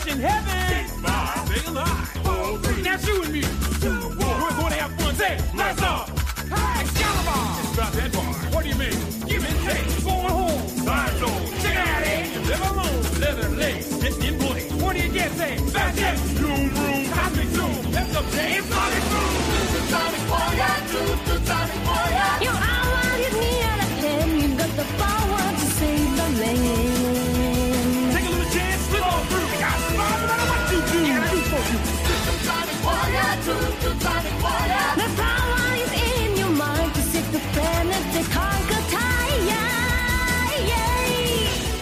place in heaven. Stay alive. Oh, That's you and me. Two, one. We're going to have fun. Say, let's up. Hey, Excalibur. It's about that bar. What do you mean? Give and take. Going home. Time zone. Check it out, eh? You live alone. Leather legs. It's in place. What do you get, say? That's it. You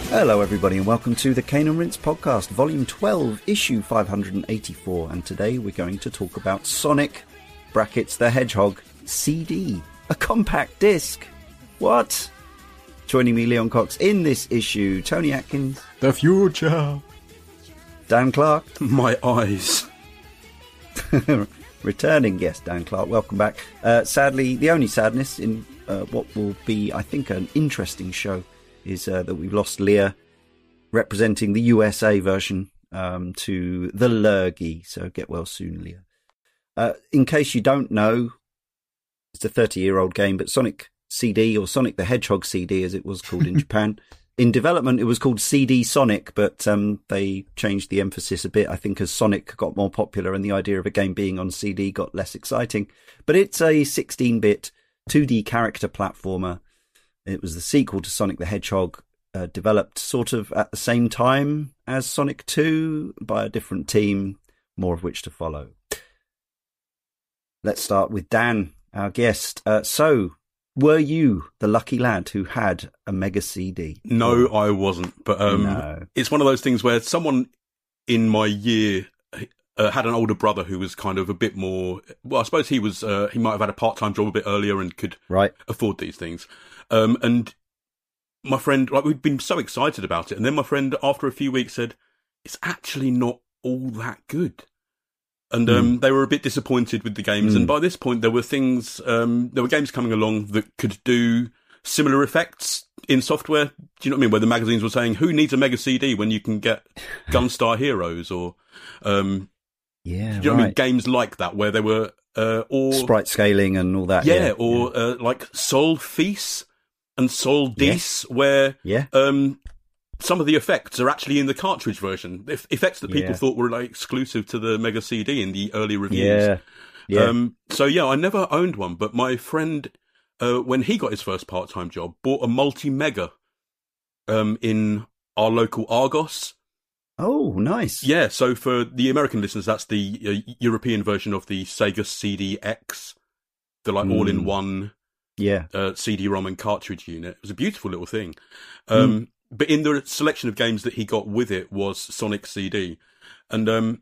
Hello, everybody, and welcome to the Cane and Rinse podcast, volume 12, issue 584. And today we're going to talk about Sonic brackets the Hedgehog CD, a compact disc. What? Joining me, Leon Cox, in this issue, Tony Atkins, The future. Dan Clark, My eyes. returning guest Dan Clark. Welcome back. Uh, sadly, the only sadness in uh, what will be, I think, an interesting show is uh, that we've lost Leah representing the USA version um, to the Lurgy. So get well soon, Leah. Uh, in case you don't know, it's a 30 year old game, but Sonic CD or Sonic the Hedgehog CD, as it was called in Japan. In development, it was called CD Sonic, but um, they changed the emphasis a bit. I think as Sonic got more popular and the idea of a game being on CD got less exciting. But it's a 16 bit 2D character platformer. It was the sequel to Sonic the Hedgehog, uh, developed sort of at the same time as Sonic 2 by a different team, more of which to follow. Let's start with Dan, our guest. Uh, so, were you the lucky lad who had a Mega CD? No, I wasn't. But um, No. it's one of those things where someone in my year uh, had an older brother who was kind of a bit more. Well, I suppose he was. Uh, he might have had a part-time job a bit earlier and could Right. afford these things. Um, and my friend, like, we'd been so excited about it, and then my friend, after a few weeks, said, "It's actually not all that good." And um, they were a bit disappointed with the games. Mm. And by this point, there were things, um, there were games coming along that could do similar effects in software. Do you know what I mean? Where the magazines were saying, "Who needs a Mega CD when you can get Gunstar Heroes?" or um, Yeah, do you know what I mean? Games like that, where there were, uh, or Sprite scaling and all that. yeah, Yeah, or Uh, like Sol-Feace and Sol-Deace, where yeah. um, some of the effects are actually in the cartridge version. Eff- effects that people Yeah. thought were like exclusive to the Mega CD in the early reviews. Yeah. Yeah. Um, so yeah, I never owned one, but my friend, uh, when he got his first part-time job, bought a multi-mega, um, in our local Argos. oh, nice. Yeah, so for the American listeners, that's the uh, European version of the Sega CD-X, the like Mm. all-in-one Yeah. uh, CD-ROM and cartridge unit. It was a beautiful little thing. Um, But in the selection of games that he got with it was Sonic CD, and um,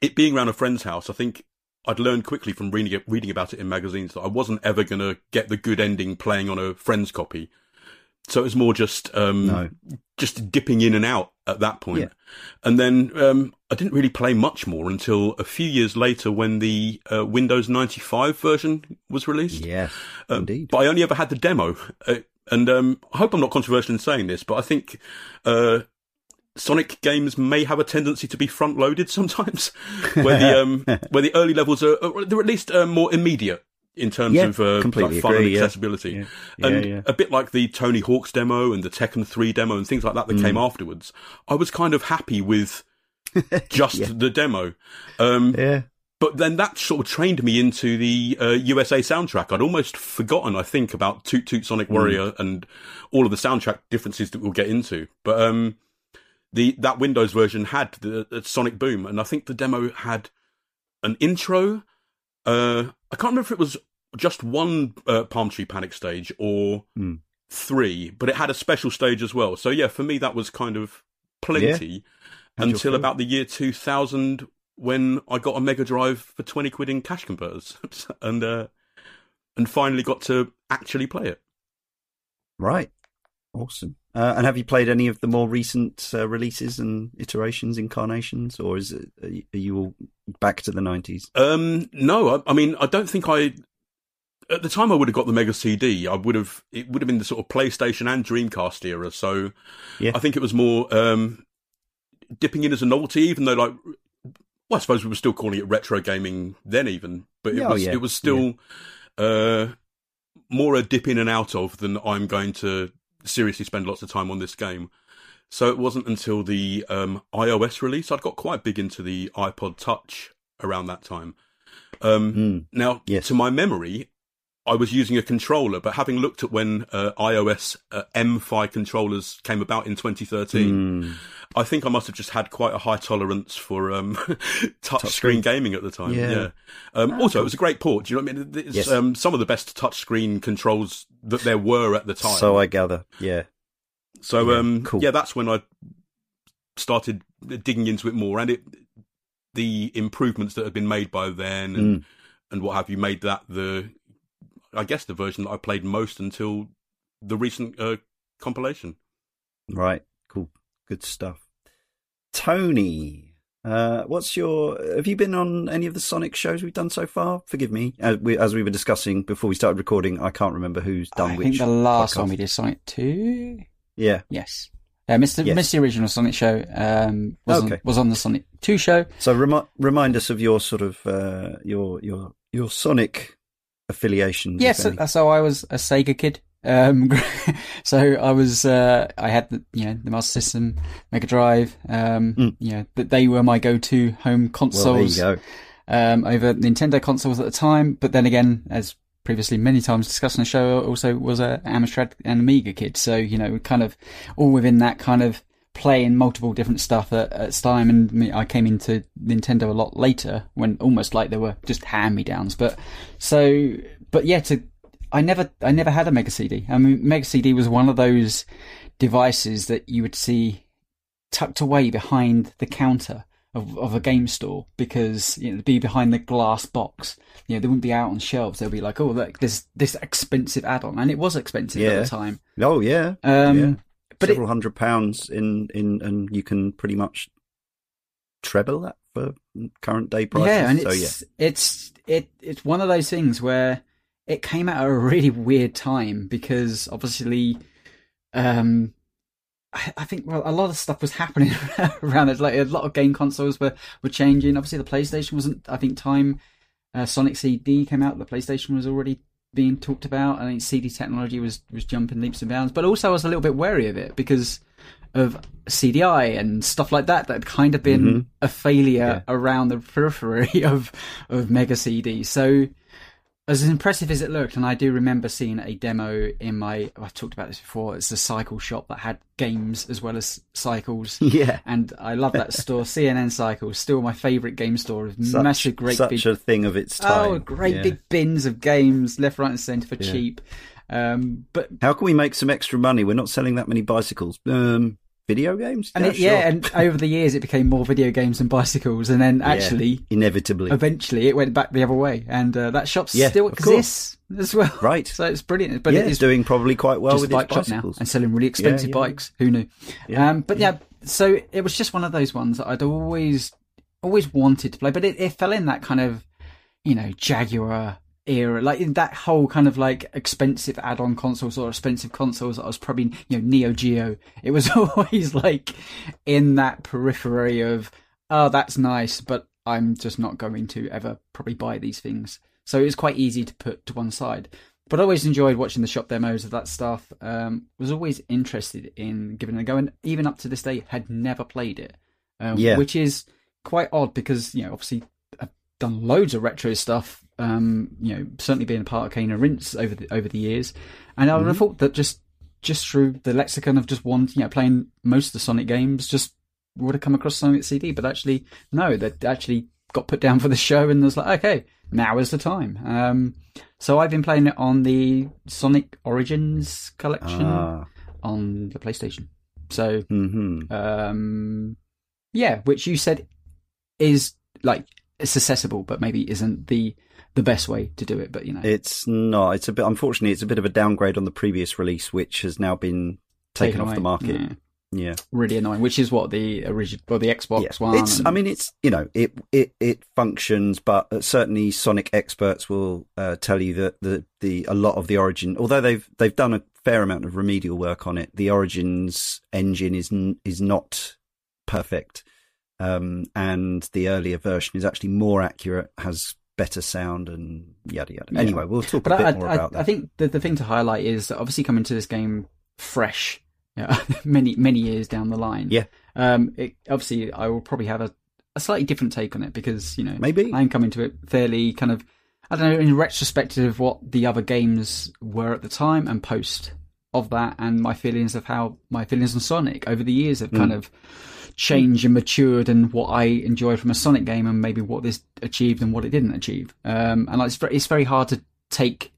it being around a friend's house, I think I'd learned quickly from reading reading about it in magazines that I wasn't ever going to get the good ending playing on a friend's copy. So it was more just um, No. just dipping in and out at that point. Yeah. And then um, I didn't really play much more until a few years later when the uh, Windows 95 version was released. Yes. Um, Indeed. But I only ever had the demo. Uh, and um, I hope I'm not controversial in saying this, but I think uh, Sonic games may have a tendency to be front loaded sometimes, where the um, where the early levels are uh, they're at least uh, more immediate in terms Yeah, of uh, like fun agree, and accessibility. Yeah. Yeah, and a bit like the Tony Hawk's demo and the Tekken 3 demo and things like that that Mm. came afterwards, I was kind of happy with just the demo. Um, Yeah. but then that sort of trained me into the uh, USA soundtrack. I'd almost forgotten, I think, about Toot Toot Sonic Warrior and all of the soundtrack differences that we'll get into. But um, the that Windows version had the, the Sonic Boom, and I think the demo had an intro. Uh, I can't remember if it was just one uh, Palm Tree Panic stage or Hmm. three, but it had a special stage as well. So yeah, for me that was kind of plenty How'd until about the year 2000 when I got a Mega Drive for 20 quid in cash converters and uh, and finally got to actually play it. Right. Awesome. Uh, and have you played any of the more recent uh, releases and iterations, incarnations, or is it are you, are you all back to the nineties? Um, no, I, I mean, I don't think I. At the time, I would have got the Mega CD. I would have. It would have been the sort of PlayStation and Dreamcast era. So, Yeah. I think it was more um, dipping in as a novelty, even though, like, well, I suppose we were still calling it retro gaming then, even. But it oh, was. yeah. It was still uh, more a dip in and out of than I'm going to seriously spend lots of time on this game. So it wasn't until the um, iOS release I'd got quite big into the iPod Touch around that time. Um, Mm. now, Yes. to my memory, I was using a controller, but having looked at when uh, iOS uh, MFi controllers came about in 2013, Mm. I think I must have just had quite a high tolerance for um, touch screen gaming at the time. Yeah. Yeah. Um, also, it was a great port. Do you know what I mean? It's Yes. um, some of the best touch screen controls that there were at the time. So I gather. Yeah. So Yeah, um, cool. yeah, that's when I started digging into it more, and it the improvements that have been made by then and Mm. and what have you made that the I guess the version that I played most until the recent uh, compilation. Right. Cool. Good stuff. Tony, uh, what's your? Have you been on any of the Sonic shows we've done so far? Forgive me, as we, as we were discussing before we started recording. I can't remember who's done I which. I think the last podcast. one we did Sonic Two. Yeah. Yes. Yeah, missed the, Yes. missed the original Sonic show. Um, was, Okay. on, was on the Sonic Two show. So remi- remind us of your sort of uh, your your your Sonic affiliations. Yes, so, so I was a Sega kid. Um, so I was, uh, I had the, you know, the Master System, Mega Drive. Um, Mm. you know, that they were my go-to home well, there you consoles. go. um, over Nintendo consoles at the time. But then again, as previously many times discussed on the show, also was a Amstrad and Amiga kid. So, you know, kind of all within that kind of playing multiple different stuff at, at time. And I came into Nintendo a lot later when almost like they were just hand me downs. But so, but yeah, to, I never, I never had a Mega CD. I mean, Mega CD was one of those devices that you would see tucked away behind the counter of, of a game store because you know it'd be behind the glass box. You know, they wouldn't be out on shelves. They'd be like, "Oh, look, there's this expensive add-on," and it was expensive at the time. Oh yeah, Um, yeah. But it, several hundred pounds in in, and you can pretty much treble that for current day prices. yeah, and so yeah, it's it's it it's one of those things where it came out at a really weird time because obviously, um, I, I think well, a lot of stuff was happening around it. Like a lot of game consoles were were changing. Obviously, the PlayStation wasn't. I think time uh, Sonic CD came out. The PlayStation was already being talked about. I think CD technology was was jumping leaps and bounds. But also, I was a little bit wary of it because of CDI and stuff like that that had kind of been Mhm. a failure Yeah. around the periphery of of Mega CD. So as impressive as it looked, and I do remember seeing a demo in my I've talked about this before, it's a cycle shop that had games as well as cycles. yeah. And I love that store. CNN Cycles, still my favourite game store. Such, Massive, great such big a thing of its time. Oh, great Yeah. big bins of games left, right, and centre for Yeah. cheap. Um, but How can we make some extra money? We're not selling that many bicycles. Um, video games? and it, sure. yeah, and over the years it became more video games than bicycles, and then Yeah, actually, inevitably, eventually, it went back the other way, and uh, that shop Yeah, still course. exists as well. right? So it's brilliant, but yeah, it's doing probably quite well with a its bike shop now and selling really expensive yeah. bikes. Who knew? Yeah, Um, but yeah. so it was just one of those ones that I'd always, always wanted to play, but it, it fell in that kind of, you know, Jaguar era, like in that whole kind of like expensive add-on consoles or expensive consoles that I was probably, you know, Neo Geo. It was always like in that periphery of, oh, that's nice, but I'm just not going to ever probably buy these things. So it was quite easy to put to one side. But I always enjoyed watching the shop demos of that stuff. Um, was always interested in giving it a go, and even up to this day, had never played it. Um, Yeah. which is quite odd because you know, obviously, I've done loads of retro stuff. Um, you know, certainly being a part of Cane and Rinse over the over the years, and I would have thought that just just through the lexicon of just one, you know, playing most of the Sonic games, just would have come across Sonic CD. But actually, no, that actually got put down for the show, and was like, okay, now is the time. Um, so I've been playing it on the Sonic Origins collection Ah, on the PlayStation. So hmm um, yeah, which you said is like it's accessible, but maybe isn't the the best way to do it. But you know, It's not. It's a bit. Unfortunately, it's a bit of a downgrade on the previous release, which has now been taken, off away. the market. Yeah. Yeah. really annoying. Which is what the original or the Xbox Yeah. one. It's. and- I mean, it's. You know, it it it functions, but uh, certainly Sonic experts will uh, tell you that the the a lot of the Origin, although they've they've done a fair amount of remedial work on it, the Origins engine is n- is not perfect, um, and the earlier version is actually more accurate, has better sound, and yada yada. Yeah. Anyway, we'll talk but a bit I, more I, about that. I think the the thing to highlight is that obviously coming to this game fresh, you know, many many years down the line. Yeah. Um. It, obviously, I will probably have a, a slightly different take on it because you know Maybe. I'm coming to it fairly kind of, I don't know, in retrospective of what the other games were at the time and post of that, and my feelings of how my feelings on Sonic over the years have kind of changed and matured, and what I enjoyed from a Sonic game, and maybe what this achieved and what it didn't achieve. Um, and like, it's very, it's very hard to take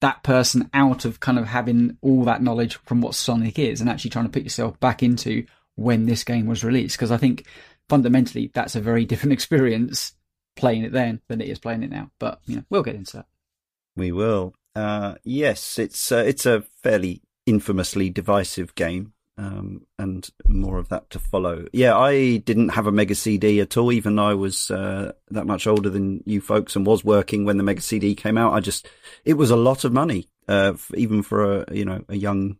that person out of kind of having all that knowledge from what Sonic is and actually trying to put yourself back into when this game was released. Because I think fundamentally that's a very different experience playing it then than it is playing it now. But you know, we'll get into that. We will. Uh, yes, it's uh, it's a fairly infamously divisive game, um, and more of that to follow. Yeah, I didn't have a Mega CD at all, even though I was uh, that much older than you folks and was working when the Mega CD came out. I just, it was a lot of money, uh, even for a you know a young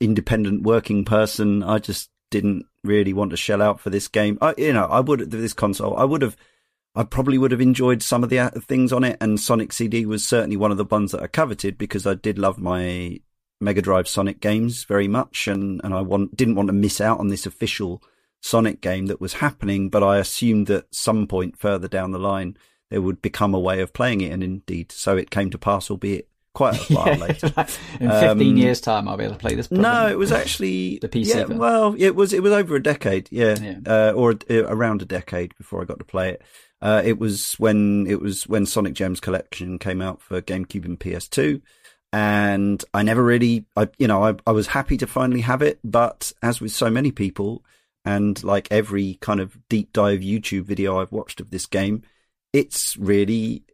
independent working person. I just didn't really want to shell out for this game. I, you know, I would this console. I would have. I probably would have enjoyed some of the uh, things on it, and Sonic CD was certainly one of the ones that I coveted because I did love my Mega Drive Sonic games very much, and, and I want, didn't want to miss out on this official Sonic game that was happening. But I assumed that some point further down the line there would become a way of playing it, and indeed, so it came to pass, albeit quite a while yeah, later. In fifteen um, years' time, I'll be able to play this. Program. No, it was actually the PC. Yeah, well, it was it was over a decade, yeah, yeah. Uh, or uh, around a decade before I got to play it. Uh, it was when it was when Sonic Gems Collection came out for GameCube and PS2 and I never really, I, you know, I, I was happy to finally have it, but as with so many people, and like every kind of deep dive YouTube video I've watched of this game, it's really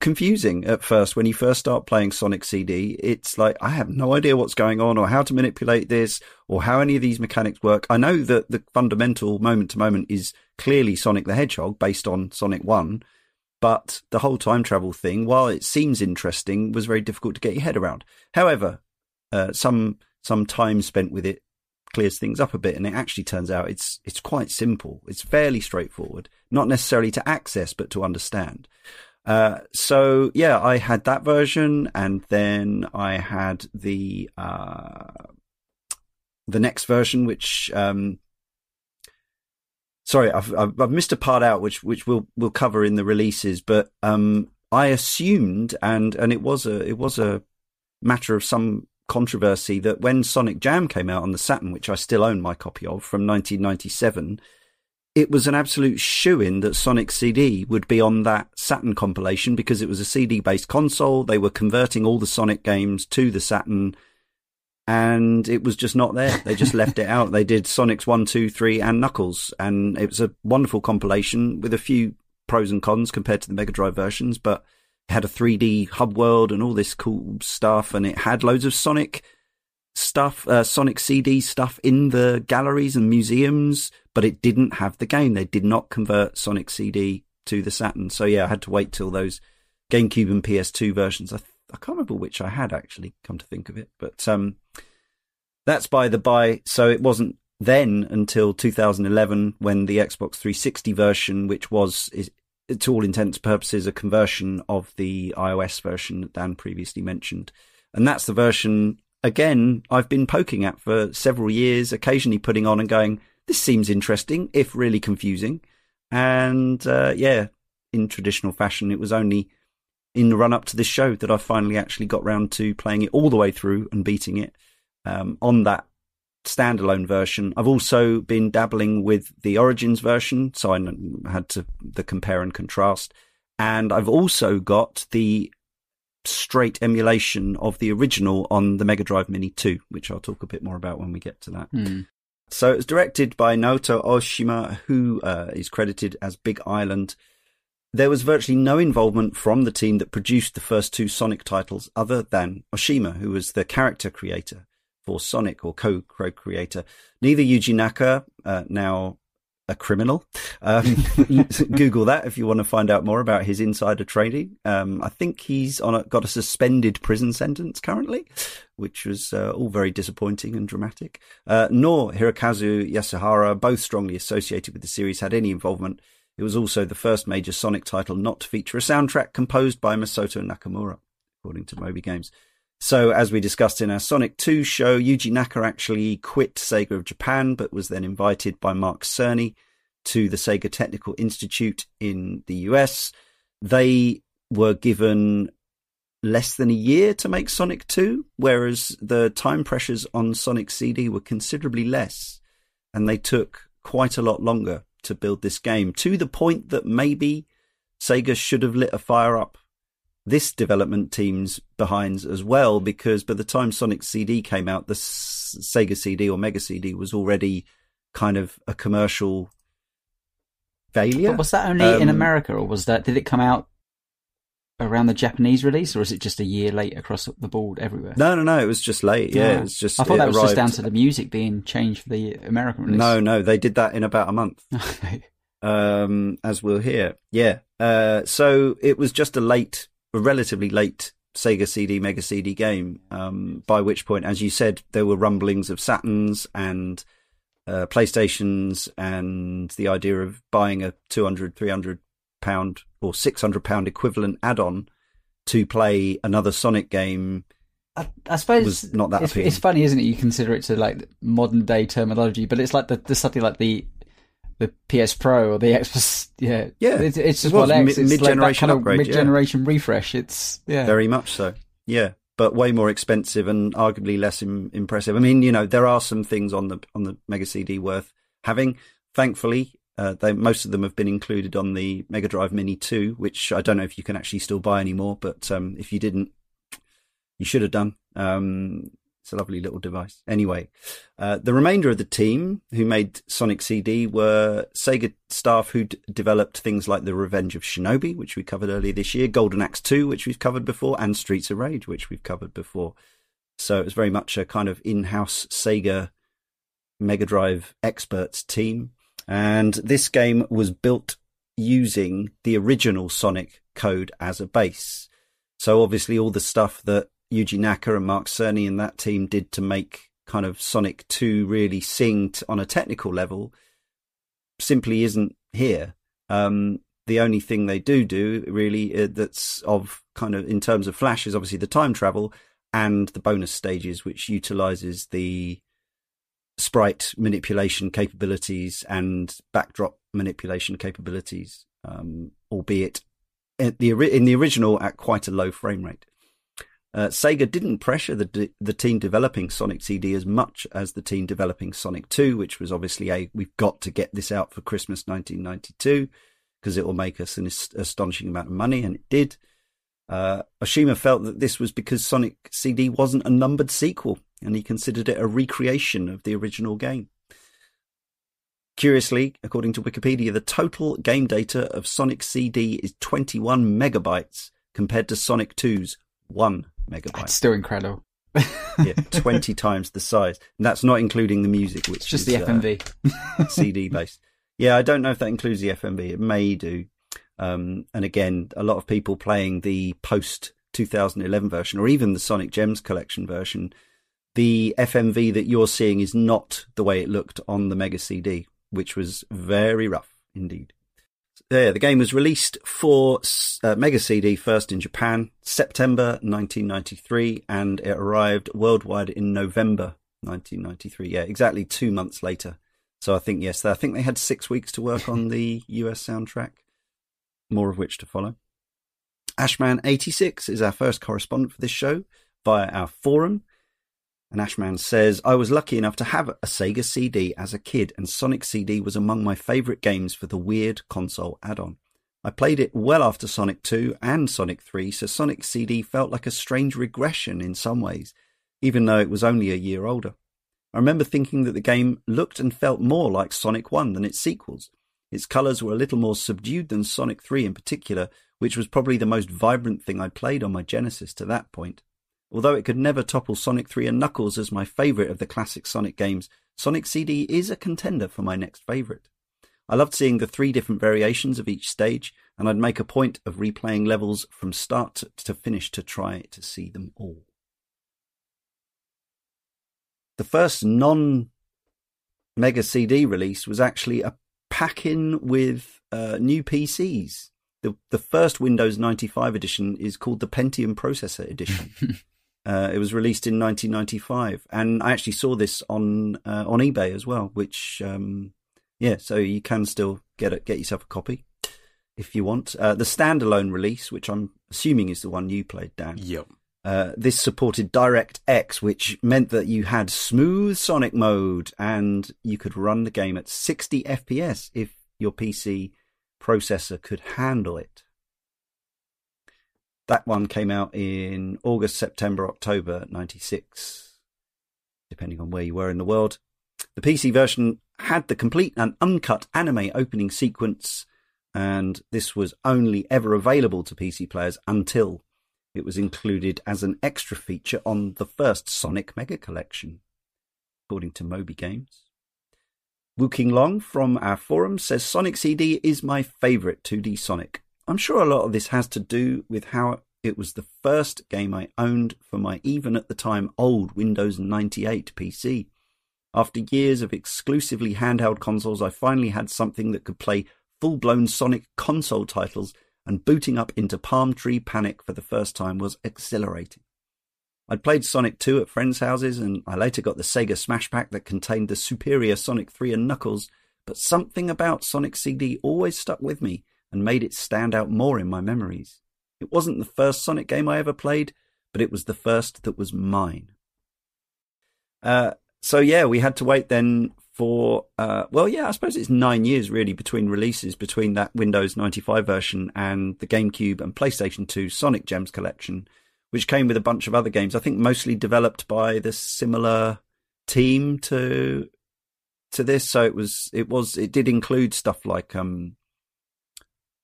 confusing at first when you first start playing Sonic CD. It's like, I have no idea what's going on or how to manipulate this or how any of these mechanics work. I know that the fundamental moment to moment is clearly Sonic the Hedgehog based on Sonic 1, but the whole time travel thing, while it seems interesting, was very difficult to get your head around. However, uh, some some time spent with it clears things up a bit, and it actually turns out it's it's quite simple. It's fairly straightforward, not necessarily to access, but to understand. Uh, so yeah, I had that version, and then I had the uh, the next version, which um, sorry, I've, I've, missed a part out, which which we'll we'll cover in the releases. But um, I assumed, and and it was a it was a matter of some controversy that when Sonic Jam came out on the Saturn, which I still own my copy of from 1997, it was an absolute shoe in that Sonic CD would be on that Saturn compilation because it was a CD based console. They were converting all the Sonic games to the Saturn and it was just not there. They just left it out. They did Sonic's one, two, three, and Knuckles, and it was a wonderful compilation with a few pros and cons compared to the Mega Drive versions, but it had a 3D hub world and all this cool stuff, and it had loads of Sonic stuff, uh, Sonic CD stuff in the galleries and museums, but it didn't have the game. They did not convert Sonic CD to the Saturn. So yeah, I had to wait till those GameCube and PS2 versions. I I can't remember which I had actually, come to think of it. But um, that's by the by. So it wasn't then until 2011 when the Xbox 360 version, which was, is, to all intents and purposes, a conversion of the iOS version that Dan previously mentioned. And that's the version, again, I've been poking at for several years, occasionally putting on and going, this seems interesting, if really confusing. And uh, yeah, in traditional fashion, it was only in the run up to this show that I finally actually got round to playing it all the way through and beating it um, on that standalone version. I've also been dabbling with the Origins version, so I had to the compare and contrast. And I've also got the straight emulation of the original on the Mega Drive Mini 2, which I'll talk a bit more about when we get to that. Mm. So it was directed by Naoto Oshima, who uh, is credited as Big Island there was virtually no involvement from the team that produced the first two Sonic titles other than Oshima, who was the character creator for Sonic or co-creator. Neither Yuji Naka, uh, now a criminal. Um, Google that if you want to find out more about his insider trading. Um, I think he's on a, got a suspended prison sentence currently, which was uh, all very disappointing and dramatic. Uh, nor Hirokazu Yasuhara, both strongly associated with the series, had any involvement it was also the first major Sonic title not to feature a soundtrack composed by Masato Nakamura, according to Moby Games. So, as we discussed in our Sonic 2 show, Yuji Naka actually quit Sega of Japan, but was then invited by Mark Cerny to the Sega Technical Institute in the US. They were given less than a year to make Sonic 2, whereas the time pressures on Sonic CD were considerably less, and they took quite a lot longer to build this game to the point that maybe Sega should have lit a fire up this development team's behinds as well, because by the time Sonic CD came out, the S- Sega CD or Mega CD was already kind of a commercial failure. But was that only in Um, America, or was that did it come out around the Japanese release, or is it just a year late across the board everywhere? No, no, no. It was just late. Yeah, Ah. it was just. I thought that was just down to the music being changed for the American release. No, no, they did that in about a month. Um, as we'll hear. Yeah. Uh, so it was just a late, a relatively late Sega CD, Mega CD game. Um, by which point, as you said, there were rumblings of Saturns and uh, PlayStations, and the idea of buying a 200, 300 pound or 600 pound equivalent add-on to play another Sonic game. I, I suppose was not that it's, it's funny, isn't it? You consider it to like modern day terminology, but it's like the, the something like the the PS Pro or the Xbox. Yeah, Yeah, It's, it's just it what X. mid- it's like that mid-generation kind of upgrade, yeah. refresh. It's yeah. Very much so. Yeah, but way more expensive and arguably less Im- impressive. I mean, you know, there are some things on the on the Mega CD worth having. Thankfully, uh, they most of them have been included on the Mega Drive Mini 2, which I don't know if you can actually still buy anymore. But um, if you didn't, you should have done. Um, it's a lovely little device. Anyway, uh, the remainder of the team who made Sonic CD were Sega staff who developed things like The Revenge of Shinobi, which we covered earlier this year, Golden Axe 2, which we've covered before, and Streets of Rage, which we've covered before. So it was very much a kind of in-house Sega Mega Drive experts team. And this game was built using the original Sonic code as a base. So obviously all the stuff that Yuji Naka and Mark Cerny and that team did to make kind of Sonic 2 really sing t- on a technical level simply isn't here. Um, the only thing they do do really uh, that's of kind of in terms of Flash is obviously the time travel and the bonus stages, which utilizes the sprite manipulation capabilities and backdrop manipulation capabilities, um, albeit in the, in the original at quite a low frame rate. Uh, Sega didn't pressure the the team developing Sonic CD as much as the team developing Sonic 2, which was obviously a we've got to get this out for Christmas 1992 because it will make us an as- astonishing amount of money, and it did. Uh, Oshima felt that this was because Sonic CD wasn't a numbered sequel, and he considered it a recreation of the original game. Curiously, according to Wikipedia, the total game data of Sonic CD is 21 megabytes compared to Sonic 2's 1 megabyte. That's still incredible. yeah, 20 times the size. And that's not including the music, which It's just is, the uh, FMV. CD based. Yeah, I don't know if that includes the FMV. It may do. Um, and again, a lot of people playing the post 2011 version or even the Sonic Gems collection version, the FMV that you're seeing is not the way it looked on the Mega CD, which was very rough indeed. Yeah, the game was released for uh, Mega CD first in Japan, September 1993, and it arrived worldwide in November 1993. Yeah, exactly two months later. So I think, yes, I think they had six weeks to work on the US soundtrack, more of which to follow. Ashman86 is our first correspondent for this show via our forum. And Ashman says, I was lucky enough to have a Sega CD as a kid, and Sonic CD was among my favourite games for the weird console add on. I played it well after Sonic 2 and Sonic 3, so Sonic CD felt like a strange regression in some ways, even though it was only a year older. I remember thinking that the game looked and felt more like Sonic 1 than its sequels. Its colours were a little more subdued than Sonic 3 in particular, which was probably the most vibrant thing I'd played on my Genesis to that point. Although it could never topple Sonic 3 and Knuckles as my favourite of the classic Sonic games, Sonic CD is a contender for my next favourite. I loved seeing the three different variations of each stage, and I'd make a point of replaying levels from start to finish to try to see them all. The first non Mega CD release was actually a pack in with uh, new PCs. The, the first Windows 95 edition is called the Pentium Processor Edition. Uh, it was released in 1995, and I actually saw this on uh, on eBay as well. Which, um, yeah, so you can still get it, get yourself a copy if you want. Uh, the standalone release, which I'm assuming is the one you played, Dan. Yep. Uh, this supported DirectX, which meant that you had smooth Sonic mode, and you could run the game at 60 FPS if your PC processor could handle it. That one came out in August, September, October 96, depending on where you were in the world. The PC version had the complete and uncut anime opening sequence, and this was only ever available to PC players until it was included as an extra feature on the first Sonic Mega Collection, according to Moby Games. Wuking Long from our forum says Sonic CD is my favourite 2D Sonic. I'm sure a lot of this has to do with how it was the first game I owned for my even at the time old Windows 98 PC. After years of exclusively handheld consoles, I finally had something that could play full blown Sonic console titles, and booting up into Palm Tree Panic for the first time was exhilarating. I'd played Sonic 2 at friends' houses, and I later got the Sega Smash Pack that contained the superior Sonic 3 and Knuckles, but something about Sonic CD always stuck with me and made it stand out more in my memories. It wasn't the first Sonic game I ever played, but it was the first that was mine. Uh, so yeah, we had to wait then for uh, well, yeah, I suppose it's nine years really between releases between that Windows 95 version and the GameCube and PlayStation 2 Sonic Gems collection, which came with a bunch of other games. I think mostly developed by the similar team to to this. So it was it was it did include stuff like um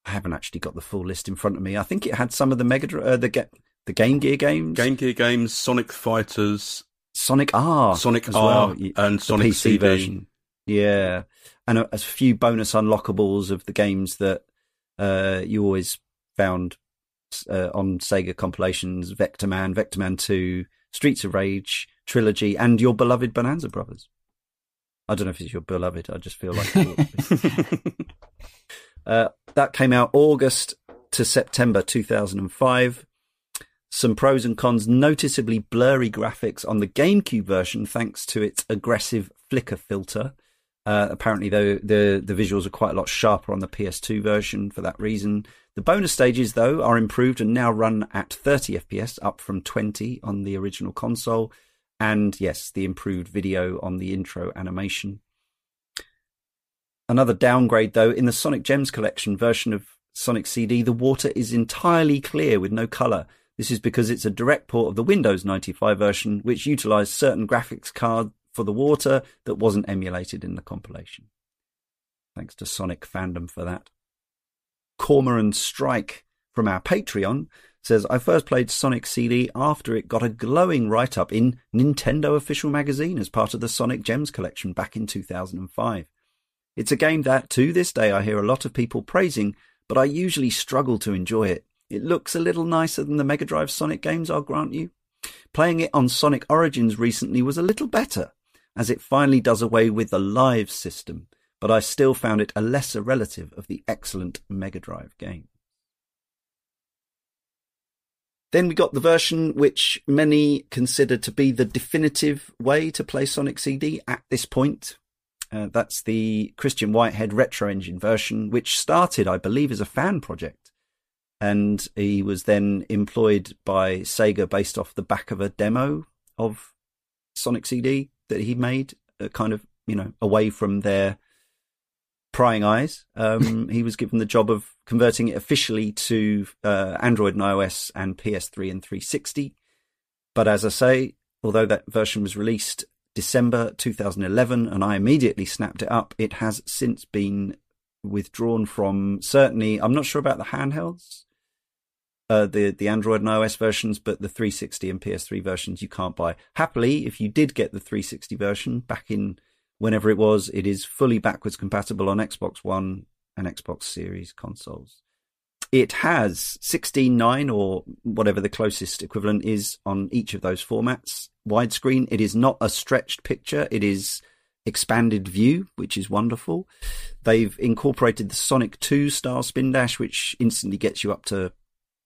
I haven't actually got the full list in front of me. I think it had some of the Mega uh, the the Game Gear games, Game Gear games, Sonic Fighters, Sonic R, Sonic R, well, and Sonic PC CD. version. Yeah, and a, a, few bonus unlockables of the games that uh, you always found uh, on Sega compilations: Vector Man, Vector Man Two, Streets of Rage trilogy, and your beloved Bonanza Brothers. I don't know if it's your beloved. I just feel like. uh, that came out August to September 2005 some pros and cons, noticeably blurry graphics on the GameCube version thanks to its aggressive flicker filter. Uh, apparently, though, the, the visuals are quite a lot sharper on the PS2 version for that reason. The bonus stages, though, are improved and now run at 30 FPS, up from 20 on the original console. And yes, the improved video on the intro animation. Another downgrade, though, in the Sonic Gems collection version of Sonic CD, the water is entirely clear with no colour. This is because it's a direct port of the Windows 95 version, which utilized certain graphics card for the water that wasn't emulated in the compilation. Thanks to Sonic fandom for that. Cormoran Strike from our Patreon says, I first played Sonic CD after it got a glowing write up in Nintendo Official Magazine as part of the Sonic Gems collection back in 2005. It's a game that, to this day, I hear a lot of people praising, but I usually struggle to enjoy it. It looks a little nicer than the Mega Drive Sonic games, I'll grant you. Playing it on Sonic Origins recently was a little better, as it finally does away with the live system, but I still found it a lesser relative of the excellent Mega Drive game. Then we got the version which many consider to be the definitive way to play Sonic CD at this point. Uh, that's the Christian Whitehead Retro Engine version, which started, I believe, as a fan project and he was then employed by Sega based off the back of a demo of Sonic CD that he made, uh, kind of you know away from their prying eyes. Um, he was given the job of converting it officially to uh, Android and iOS and PS3 and 360. But as I say, although that version was released December 2011 and I immediately snapped it up, it has since been withdrawn from certainly I'm not sure about the handhelds uh, the the Android and iOS versions, but the 360 and PS3 versions you can't buy. Happily, if you did get the 360 version back in whenever it was, it is fully backwards compatible on Xbox One and Xbox Series consoles. It has 16:9 or whatever the closest equivalent is on each of those formats. Widescreen. It is not a stretched picture. It is expanded view, which is wonderful. They've incorporated the Sonic 2 style spin dash, which instantly gets you up to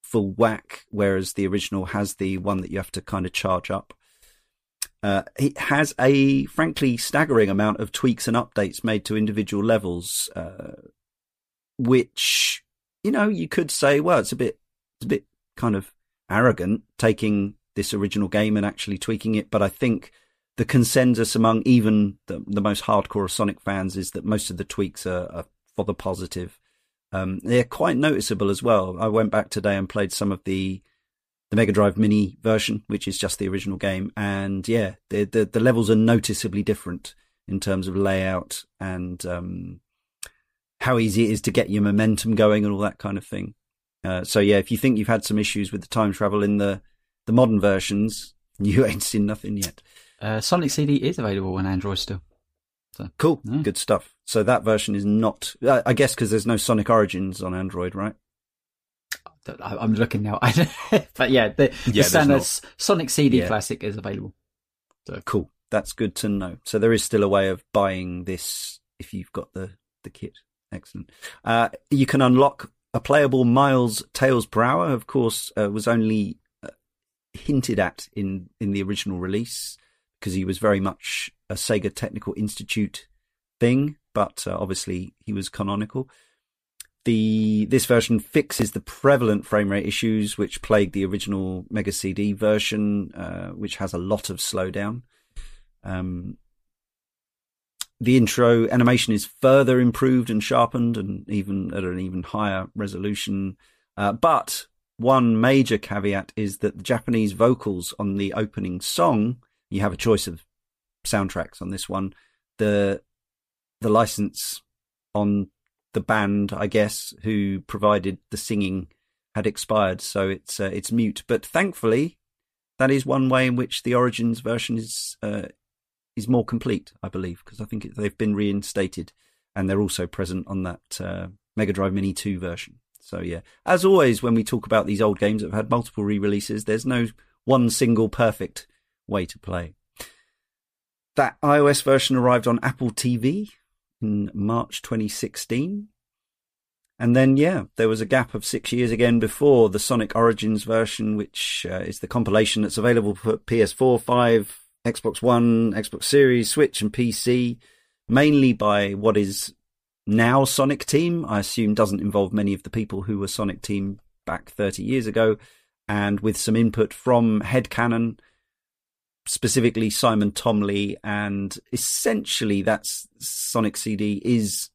full whack, whereas the original has the one that you have to kind of charge up. Uh, it has a frankly staggering amount of tweaks and updates made to individual levels, uh, which you know you could say, well, it's a bit, it's a bit kind of arrogant taking this original game and actually tweaking it. But I think the consensus among even the, the most hardcore Sonic fans is that most of the tweaks are, are for the positive. Um, they're quite noticeable as well. I went back today and played some of the the Mega Drive Mini version, which is just the original game. And yeah, the the, the levels are noticeably different in terms of layout and um, how easy it is to get your momentum going and all that kind of thing. Uh, so yeah, if you think you've had some issues with the time travel in the the modern versions, you ain't seen nothing yet. Uh, Sonic CD is available on Android still. So, cool, yeah. good stuff. So that version is not, I guess, because there's no Sonic Origins on Android, right? I'm looking now, but yeah, the, yeah, the standard Sonic CD yeah. Classic is available. So cool, that's good to know. So there is still a way of buying this if you've got the the kit. Excellent. Uh, you can unlock a playable Miles Tails Prower. Of course, uh, was only uh, hinted at in in the original release because he was very much a Sega Technical Institute thing, but uh, obviously he was canonical. The this version fixes the prevalent frame rate issues which plagued the original Mega CD version, uh, which has a lot of slowdown. Um, the intro animation is further improved and sharpened, and even at an even higher resolution. Uh, but one major caveat is that the Japanese vocals on the opening song you have a choice of soundtracks on this one. The the license on the band, I guess, who provided the singing had expired, so it's uh, it's mute. But thankfully, that is one way in which the Origins version is uh, is more complete, I believe, because I think they've been reinstated, and they're also present on that uh, Mega Drive Mini Two version. So yeah, as always, when we talk about these old games that have had multiple re-releases, there's no one single perfect way to play. That iOS version arrived on Apple TV in March 2016. And then, yeah, there was a gap of six years again before the Sonic Origins version, which uh, is the compilation that's available for PS4, 5, Xbox One, Xbox Series, Switch, and PC, mainly by what is now Sonic Team. I assume doesn't involve many of the people who were Sonic Team back 30 years ago, and with some input from Headcannon specifically Simon Thomley, and essentially that's Sonic CD is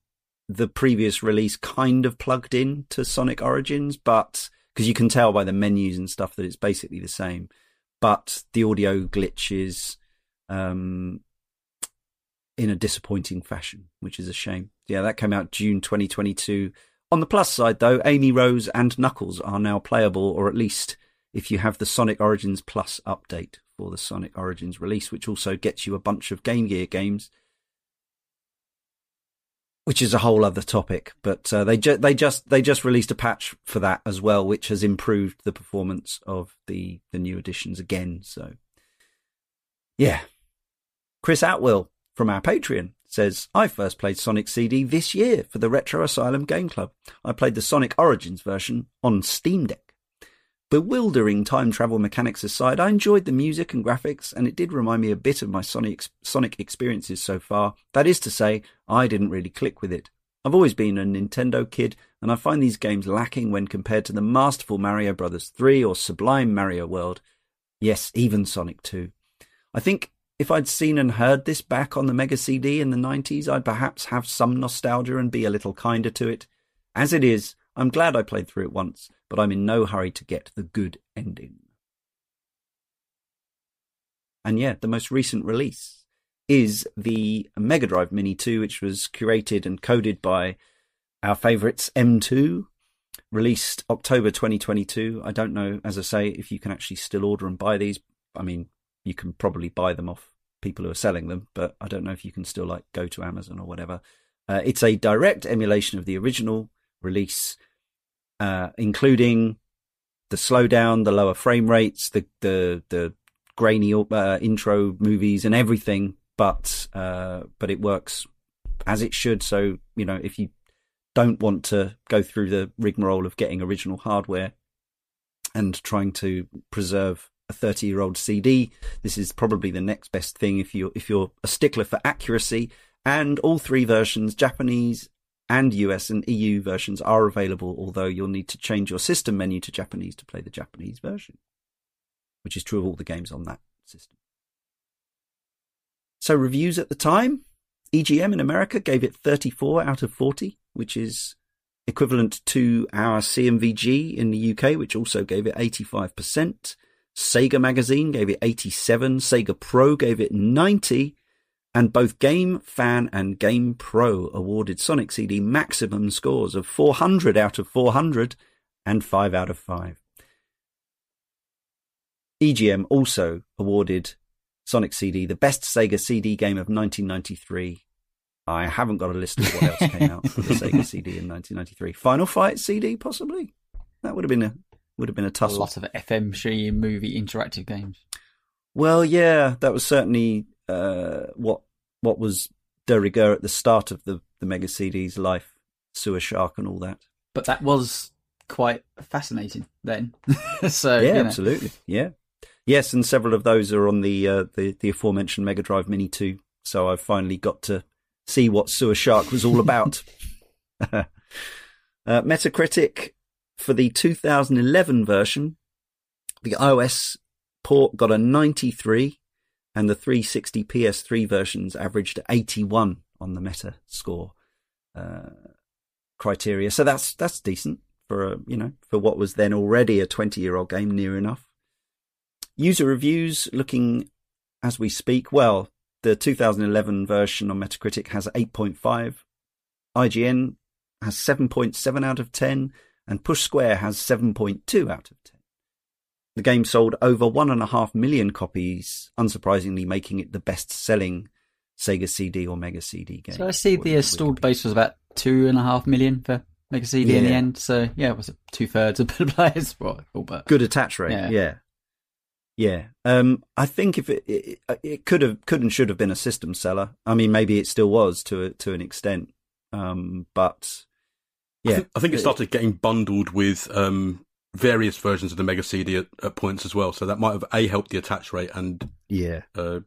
the previous release kind of plugged in to Sonic Origins, but because you can tell by the menus and stuff that it's basically the same, but the audio glitches um, in a disappointing fashion, which is a shame. Yeah, that came out June 2022. On the plus side, though, Amy Rose and Knuckles are now playable, or at least if you have the Sonic Origins Plus update for the Sonic Origins release, which also gets you a bunch of Game Gear games, which is a whole other topic. But uh, they ju- they just they just released a patch for that as well, which has improved the performance of the the new editions again. So yeah, Chris Atwill from our Patreon says, I first played Sonic CD this year for the Retro Asylum Game Club. I played the Sonic Origins version on Steam Deck. Bewildering time travel mechanics aside, I enjoyed the music and graphics, and it did remind me a bit of my Sonic, Sonic experiences so far. That is to say, I didn't really click with it. I've always been a Nintendo kid, and I find these games lacking when compared to the masterful Mario Bros. 3 or sublime Mario World. Yes, even Sonic 2. I think if I'd seen and heard this back on the Mega CD in the 90s, I'd perhaps have some nostalgia and be a little kinder to it. As it is, I'm glad I played through it once, but I'm in no hurry to get the good ending. And yet, the most recent release is the Mega Drive Mini 2, which was curated and coded by our favourites M2, released October 2022. I don't know, as I say, if you can actually still order and buy these. I mean, you can probably buy them off people who are selling them, but I don't know if you can still like go to Amazon or whatever. Uh, it's a direct emulation of the original release uh, including the slowdown, the lower frame rates, the the the grainy uh, intro movies, and everything. But uh, but it works as it should. So you know, if you don't want to go through the rigmarole of getting original hardware and trying to preserve a 30 year old CD, this is probably the next best thing if you if you're a stickler for accuracy. And all three versions, Japanese, and US and EU versions are available, although you'll need to change your system menu to Japanese to play the Japanese version, which is true of all the games on that system. So, reviews at the time EGM in America gave it 34 out of 40, which is equivalent to our C&VG in the UK, which also gave it 85%. Sega Magazine gave it 87. Sega Pro gave it 90. And both Game Fan and Game Pro awarded Sonic CD maximum scores of 400 out of 400 and 5 out of 5. EGM also awarded Sonic CD the best Sega CD game of 1993. I haven't got a list of what else came out for the Sega CD in 1993. Final Fight CD, possibly. That would have been a would have been a tussle. A lot of FMV movie interactive games. Well, yeah, that was certainly uh, what what was de rigueur at the start of the the Mega CD's life, Sewer Shark and all that. But that was quite fascinating then. so yeah, you know. absolutely, yeah, yes, and several of those are on the uh, the the aforementioned Mega Drive Mini two. So I've finally got to see what Sewer Shark was all about. uh, Metacritic for the 2011 version, the iOS port got a 93, and the 360 PS3 versions averaged 81 on the Meta score uh, criteria. So that's that's decent for a, you know for what was then already a 20 year old game, near enough. User reviews looking as we speak. Well, the 2011 version on Metacritic has 8.5. IGN has 7.7 out of 10 and Push Square has 7.2 out of 10. The game sold over 1.5 million copies, unsurprisingly making it the best selling Sega CD or Mega CD game. So I see the installed base was about two and a half million for Mega CD yeah. in the end. So yeah, it was two thirds of the players. Well, but good attach rate. Yeah. yeah. Yeah, um, I think if it, it, it could have could and should have been a system seller. I mean, maybe it still was to to an extent, um, but yeah, I think, I think it started getting bundled with um, various versions of the Mega CD at, at, points as well. So that might have a helped the attach rate and yeah, uh,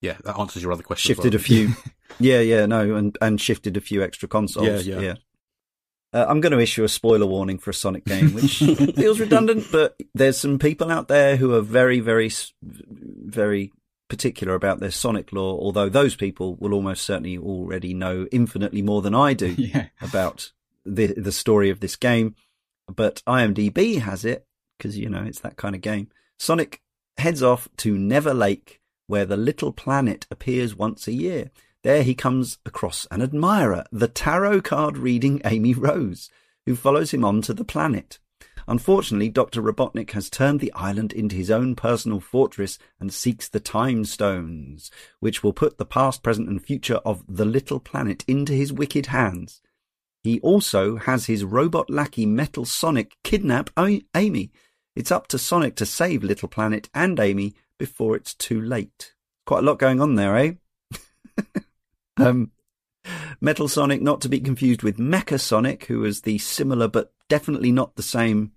yeah, that answers your other question. Shifted well. a few, yeah, yeah, no, and and shifted a few extra consoles. Yeah, yeah. yeah. Uh, I'm going to issue a spoiler warning for a Sonic game, which feels redundant, but there's some people out there who are very, very, very particular about their Sonic lore. Although those people will almost certainly already know infinitely more than I do yeah. about the the story of this game, but IMDb has it because you know it's that kind of game. Sonic heads off to Never Lake, where the little planet appears once a year. There he comes across an admirer, the tarot card reading Amy Rose, who follows him on to the planet. Unfortunately, Dr. Robotnik has turned the island into his own personal fortress and seeks the Time Stones, which will put the past, present, and future of the little planet into his wicked hands. He also has his robot lackey Metal Sonic kidnap Amy. It's up to Sonic to save Little Planet and Amy before it's too late. Quite a lot going on there, eh? um, Metal Sonic, not to be confused with Mecha Sonic, who was the similar but definitely not the same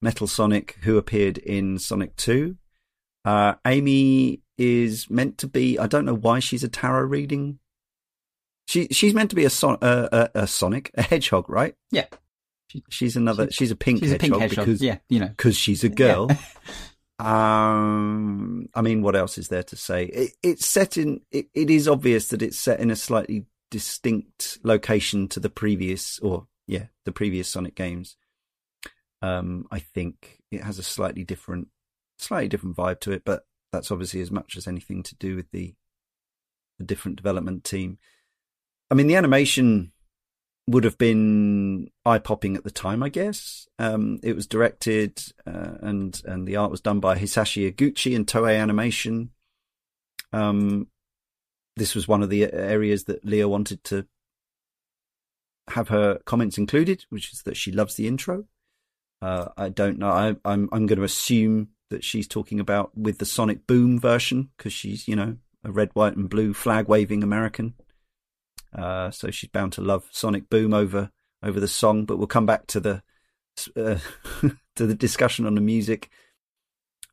Metal Sonic who appeared in Sonic 2. Uh, Amy is meant to be, I don't know why she's a tarot reading she she's meant to be a, son, uh, a, a Sonic, a hedgehog, right? Yeah. She, she's another. She's, she's a pink she's hedgehog, a pink hedgehog because yeah, you know, because she's a girl. Yeah. um, I mean, what else is there to say? It, it's set in. It, it is obvious that it's set in a slightly distinct location to the previous, or yeah, the previous Sonic games. Um, I think it has a slightly different, slightly different vibe to it, but that's obviously as much as anything to do with the the different development team. I mean, the animation would have been eye popping at the time, I guess. Um, it was directed uh, and and the art was done by Hisashi Iguchi and Toei Animation. Um, this was one of the areas that Leah wanted to have her comments included, which is that she loves the intro. Uh, I don't know. I, I'm I'm going to assume that she's talking about with the Sonic Boom version because she's you know a red, white, and blue flag waving American. Uh, so she's bound to love Sonic Boom over over the song. But we'll come back to the uh, to the discussion on the music.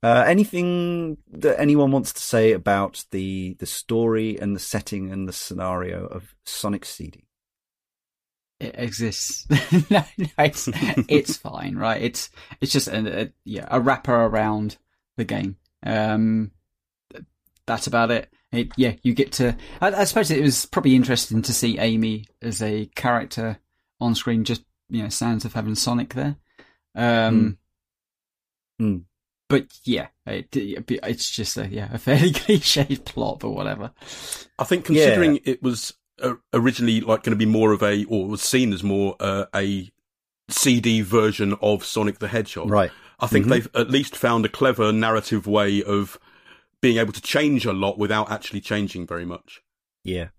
Uh, anything that anyone wants to say about the the story and the setting and the scenario of Sonic CD? It exists. no, no, it's it's fine, right? It's it's just a, a, yeah a wrapper around the game. Um, that's about it. It, yeah, you get to. I, I, suppose it was probably interesting to see Amy as a character on screen, just you know sounds of having Sonic there. Um, Mm. But yeah, it, it's just a yeah a fairly cliched plot, but whatever. I think considering it was uh, originally like going to be more of a, or was seen as more uh, a CD version of Sonic the Hedgehog. Right. I think Mhm. they've at least found a clever narrative way of being able to change a lot without actually changing very much. Yeah.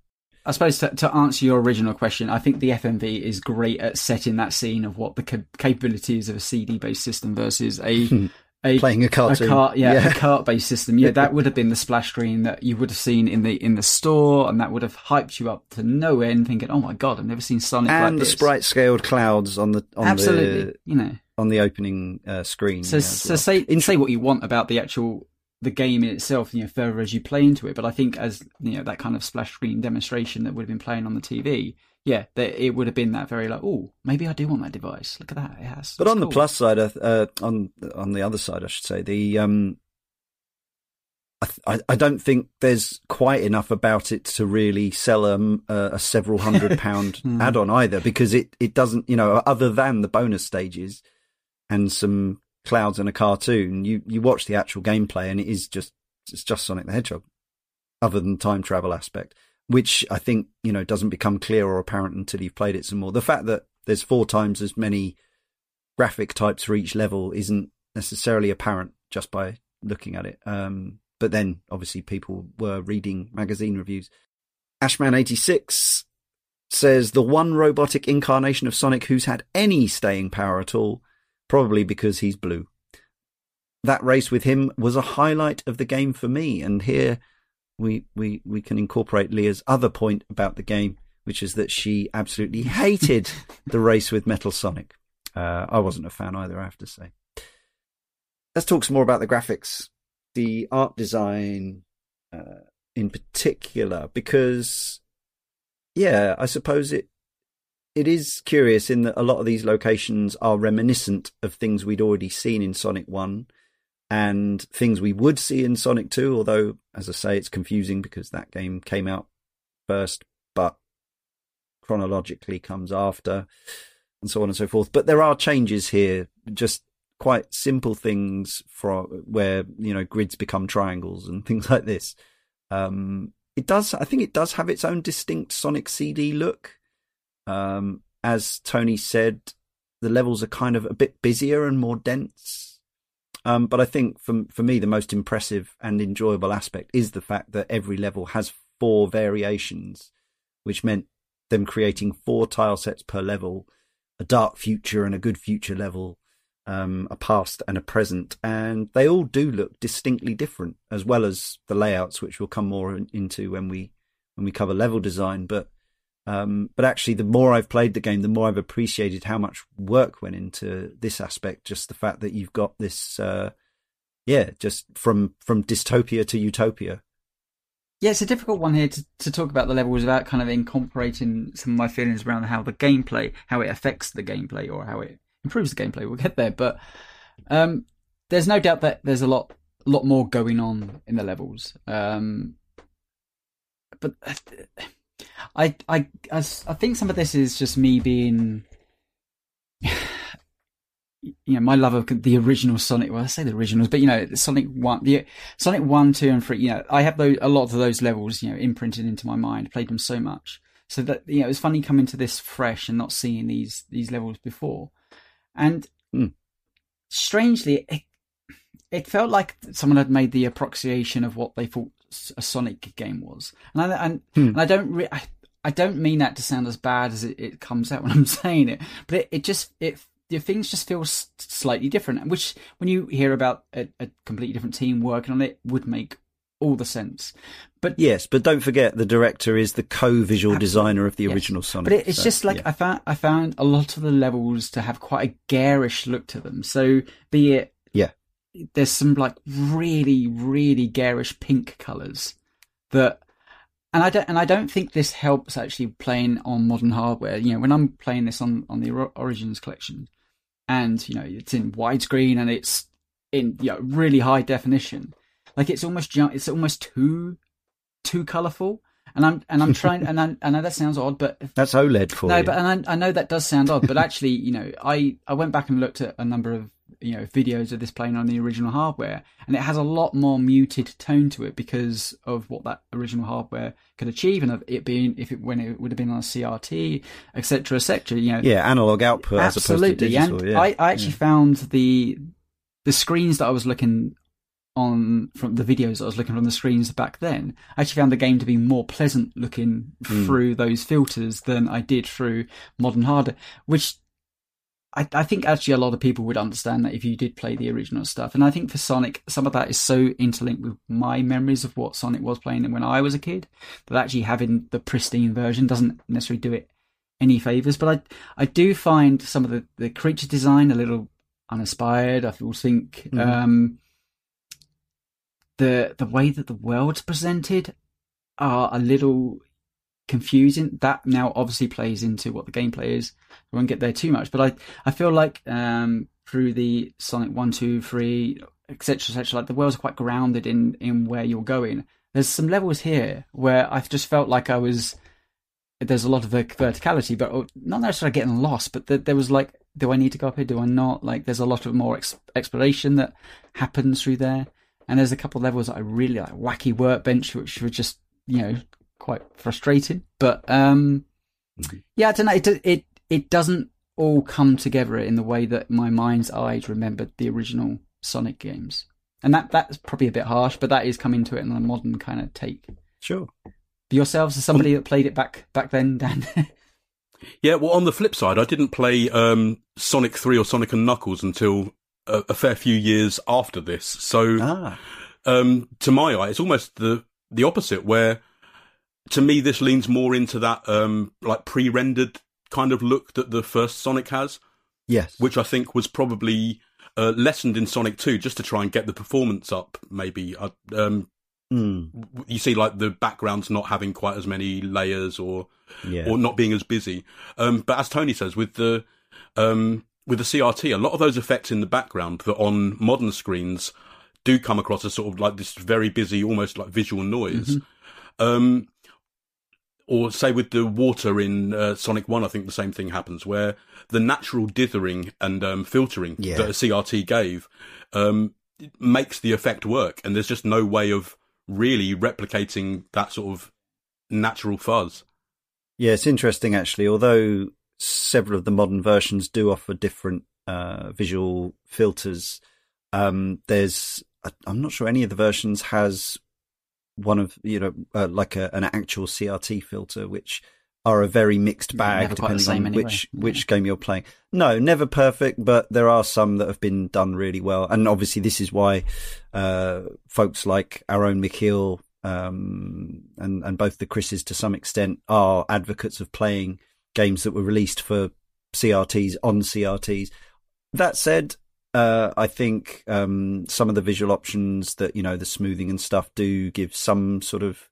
I suppose to, to answer your original question, I think the FMV is great at setting that scene of what the cap- capabilities of a CD based system versus a a Playing a a cart yeah, Yeah. a cart based system yeah that would have been the splash screen that you would have seen in the in the store and that would have hyped you up to no end thinking oh my god i've never seen sonic and like the sprite scaled clouds on the on absolutely the you know on the opening uh, screen. so yeah, so well. say Int- say what you want about the actual the game in itself you know further as you play into it. But i think as you know that kind of splash screen demonstration that would have been playing on the tv yeah that it would have been that very like oh maybe i do want that device. Look at that. It has But on the plus side, uh, on on the other side, I should say, the um, I, I don't think there's quite enough about it to really sell um, a, a several hundred pound Hmm. add-on either, because it it doesn't, you know, other than the bonus stages and some clouds and a cartoon, you you watch the actual gameplay and it is just it's just Sonic the Hedgehog, other than time travel aspect, which I think you know doesn't become clear or apparent until you've played it some more. The fact that there's four times as many graphic types for each level isn't necessarily apparent just by looking at it. Um, but then obviously people were reading magazine reviews. Ashman86 says the one robotic incarnation of Sonic who's had any staying power at all, probably because he's blue. That race with him was a highlight of the game for me. And here we, we, we can incorporate Leah's other point about the game, which is that she absolutely hated the race with Metal Sonic. Uh, I wasn't a fan either, I have to say. Let's talk some more about the graphics, the art design uh, in particular, because, yeah, I suppose it it is curious in that a lot of these locations are reminiscent of things we'd already seen in Sonic One and things we would see in Sonic Two. Although, as I say, it's confusing because that game came out first, but chronologically comes after and so on and so forth. But there are changes here, just quite simple things from where you know grids become triangles and things like this. Um, it does, I think, it does have its own distinct Sonic CD look. Um, as Tony said, the levels are kind of a bit busier and more dense. Um, but I think for for me, the most impressive and enjoyable aspect is the fact that every level has four variations, which meant them creating four tile sets per level a dark future and a good future level, um, a past and a present, and they all do look distinctly different, as well as the layouts, which we'll come more in, into when we when we cover level design. But um, but actually, the more I've played the game, the more I've appreciated how much work went into this aspect. Just the fact that you've got this, uh, yeah, just from from dystopia to utopia. Yeah, it's a difficult one here to, to talk about the levels without kind of incorporating some of my feelings around how the gameplay, how it affects the gameplay, or how it improves the gameplay. We'll get there, but um, there's no doubt that there's a lot, lot more going on in the levels. Um, but I, I, I, I think some of this is just me being, you know, my love of the original Sonic. Well, I say the originals, but you know, Sonic One, the Sonic One, Two, and Three. You know, I have those, a lot of those levels, you know, imprinted into my mind. Played them so much, so that you know, it was funny coming to this fresh and not seeing these these levels before, and Hmm. strangely, it, it felt like someone had made the approximation of what they thought a Sonic game was, and I, and, Hmm. and I don't re- I, I don't mean that to sound as bad as it, it comes out when I'm saying it, but it, it just it the things just feel s- slightly different, which when you hear about a, a completely different team working on it would make all the sense. But Yes, but don't forget the director is the co-visual Absolutely, designer of the yes. original Sonic. But it, it's so, just like yeah. I found I found a lot of the levels to have quite a garish look to them. So be it. There's some like really really garish pink colors that and I don't and I don't think this helps actually playing on modern hardware. You know, when I'm playing this on on the Origins collection, and you know it's in widescreen and it's in you know really high definition, like it's almost it's almost too too colorful And I'm and I'm trying, and I, I know that sounds odd, but that's OLED for no, you. but and I, I know that does sound odd, but actually, you know, I I went back and looked at a number of you know videos of this playing on the original hardware, and it has a lot more muted tone to it because of what that original hardware could achieve, and of it being if it when it would have been on a CRT, etc., etc. You know, yeah, analog output absolutely. as opposed to digital. and yeah. I, I actually yeah. found the the screens that I was looking on from the videos I was looking from the screens back then, I actually found the game to be more pleasant looking Mm. through those filters than I did through modern hardware, which I, I think actually a lot of people would understand that if you did play the original stuff. And I think for Sonic, some of that is so interlinked with my memories of what Sonic was playing when I was a kid that actually having the pristine version doesn't necessarily do it any favors. But I I do find some of the, the creature design a little uninspired. I feel think Mhm. um, the the way that the world's presented are a little confusing. That now obviously plays into what the gameplay is. I won't get there too much, but I I feel like um, through the Sonic One, Two, Three, etc., etc., like the world's quite grounded in in where you're going. There's some levels here where I've just felt like I was. There's a lot of verticality, but uh, not necessarily getting lost. But th- there was like, do I need to go up here? Do I not? Like, there's a lot of more ex- exploration that happens through there. And there's a couple levels that I really like, wacky workbench, which were just you know quite frustrating. But um, Mhm. yeah, I don't know. It it it doesn't all come together in the way that my mind's eyes remembered the original Sonic games, and that that's probably a bit harsh, but that is coming to it in a modern kind of take. Sure. For yourselves, as somebody that played it back back then, Dan. Yeah, well, on the flip side, I didn't play um, Sonic 3 or Sonic and Knuckles until a, a fair few years after this. So, Ah. um, to my eye, it's almost the, the opposite, where to me, this leans more into that, um, like pre-rendered kind of look that the first Sonic has, Yes. which I think was probably uh, lessened in Sonic 2 just to try and get the performance up, maybe. Uh, um, Mm, you see, like, the backgrounds not having quite as many layers or yeah. or not being as busy. Um, but as Tony says, with the um, with the CRT, a lot of those effects in the background that on modern screens do come across as sort of like this very busy, almost like visual noise. Um, or say with the water in uh, Sonic One, I think the same thing happens, where the natural dithering and um, filtering Yeah. that a CRT gave um, makes the effect work, and there's just no way of really replicating that sort of natural fuzz. Yeah, it's interesting actually. Although several of the modern versions do offer different uh, visual filters, um, there's I'm not sure any of the versions has one of you know uh, like a, an actual CRT filter, which are a very mixed bag never depending on anyway. which Yeah. which game you're playing. No, never perfect, but there are some that have been done really well, and obviously this is why uh, folks like our own Mikhail um, and and both the Chris's to some extent are advocates of playing games that were released for CRTs on CRTs. That said, uh, I think um, some of the visual options that you know the smoothing and stuff do give some sort of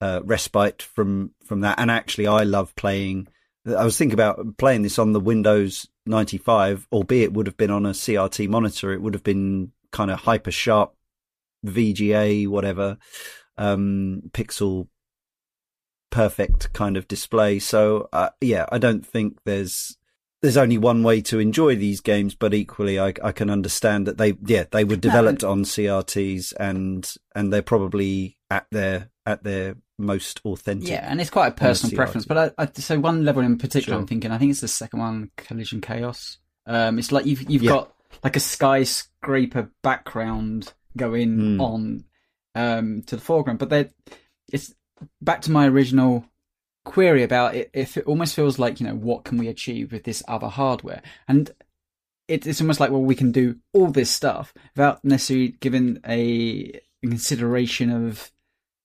uh, respite from from that. And actually, I love playing. I was thinking about playing this on the Windows 95, albeit would have been on a CRT monitor. It would have been kind of hyper sharp VGA, whatever, um, pixel perfect kind of display. So, uh, yeah, I don't think there's, there's only one way to enjoy these games, but equally I, I can understand that they, yeah, they were developed on CRTs and, and they're probably at their, at their most authentic. Yeah, and it's quite a personal preference. But I, I, so one level in particular, Sure. I'm thinking. I think it's the second one, Collision Chaos. Um, it's like you've you've Yeah. got like a skyscraper background going Hmm. on um, to the foreground, but they it's back to my original query about it. If it almost feels like you know what can we achieve with this other hardware, and it, it's almost like well we can do all this stuff without necessarily giving a consideration of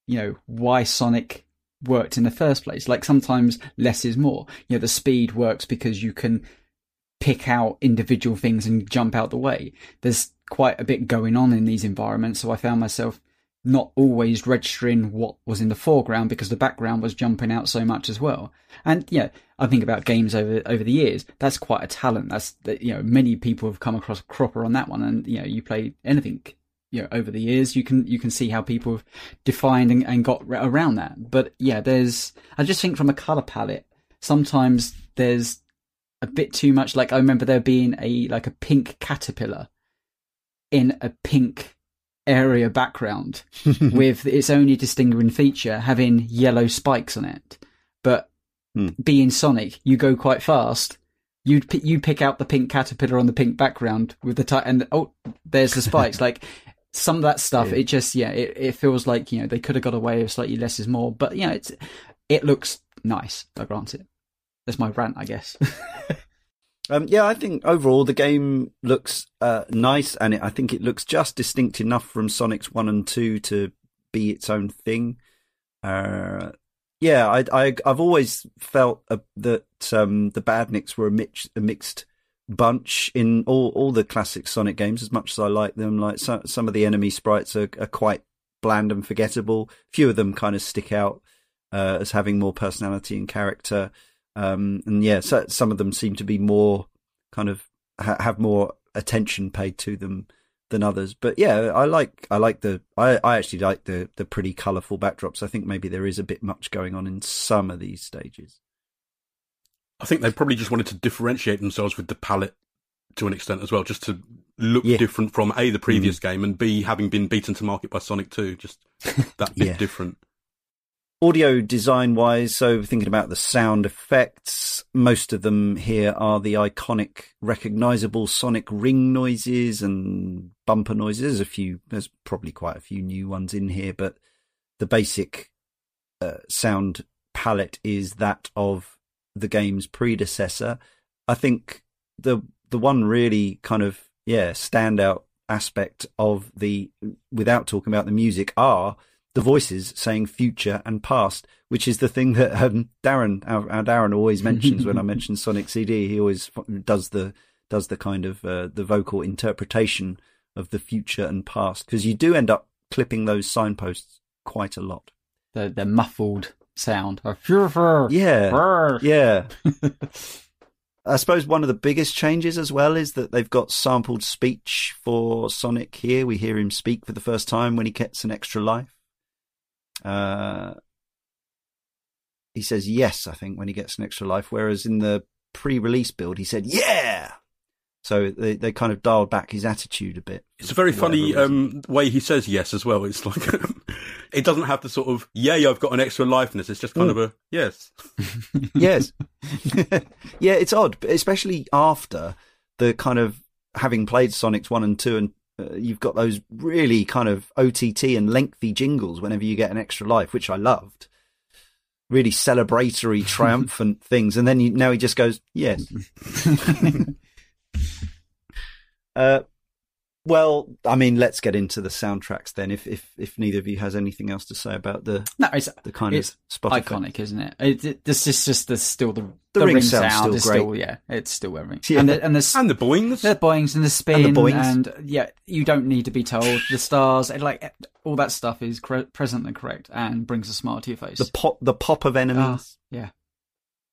you know why Sonic worked in the first place. Like sometimes less is more. You know, the speed works because you can pick out individual things and jump out the way. There's quite a bit going on in these environments, so I found myself not always registering what was in the foreground because the background was jumping out so much as well. And yeah, I think about games over over the years. That's quite a talent. That's that you know many people have come across Cropper on that one, and you know you play anything you know over the years you can you can see how people have defined and, and got around that but yeah there's i just think from a color palette sometimes there's a bit too much like i remember there being a like a pink caterpillar in a pink area background with its only distinguishing feature having yellow spikes on it. But Hmm. being sonic you go quite fast. You you pick out the pink caterpillar on the pink background with the ti and oh there's the spikes. Like some of that stuff Yeah. it just yeah it, it feels like you know they could have got away with slightly less is more. But you know it's it looks nice i grant it. That's my rant i guess Um, yeah, I think overall the game looks uh, nice, and it, I think it looks just distinct enough from Sonic's one and two to be its own thing. Uh, yeah, I, I've always felt uh, that um, the Badniks were a, mix, a mixed bunch in all, all the classic Sonic games. As much as I like them, like some, some of the enemy sprites are, are quite bland and forgettable. Few of them kind of stick out uh, as having more personality and character. Um, and yeah, so, some of them seem to be more kind of ha- have more attention paid to them than others. But yeah, I like I like the I, I actually like the the pretty colourful backdrops. I think maybe there is a bit much going on in some of these stages. I think they probably just wanted to differentiate themselves with the palette to an extent as well, just to look Yeah. different from a the previous game and b having been beaten to market by Sonic Two, just that bit Yeah. different. Audio design wise, so thinking about the sound effects, most of them here are the iconic, recognizable sonic ring noises and bumper noises. There's a few, there's probably quite a few new ones in here, but the basic uh, sound palette is that of the game's predecessor. I think the the one really kind of yeah standout aspect of the without talking about the music are the voices saying future and past, which is the thing that um, Darren, our, our Darren, always mentions when I mention Sonic CD. He always does the does the kind of uh, the vocal interpretation of the future and past because you do end up clipping those signposts quite a lot. the the muffled sound Yeah, yeah. I suppose one of the biggest changes as well is that they've got sampled speech for Sonic here. We hear him speak for the first time when he gets an extra life. Uh, he says yes, I think, when he gets an extra life, whereas in the pre-release build he said yeah. So they they kind of dialed back his attitude a bit. It's a very funny um, way he says yes as well. It's like it doesn't have the sort of yay, I've got an extra lifeness. It's just kind Mm. of a yes. yes. yeah, it's odd, especially after the kind of having played Sonic's 1 and 2 and uh, you've got those really kind of OTT and lengthy jingles whenever you get an extra life, which I loved. Really celebratory, triumphant things. And then you, now he just goes, yes. Uh, well, I mean, let's get into the soundtracks then. If if if neither of you has anything else to say about the no it's the kind It's of spot effect. iconic isn't it, it, it this is just the still the, The the, ring ring, sound still is great. still yeah it's still everything Yeah. and the, and the, And the boings. the boings and the spin And and, the boings. yeah you don't need to be told the stars and like all that stuff is cre- present and correct and brings a smile to your face The pop the pop of enemies. Ah, yeah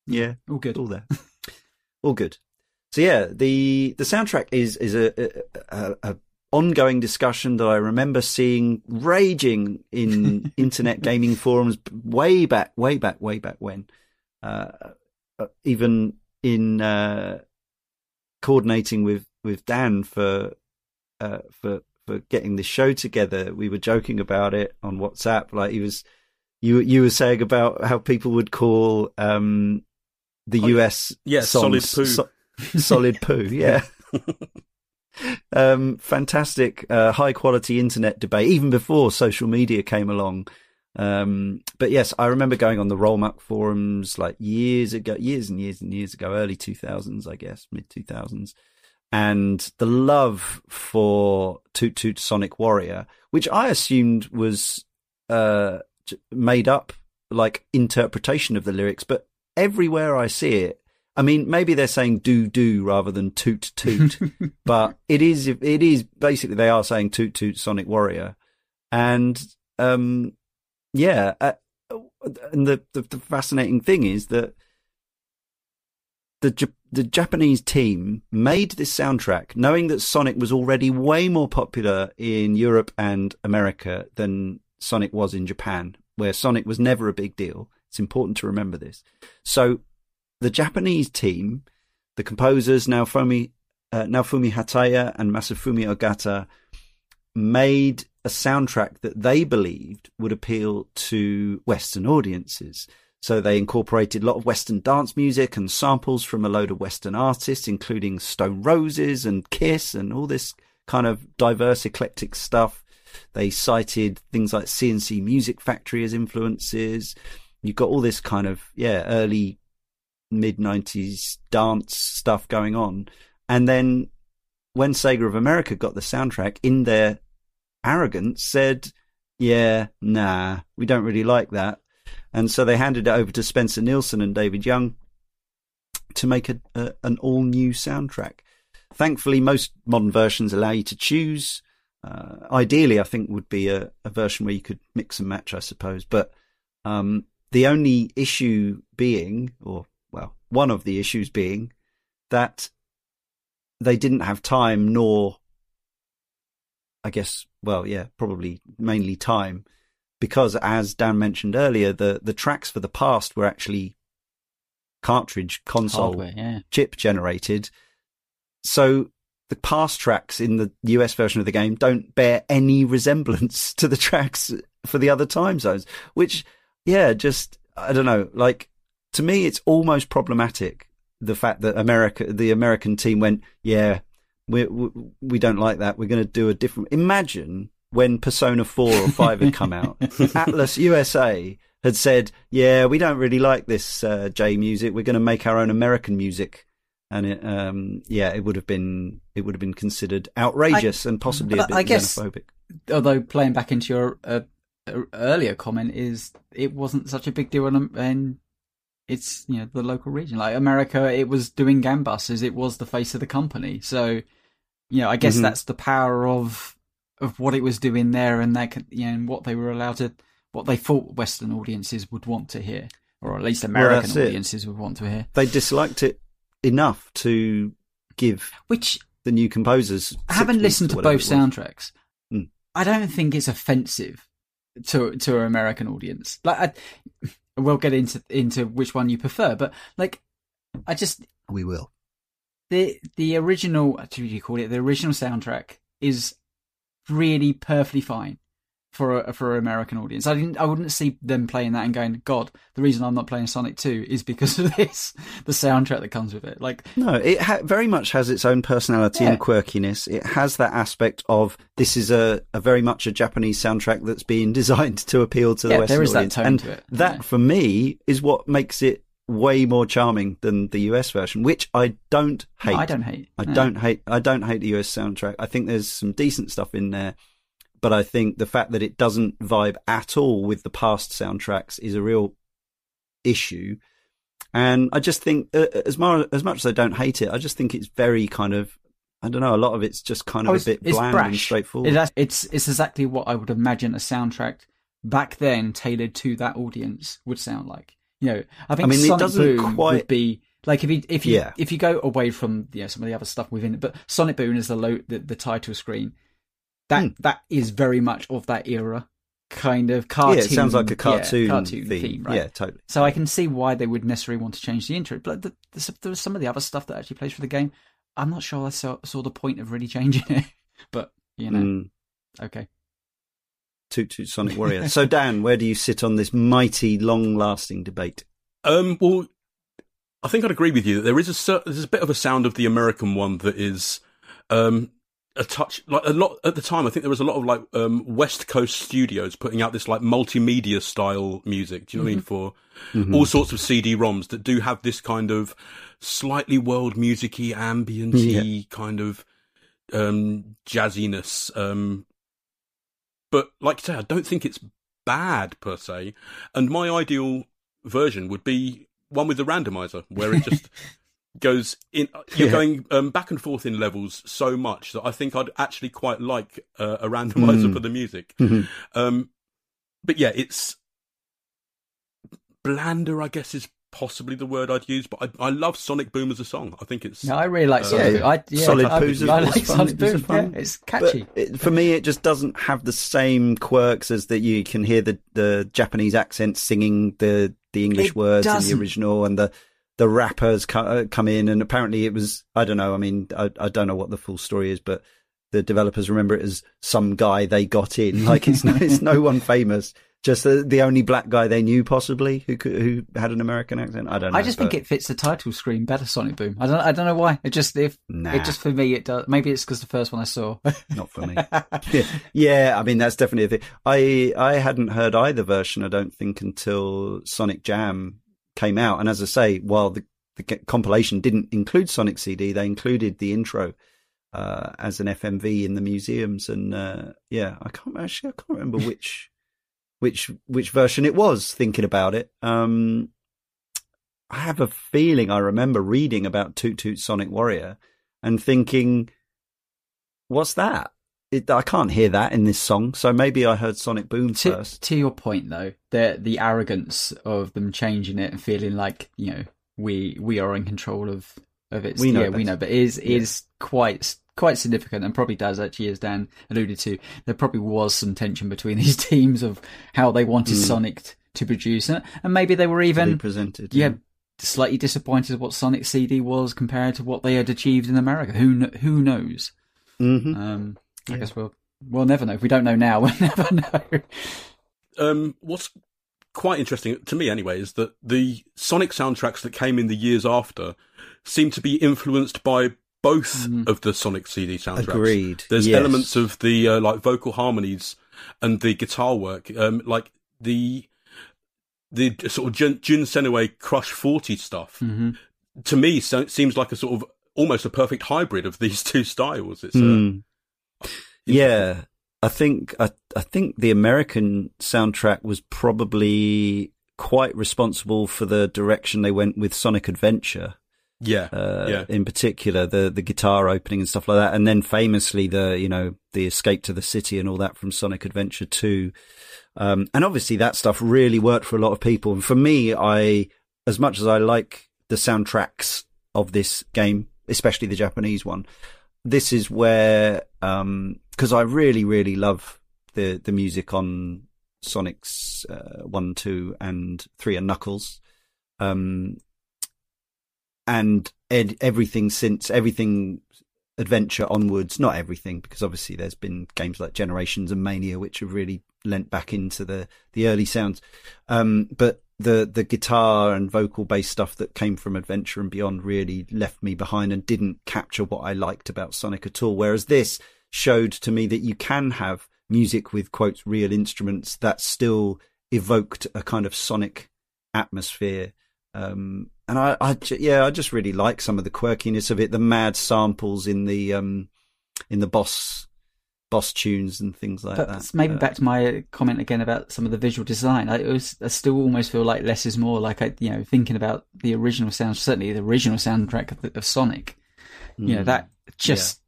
yeah. all good all there, all good. So yeah, the the soundtrack is is a, a, a, ongoing discussion that I remember seeing raging in internet gaming forums way back, way back, way back when. Uh, uh, even in uh, coordinating with with Dan for uh, for for getting the show together, we were joking about it on WhatsApp. Like he was, you you were saying about how people would call um, the Oh, US yeah, solid songs poo. so- solid poo, yeah. um, fantastic, uh, high quality internet debate, even before social media came along. Um, but yes, I remember going on the Rollmuck forums like years ago, years and years and years ago, early 2000s, I guess, mid 2000s. And the love for Toot Toot Sonic Warrior, which I assumed was, uh, made up like interpretation of the lyrics, but everywhere I see it, I mean, maybe they're saying do do rather than toot toot, but it is it is basically they are saying toot toot Sonic Warrior, and um, yeah, uh, and the, the the fascinating thing is that the the Japanese team made this soundtrack knowing that Sonic was already way more popular in Europe and America than Sonic was in Japan, where Sonic was never a big deal. It's important to remember this. So the Japanese team, the composers Naofumi uh, Naofumi Hataya and Masafumi Ogata made a soundtrack that they believed would appeal to Western audiences. So they incorporated a lot of Western dance music and samples from a load of Western artists, including Stone Roses and Kiss and all this kind of diverse, eclectic stuff. They cited things like C+C Music Factory as influences. You've got all this kind of, yeah, early mid 90s dance stuff going on. And then when Sega of America got the soundtrack in their arrogance said, yeah, nah, we don't really like that. And so they handed it over to Spencer Nilsen and David Young to make a, a, an all new soundtrack. Thankfully, most modern versions allow you to choose. Uh, ideally, I think would be a, a, version where you could mix and match, I suppose. But um, the only issue being, or one of the issues being that they didn't have time nor I guess, well, yeah, probably mainly time because as Dan mentioned earlier, the, the tracks for the past were actually cartridge console Hardware, yeah. chip generated. So the past tracks in the US version of the game don't bear any resemblance to the tracks for the other time zones, which, yeah, just, I don't know, like, to me, it's almost problematic. The fact that America, the American team went, yeah, we, we, we don't like that. We're going to do a different. Imagine when Persona 4 or 5 had come out, Atlus USA had said, yeah, we don't really like this uh, J music. We're going to make our own American music. And it, um, yeah, it would have been it would have been considered outrageous I, and possibly a bit I guess, xenophobic. Although playing back into your uh, earlier comment is it wasn't such a big deal in, in it's you know the local region like America. It was doing Gambusters. It was the face of the company. So you know, I guess mm-hmm. that's the power of of what it was doing there, and that you know, and what they were allowed to, what they thought Western audiences would want to hear, or at least American well, audiences it. would want to hear. They disliked it enough to give which the new composers. I haven't listened to both soundtracks. Mm. I don't think it's offensive to to an American audience. Like, I, we'll get into into which one you prefer, but like, I just we will. The the original what do you call it? The original soundtrack is really perfectly fine for a, for an American audience. I didn't I wouldn't see them playing that and going, God, the reason I'm not playing Sonic Two is because of this, the soundtrack that comes with it. Like no, it ha- very much has its own personality yeah. and quirkiness. It has that aspect of this is a, a very much a Japanese soundtrack that's being designed to appeal to the yeah, Western there is audience, that tone and to it. that yeah. for me is what makes it way more charming than the US version, which I don't hate. No, I don't hate. I no. don't hate. I don't hate the US soundtrack. I think there's some decent stuff in there, but I think the fact that it doesn't vibe at all with the past soundtracks is a real issue. And I just think, uh, as, mar- as much as I don't hate it, I just think it's very kind of I don't know. A lot of it's just kind of oh, a bit bland brash. and straightforward. It's, it's it's exactly what I would imagine a soundtrack back then tailored to that audience would sound like. You know, I think I mean, Sonic it doesn't Boom quite... would be like if you if you yeah. if you go away from you know, some of the other stuff within it, but Sonic Boom is the low the, the title screen. That hmm. that is very much of that era kind of cartoon. Yeah, it sounds like a cartoon, yeah, cartoon theme. theme. right? Yeah, totally. So I can see why they would necessarily want to change the intro. But the, the, there was some of the other stuff that actually plays for the game. I'm not sure I saw, saw the point of really changing it. but you know, mm. okay. Toot Toot Sonic Warrior. so Dan, where do you sit on this mighty, long-lasting debate? Um, well, I think I'd agree with you. That there is a there's a bit of a sound of the American one that is um, a touch like a lot at the time. I think there was a lot of like um, West Coast studios putting out this like multimedia style music. Do you know mm-hmm. what I mean? Mm-hmm. For mm-hmm. all sorts of CD-ROMs that do have this kind of slightly world musicy, ambienty yeah. kind of um, jazziness. Um, but like I say, I don't think it's bad per se. And my ideal version would be one with the randomizer, where it just goes in. You're yeah. going um, back and forth in levels so much that I think I'd actually quite like uh, a randomizer mm. for the music. Mm-hmm. Um, but yeah, it's blander. I guess is possibly the word I'd use, but I, I love Sonic Boom as a song. I think it's. No, I really like Uh, Sonic yeah, Boom. I, yeah, Solid I, Poos is- I like Sonic Boom. Yeah, it's But catchy. it, for me, it just doesn't have the same quirks as that. You can hear the, the Japanese accent singing the, the English It words in doesn't. the original, and the the rappers co- uh, come in, and apparently it was I don't know. I mean, I, I don't know what the full story is, but the developers remember it as some guy they got in. Like it's no, it's no one famous. Just the, the only black guy they knew, possibly, who could, who had an American accent. I don't know. I just think it fits the title screen better. Sonic Boom. I don't. I don't know why. It just if Nah. it just for me it does. Maybe it's because the first one I saw. not for me. yeah, yeah, I mean that's definitely a thing. I I hadn't heard either version. I don't think until Sonic Jam came out. And as I say, while the, the compilation didn't include Sonic CD, they included the intro uh, as an FMV in the museums. And uh, yeah, I can't actually I can't remember which which which version it was. Thinking about it, um, I have a feeling I remember reading about Toot Toot Sonic Warrior and thinking, "What's that?" It, I can't hear that in this song, so maybe I heard Sonic Boom to, first. to your point though, the the arrogance of them changing it and feeling like you know we we are in control of of it. We know yeah, we know, but is Yeah. is quite quite significant and probably does actually, as Dan alluded to, there probably was some tension between these teams of how they wanted Mm. Sonic t- to produce, it, and maybe they were even presented. yeah slightly disappointed what Sonic CD was compared to what they had achieved in America. Who who knows? hmm Um, I Yeah. guess we'll we'll never know. If we don't know now, we'll never know. Um, what's quite interesting to me, anyway, is that the Sonic soundtracks that came in the years after seem to be influenced by both Mhm. of the Sonic CD soundtracks. Agreed. There's Yes. elements of the uh, like vocal harmonies and the guitar work, um, like the the sort of Jun, Jun Senoue Crush Forty stuff. hmm To me, so, seems like a sort of almost a perfect hybrid of these two styles. It's uh, Mm. Yeah, I think I, I think the American soundtrack was probably quite responsible for the direction they went with Sonic Adventure. yeah, Uh, Yeah. in particular, the the guitar opening and stuff like that, and then famously the you know the escape to the city and all that from Sonic Adventure Two, um, and obviously that stuff really worked for a lot of people. And for me, I as much as I like the soundtracks of this game, especially the Japanese one, this is where um because I really really love the the music on Sonic's uh, one, two, and three, and Knuckles. Um, and ed- everything since everything adventure onwards not everything because obviously there's been games like generations and mania which have really lent back into the the early sounds um but the the guitar and vocal based stuff that came from adventure and beyond really left me behind and didn't capture what i liked about sonic at all. Whereas this showed to me that you can have music with quotes real instruments that still evoked a kind of sonic atmosphere. Um, and I, I, yeah, I just really like some of the quirkiness of it, the mad samples in the, um, in the boss, boss tunes and things like But that. maybe back to my comment again about some of the visual design. I, it was, I still almost feel like less is more. Like I, you know, thinking about the original sound, certainly the original soundtrack of, the, of Sonic. You know mm, that just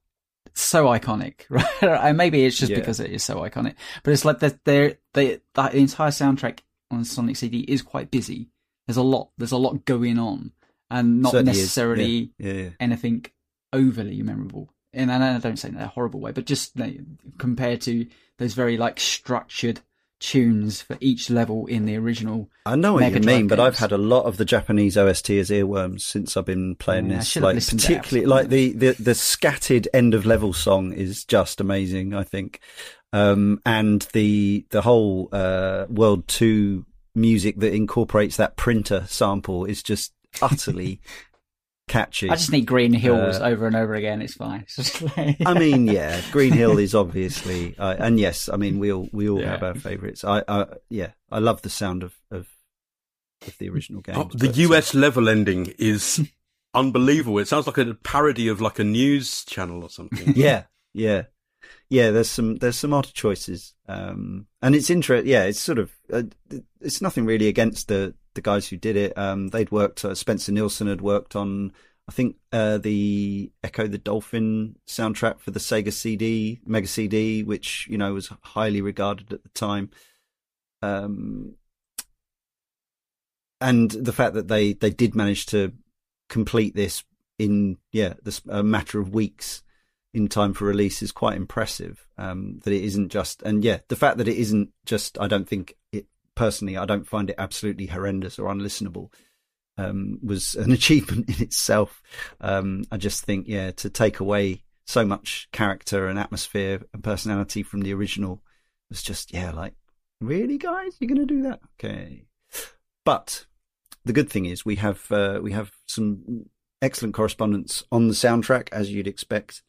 so iconic, right? and maybe it's just Yeah. because it is so iconic, but it's like that. There, the the entire soundtrack on Sonic CD is quite busy. There's a lot. There's a lot going on, and not certainly necessarily Yeah, yeah, yeah. anything overly memorable. And I don't say in a horrible way, but just you know, compared to those very like structured tunes for each level in the original. I know what Mega you mean, but I've had a lot of the Japanese OST as earworms since I've been playing Yeah, this. Like listened to that. particularly, like the, the the scattered end of level song is just amazing. I think, um, and the the whole uh, World Two music that incorporates that printer sample is just utterly catchy. I just need Green Hills Uh, over and over again. It's fine. It's just like- I mean, yeah, Green Hill is obviously, uh, and yes, I mean we all we all Yeah. have our favourites. I, I, yeah, I love the sound of of, of the original game. Oh, the US level ending is unbelievable. It sounds like a parody of like a news channel or something. yeah, yeah, yeah. There's some there's some odd choices, um, and it's interesting. Yeah, it's sort of uh, it's nothing really against the the guys who did it. Um, they'd worked. Uh, Spencer Nilsen had worked on. I think uh, the Ecco the Dolphin soundtrack for the Sega CD, Mega CD, which you know was highly regarded at the time. Um, and the fact that they they did manage to complete this in yeah this a matter of weeks in time for release is quite impressive. Um, that it isn't just and yeah the fact that it isn't just I don't think it personally I don't find it absolutely horrendous or unlistenable. Um, was an achievement in itself. Um, I just think, yeah, to take away so much character and atmosphere and personality from the original was just, yeah, like, really, guys, you're going to do that? Okay. But the good thing is we have uh, we have some excellent correspondence on the soundtrack, as you'd expect.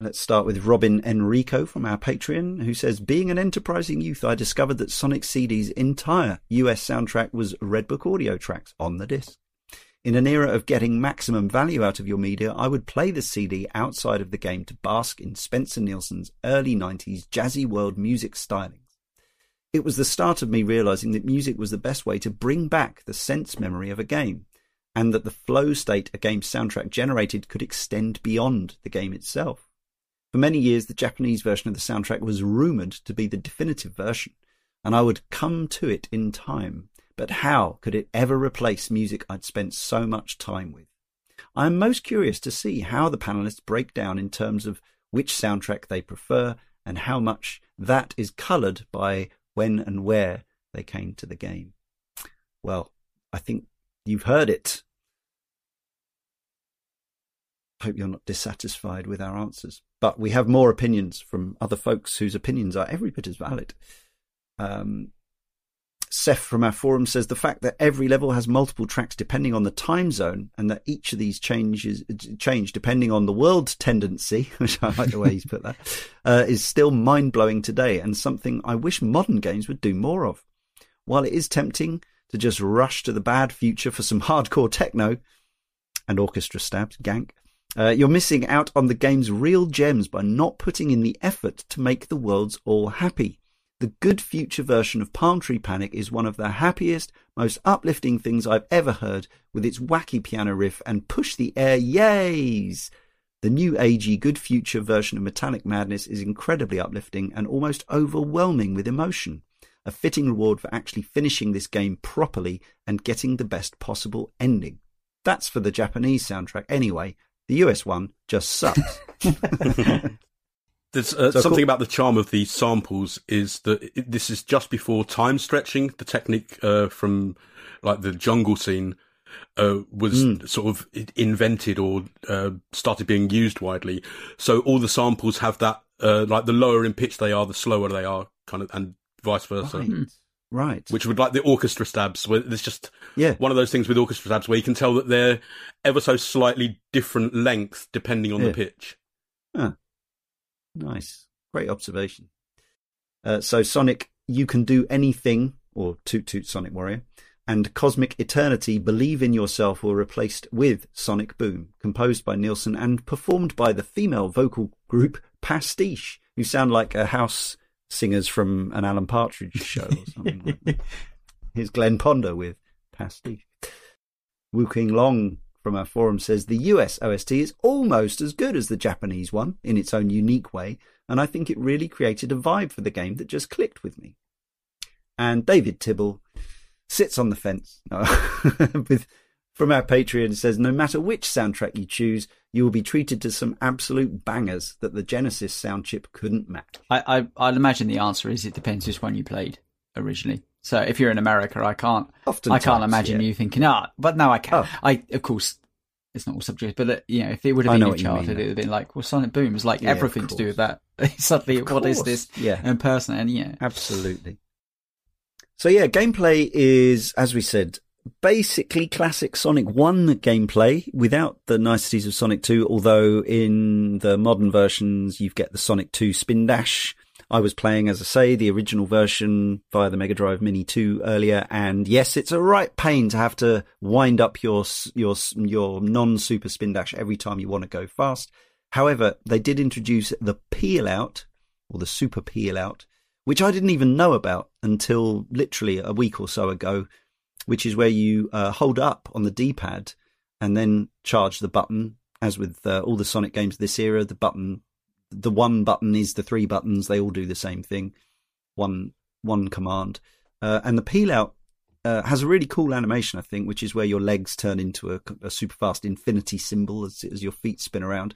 Let's start with Robin Enrico from our Patreon, who says, Being an enterprising youth, I discovered that Sonic CD's entire US soundtrack was Redbook audio tracks on the disc. In an era of getting maximum value out of your media, I would play the CD outside of the game to bask in Spencer Nilsen's early 90s jazzy world music stylings. It was the start of me realizing that music was the best way to bring back the sense memory of a game, and that the flow state a game's soundtrack generated could extend beyond the game itself. For many years, the Japanese version of the soundtrack was rumored to be the definitive version, and I would come to it in time. But how could it ever replace music I'd spent so much time with? I am most curious to see how the panelists break down in terms of which soundtrack they prefer and how much that is coloured by when and where they came to the game. Well, I think you've heard it hope you're not dissatisfied with our answers. But we have more opinions from other folks whose opinions are every bit as valid. Um, Seth from our forum says the fact that every level has multiple tracks depending on the time zone and that each of these changes change depending on the world tendency, which I like the way he's put that, uh, is still mind blowing today and something I wish modern games would do more of. While it is tempting to just rush to the bad future for some hardcore techno and orchestra stabs, gank, uh, you're missing out on the game's real gems by not putting in the effort to make the worlds all happy. The good future version of Palm Tree Panic is one of the happiest, most uplifting things I've ever heard, with its wacky piano riff and push the air yays. The new agey good future version of Metallic Madness is incredibly uplifting and almost overwhelming with emotion. A fitting reward for actually finishing this game properly and getting the best possible ending. That's for the Japanese soundtrack anyway, the US one just sucks. There's uh, so something cool. about the charm of these samples is that it, this is just before time stretching. The technique uh, from like the jungle scene uh, was mm. sort of invented or uh, started being used widely. So all the samples have that, uh, like the lower in pitch they are, the slower they are, kind of, and vice versa. Right. Right. Which would like the orchestra stabs, where there's just yeah. one of those things with orchestra stabs where you can tell that they're ever so slightly different length depending on yeah. the pitch. Huh. Nice. Great observation. Uh, so, Sonic, you can do anything, or Toot Toot Sonic Warrior, and Cosmic Eternity, Believe in Yourself were replaced with Sonic Boom, composed by Nilsen and performed by the female vocal group Pastiche, who sound like a house singers from an Alan Partridge show or something like Here's Glenn Ponder with Pastiche. Wuking Long from our forum says the US OST is almost as good as the Japanese one in its own unique way, and I think it really created a vibe for the game that just clicked with me. And David Tibble sits on the fence with from our Patreon says no matter which soundtrack you choose, you will be treated to some absolute bangers that the Genesis sound chip couldn't match. I, I would imagine the answer is it depends which one you played originally. So if you're in America, I can't I can't imagine yeah. you thinking, ah, but no, I can. Oh. I of course it's not all subject, but uh, you know, if it would have been your childhood, it would have been like, well, Sonic Boom is like yeah, everything to do with that. Suddenly, what is this? Yeah, in person, and yeah, absolutely. So yeah, gameplay is, as we said, basically classic Sonic 1 gameplay without the niceties of Sonic 2, although in the modern versions you get the Sonic 2 spin dash. I was playing, as I say, the original version via the Mega Drive Mini 2 earlier, and yes, it's a right pain to have to wind up your your your non-super spin dash every time you want to go fast. However, they did introduce the peel out or the super peel out, which I didn't even know about until literally a week or so ago which is where you uh, hold up on the D-pad and then charge the button. As with uh, all the Sonic games of this era, the button, the one button is the three buttons. They all do the same thing. One one command, uh, and the peel out uh, has a really cool animation, I think, which is where your legs turn into a, a super fast infinity symbol as, as your feet spin around.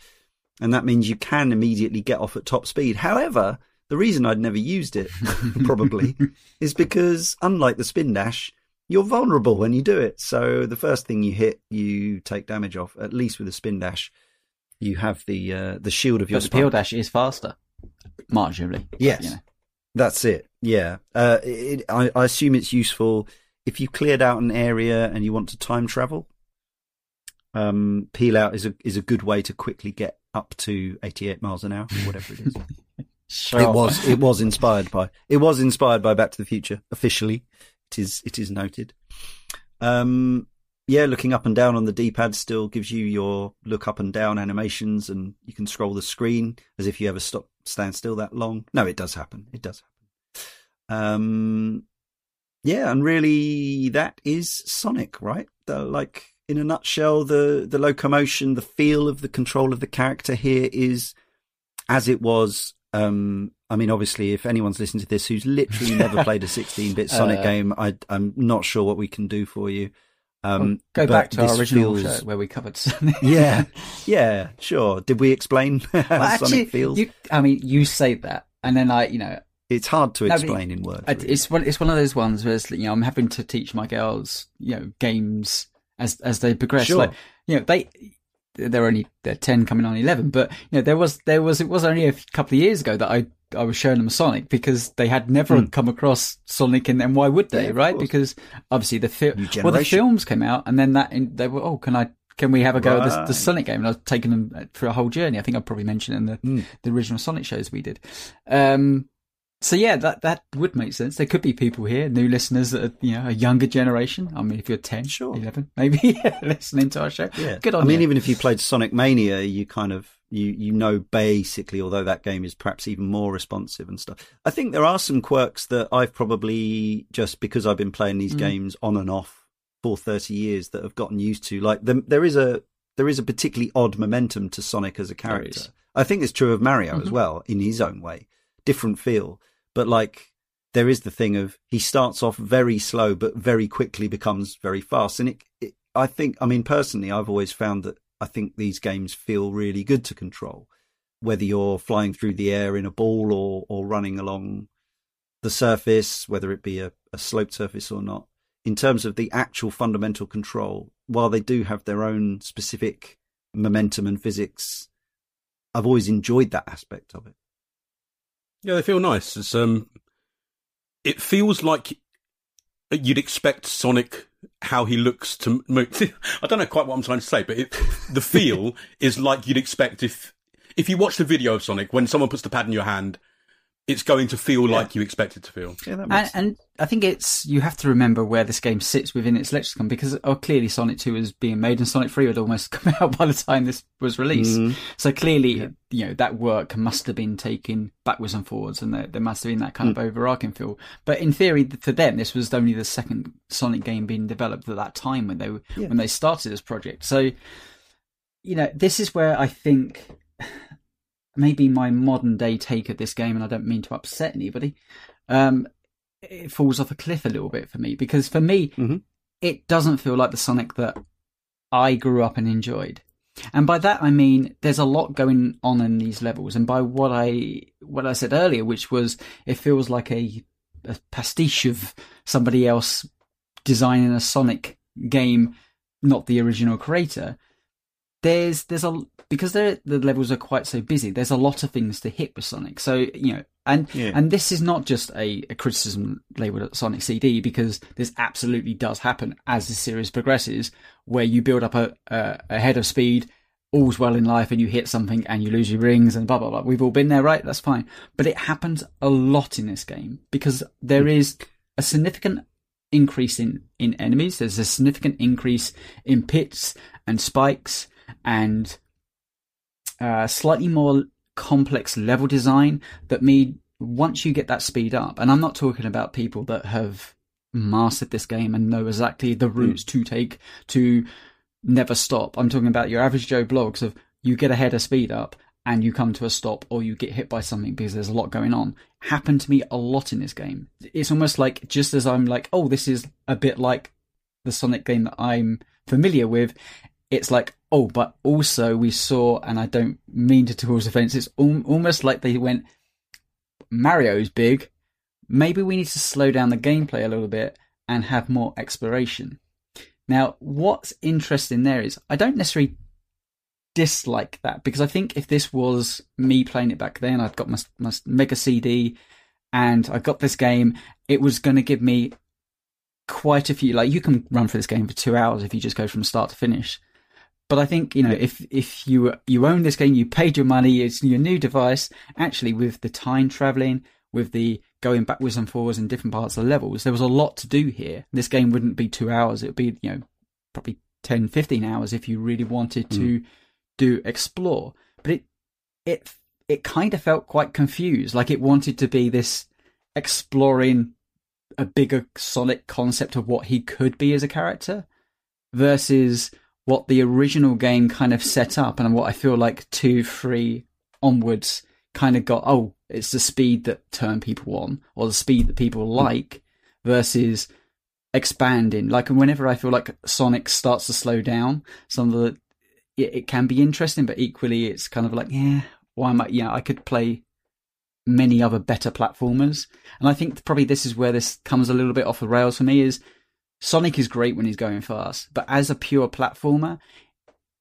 And that means you can immediately get off at top speed. However, the reason I'd never used it, probably, is because unlike the spin dash, you're vulnerable when you do it. So the first thing you hit, you take damage off. At least with a spin dash, you have the uh, the shield of your. But the peel dash is faster, marginally. Yes, you know. that's it. Yeah, uh, it, I, I assume it's useful if you cleared out an area and you want to time travel. Um, peel out is a is a good way to quickly get up to 88 miles an hour, or whatever it is. Sure. It was it was inspired by it was inspired by Back to the Future officially. It is it is noted. Um, yeah, looking up and down on the D-pad still gives you your look up and down animations, and you can scroll the screen as if you ever stop stand still that long. No, it does happen. It does happen. Um, yeah, and really that is Sonic, right? The, like in a nutshell, the the locomotion, the feel of the control of the character here is as it was um, I mean, obviously, if anyone's listening to this who's literally never played a 16-bit Sonic Uh, game, I, I'm not sure what we can do for you. Um, Well, go back to our original feels- show where we covered Sonic. Yeah, yeah, sure. Did we explain how Well, actually, Sonic feels? You, I mean, you say that, and then I, you know, It's hard to No, explain in words. Really. it's one. It's one of those ones where it's, you know I'm having to teach my girls, you know, games as as they progress. Sure. Like, you know, they they're only they're ten coming on eleven, but you know there was there was it was only a couple of years ago that I I was showing them Sonic because they had never Hmm. come across Sonic, and, and why would they, Yeah, right? course. Because obviously the film, well, the films came out, and then that and they were oh, can I? Can we have a go at the, the Sonic game? And I was taking them through a whole journey. I think I probably mentioned in the Hmm. the original Sonic shows we did. Um, so yeah, that that would make sense. There could be people here, new listeners that are, you know, a younger generation. I mean, if you're 10, Sure. 11, maybe listening to our show. Yeah, Good on I mean, you. even if you played Sonic Mania, you kind of you you know basically, although that game is perhaps even more responsive and stuff. I think there are some quirks that I've probably just because I've been playing these Mm. games on and off for thirty years that have gotten used to. Like the, there is a there is a particularly odd momentum to Sonic as a character. I think it's true of Mario as Mhm. well in his own way, different feel, but like. There is the thing of he starts off very slow, but very quickly becomes very fast. And it, it, I think, I mean, personally, I've always found that I think these games feel really good to control, whether you're flying through the air in a ball or, or running along the surface, whether it be a, a sloped surface or not. In terms of the actual fundamental control, while they do have their own specific momentum and physics, I've always enjoyed that aspect of it. Yeah, they feel nice. It's um, it feels like you'd expect Sonic how he looks to move. I don't know quite what I'm trying to say, but it, the feel is like you'd expect if if you watch the video of Sonic when someone puts the pad in your hand, it's going to feel Yeah. like you expect it to feel. Yeah, that and, makes and I think it's you have to remember where this game sits within its lexicon because oh, clearly Sonic Two was being made and Sonic Three had almost come out by the time this was released. Mhm. So clearly, Yeah. you know that work must have been taken backwards and forwards, and there, there must have been that kind of overarching feel. But in theory, for them, this was only the second Sonic game being developed at that time when they were Yeah. when they started this project. So, you know, this is where I think maybe my modern day take of this game, and I don't mean to upset anybody, um, it falls off a cliff a little bit for me because for me, Mhm. it doesn't feel like the Sonic that I grew up and enjoyed. And by that I mean there's a lot going on in these levels, and by what I what I said earlier, which was it feels like a, a pastiche of somebody else designing a Sonic game, not the original creator. There's there's a because the levels are quite so busy. There's a lot of things to hit with Sonic, so you know, and Yeah. and this is not just a, a criticism labeled at Sonic CD because this absolutely does happen as the series progresses, where you build up a, a, a head of speed, all's well in life, and you hit something and you lose your rings and blah blah blah. We've all been there, right? That's fine, but it happens a lot in this game because there mm. is a significant increase in in enemies. There's a significant increase in pits and spikes and uh, slightly more complex level design that mean once you get that speed up, and I'm not talking about people that have mastered this game and know exactly the routes to take to never stop. I'm talking about your average Joe Bloggs of you get ahead of speed up and you come to a stop or you get hit by something because there's a lot going on happened to me a lot in this game. It's almost like just as I'm like, oh, this is a bit like the Sonic game that I'm familiar with, it's like, oh, but also we saw, and I don't mean to cause offense, it's al- almost like they went, Mario's big, maybe we need to slow down the gameplay a little bit and have more exploration. Now, what's interesting there is I don't necessarily dislike that because I think if this was me playing it back then, I'd got my, my Mega CD and I got this game, it was going to give me quite a few. Like you can run through this game for two hours if you just go from start to finish. But I think you know if if you you own this game, you paid your money, it's your new device. Actually, with the time traveling, with the going backwards and forwards in different parts of the levels, there was a lot to do here. This game wouldn't be two hours; it would be you know probably 10, 15 hours if you really wanted to mm. do explore. But it it it kind of felt quite confused, like it wanted to be this exploring a bigger Sonic concept of what he could be as a character versus what the original game kind of set up and what I feel like two, three onwards kind of got, oh, it's the speed that turn people on or the speed that people hmm. like versus expanding. Like whenever I feel like Sonic starts to slow down, some of the, it, it can be interesting, but equally it's kind of like, yeah, why am I, yeah, I could play many other better platformers. And I think probably this is where this comes a little bit off the rails for me is Sonic is great when he's going fast, but as a pure platformer,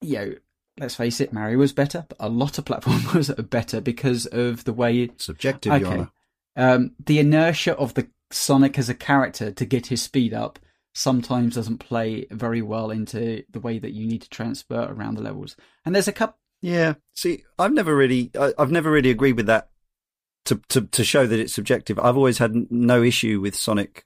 you know, let's face it, Mario was better, but a lot of platformers are better because of the way subjective. Okay, um, the inertia of the Sonic as a character to get his speed up sometimes doesn't play very well into the way that you need to transfer around the levels. And there's a couple. Yeah, see, I've never really, I, I've never really agreed with that. To, to to show that it's subjective, I've always had no issue with Sonic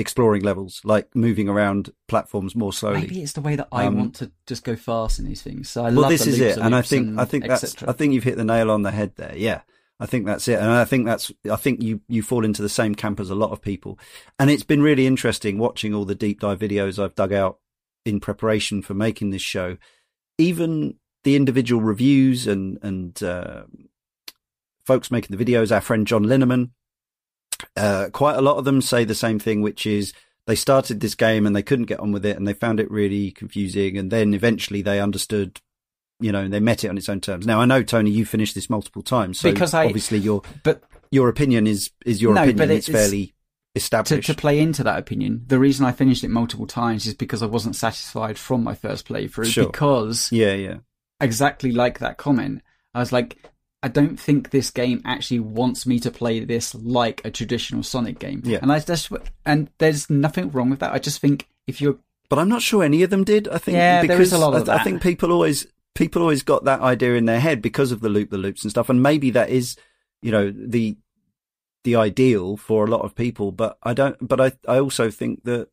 exploring levels, like moving around platforms more slowly. Maybe it's the way that I um, want to just go fast in these things. So I well, love this is it, and I think I think that's I think you've hit the nail on the head there. Yeah, I think that's it, and I think that's I think you you fall into the same camp as a lot of people, and it's been really interesting watching all the deep dive videos I've dug out in preparation for making this show. Even the individual reviews and and uh, folks making the videos, our friend John Linneman, uh, quite a lot of them say the same thing, which is they started this game and they couldn't get on with it and they found it really confusing. And then eventually they understood, you know, they met it on its own terms. Now I know Tony, you finished this multiple times, so because I, obviously your but your opinion is is your no, opinion. But it's, it's fairly established. To, to, play into that opinion, the reason I finished it multiple times is because I wasn't satisfied from my first playthrough. Sure. Because yeah, yeah, exactly like that comment. I was like, I don't think this game actually wants me to play this like a traditional Sonic game. Yeah. And I just and there's nothing wrong with that. I just think if you're But I'm not sure any of them did. I think yeah, because there is a lot of I, that. I think people always people always got that idea in their head because of the loop the loops and stuff and maybe that is, you know, the the ideal for a lot of people, but I don't but I I also think that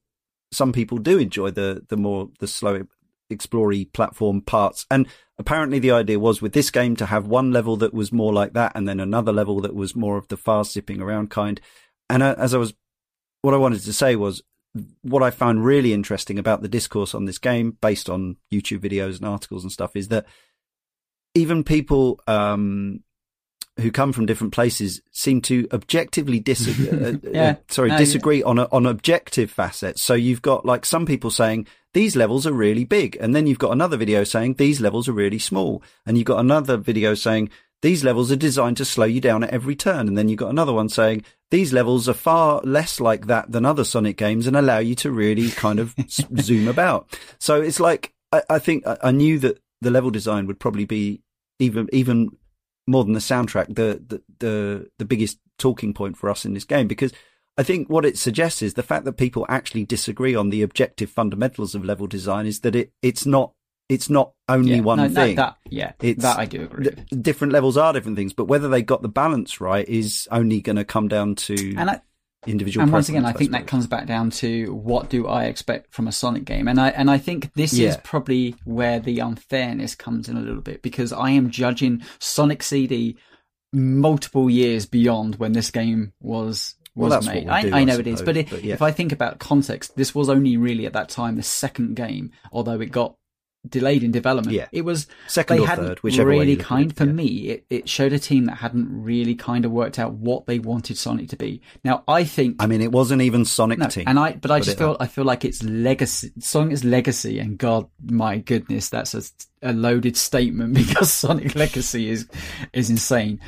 some people do enjoy the the more the slow explory platform parts. And apparently the idea was with this game to have one level that was more like that and then another level that was more of the fast zipping around kind. And uh, as I was, what I wanted to say was what I found really interesting about the discourse on this game based on YouTube videos and articles and stuff is that even people, um, who come from different places seem to objectively disagree. Uh, uh, yeah. uh, sorry, no, disagree yeah. on a, on objective facets. So you've got like some people saying these levels are really big, and then you've got another video saying these levels are really small, and you've got another video saying these levels are designed to slow you down at every turn, and then you've got another one saying these levels are far less like that than other Sonic games and allow you to really kind of zoom about. So it's like I, I think I, I knew that the level design would probably be even even more than the soundtrack, the, the, the, the biggest talking point for us in this game because I think what it suggests is the fact that people actually disagree on the objective fundamentals of level design is that it, it's not, it's not only yeah, one no, thing. No, that, yeah, it's, that I do agree. different levels are different things, but whether they got the balance right is only going to come down to. And I, individual. And once again, I, I think that comes back down to what do I expect from a Sonic game, and I and I think this yeah. is probably where the unfairness comes in a little bit because I am judging Sonic CD multiple years beyond when this game was was well, made. Do, I, I, know suppose, it is, but, it, but yeah. if I think about context, this was only really at that time the second game, although it got delayed in development. Yeah. It was Second they or third, whichever way really kind for yeah. me. It, it showed a team that hadn't really kind of worked out what they wanted Sonic to be. Now I think I mean, it wasn't even Sonic no, Team. and I but I just feel up. I feel like it's legacy. Sonic's legacy, and God, my goodness, that's a, a loaded statement because Sonic Legacy is is insane.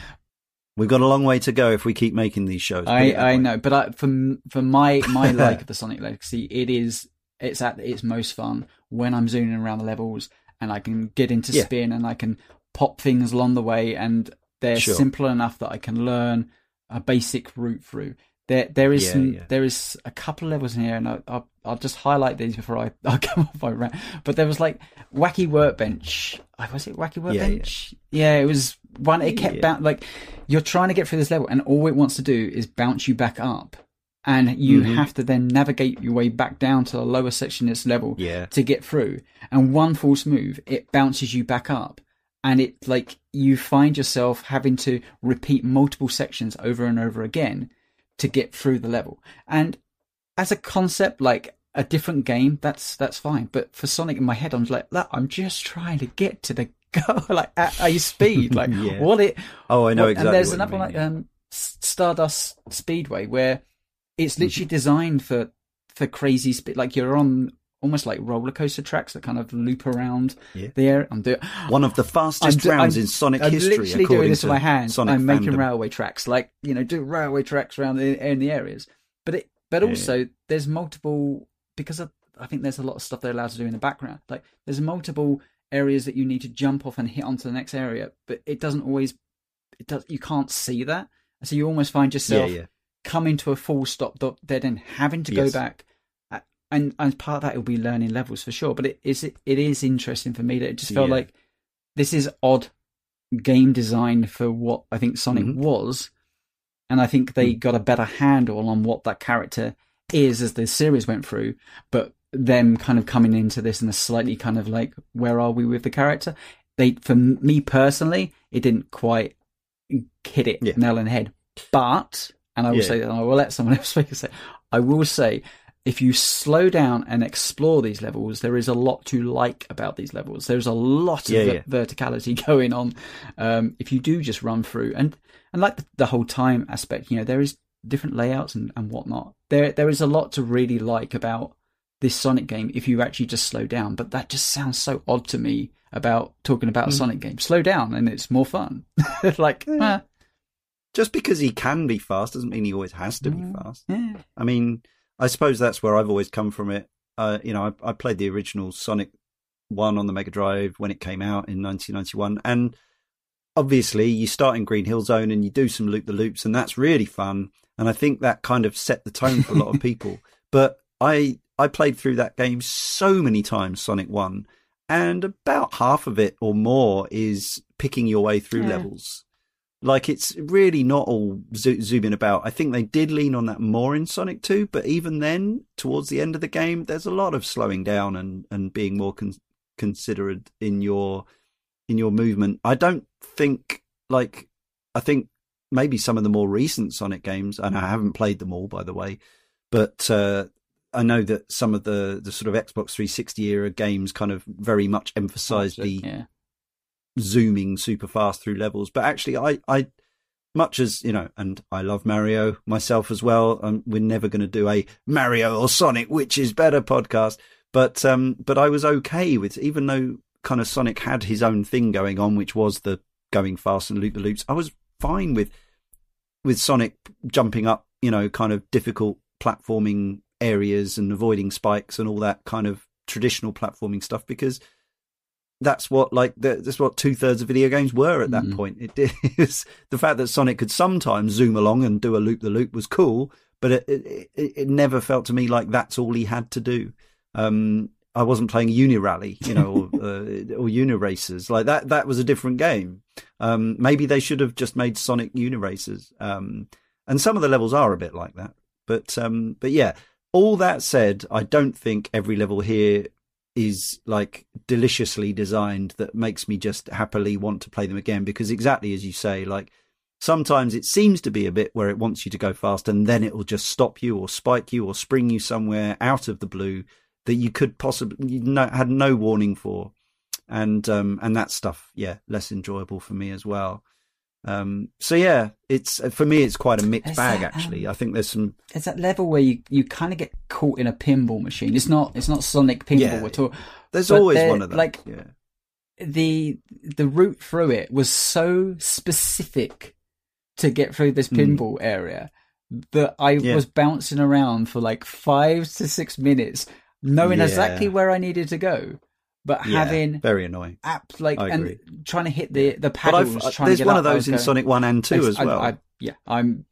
We've got a long way to go if we keep making these shows. I I know, but I, for for my my like of the Sonic Legacy, it is it's at its most fun when I'm zooming around the levels and I can get into Yeah. spin and I can pop things along the way and they're Sure. simple enough that I can learn a basic route through. There there is Yeah, some, yeah. there is a couple of levels in here and I, I'll I'll just highlight these before I I come off my rant. But there was like wacky workbench. uh, Was it wacky Yeah, yeah. workbench? Yeah, it was one. It kept Yeah. like you're trying to get through this level, and all it wants to do is bounce you back up, and you Mhm. have to then navigate your way back down to the lower section of this level Yeah. to get through. And one false move, it bounces you back up, and it like you find yourself having to repeat multiple sections over and over again to get through the level. And as a concept, like a different game, that's that's fine. But for Sonic in my head, I'm like, I'm just trying to get to the goal, like at a speed, like Yeah. what it. Oh, I know what- exactly. And there's another mean, like yeah. um, Stardust Speedway where it's mm-hmm. literally designed for for crazy speed. Like you're on almost like roller coaster tracks that kind of loop around Yeah. the air. I'm doing one of the fastest I'm do- rounds I'm- in Sonic I'm history. literally according doing this to with my hands. Sonic I'm making fandom. railway tracks, like you know, do railway tracks around the, in the areas. But it, but Yeah. also there's multiple because of, I think there's a lot of stuff they're allowed to do in the background. Like there's multiple areas that you need to jump off and hit onto the next area, but it doesn't always. It does. You can't see that, so you almost find Yeah, yourself yeah. Coming to a full stop dot dead end, having to Yes. go back. Uh, And and part of that will be learning levels for sure. But it is it is interesting for me that it just felt Yeah. like this is odd game design for what I think Sonic Mhm. was, and I think they Hmm. got a better handle on what that character is as the series went through. But them kind of coming into this in a slightly kind of like, where are we with the character? They, for me personally, it didn't quite hit it Yeah. nail on the head. But, and I will Yeah. say and I will let someone else speak say, I will say, if you slow down and explore these levels, there is a lot to like about these levels. There's a lot of Yeah, ver- yeah. verticality going on. Um, if you do just run through and, and like the, the whole time aspect, you know, there is different layouts and, and whatnot. There, there is a lot to really like about this Sonic game if you actually just slow down. But that just sounds so odd to me about talking about a Mm. Sonic game. Slow down and it's more fun. like, Yeah. ah, Just because he can be fast doesn't mean he always has to be Mm. fast. yeah. I mean, I suppose that's where I've always come from. It, uh, you know, I, I played the original Sonic One on the Mega Drive when it came out in 1991, and obviously you start in Green Hill Zone and you do some loop the loops, and that's really fun. And I think that kind of set the tone for a lot of people. But I I played through that game so many times, Sonic One, and about half of it or more is picking your way through Yeah. levels. Like it's really not all zo- zooming about. I think they did lean on that more in Sonic 2, but even then, towards the end of the game, there's a lot of slowing down and, and being more con- considerate in your in your movement. I don't think like I think maybe some of the more recent Sonic games, and I haven't played them all by the way, but uh, I know that some of the the sort of Xbox 360 era games kind of very much emphasize the yeah. Zooming super fast through levels. But actually, I, I, much as you know, and I love Mario myself as well. Um, we're never going to do a Mario or Sonic, which is better podcast. But um, but I was okay with even though kind of Sonic had his own thing going on, which was the going fast and loop the loops. I was fine with with Sonic jumping up, you know, kind of difficult platforming areas and avoiding spikes and all that kind of traditional platforming stuff because that's what like that's what two thirds of video games were at that Mhm. point. It, it was the fact that Sonic could sometimes zoom along and do a loop the loop was cool, but it, it it never felt to me like that's all he had to do. Um, I wasn't playing Uni Rally, you know, or, uh, or like that. That was a different game. Um, maybe they should have just made Sonic Uni Racers. Um, and some of the levels are a bit like that. But um, but yeah. All that said, I don't think every level here is like deliciously designed that makes me just happily want to play them again because exactly as you say like sometimes it seems to be a bit where it wants you to go fast and then it will just stop you or spike you or spring you somewhere out of the blue that you could possibly you had no warning for and um, and that stuff, yeah, less enjoyable for me as well. Um, so yeah, it's for me, it's quite a mixed Is bag that, actually. um, I think there's some It's that level where you, you kind of get caught in a pinball machine. It's not it's not Sonic pinball Yeah. at all. there's always one of them. like- yeah, the the route through it was so specific to get through this Mm. pinball area that I Yeah. was bouncing around for like five to six minutes, knowing exactly where I needed to go, but yeah, having very annoying. app like and trying to hit the the paddles. Uh, there's one up, of those in going- Sonic One and Two as I- well. I- yeah, I'm.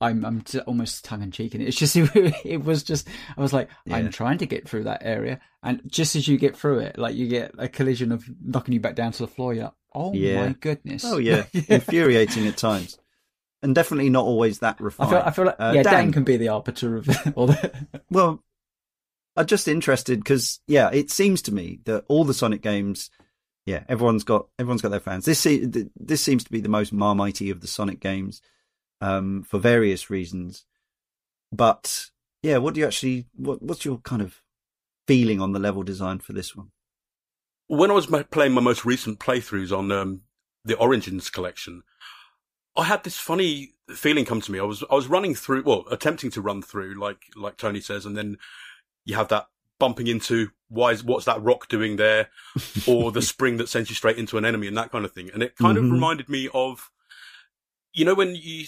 I'm I'm almost tongue in cheek, and it's just it was just I was like Yeah. I'm trying to get through that area, and just as you get through it, like you get a collision of knocking you back down to the floor. You're like, oh Yeah. my goodness! oh yeah, infuriating at times, and definitely not always that I refined. feel I feel like Uh, yeah, Dan, Dan. can be the arbiter of all the. Well, I'm just interested because yeah, it seems to me that all the Sonic games, yeah, everyone's got everyone's got their fans. This this seems to be the most marmitey of the Sonic games, um, for various reasons. But yeah, what do you actually what what's your kind of feeling on the level design for this one? when I was playing my most recent playthroughs on um, the Origins collection, I had this funny feeling come to me. I was I was running through, well, attempting to run through, like like Tony says, and then you have that bumping into why is what's that rock doing there, or the spring that sends you straight into an enemy and that kind of thing. And it kind Mhm. of reminded me of, you know, when you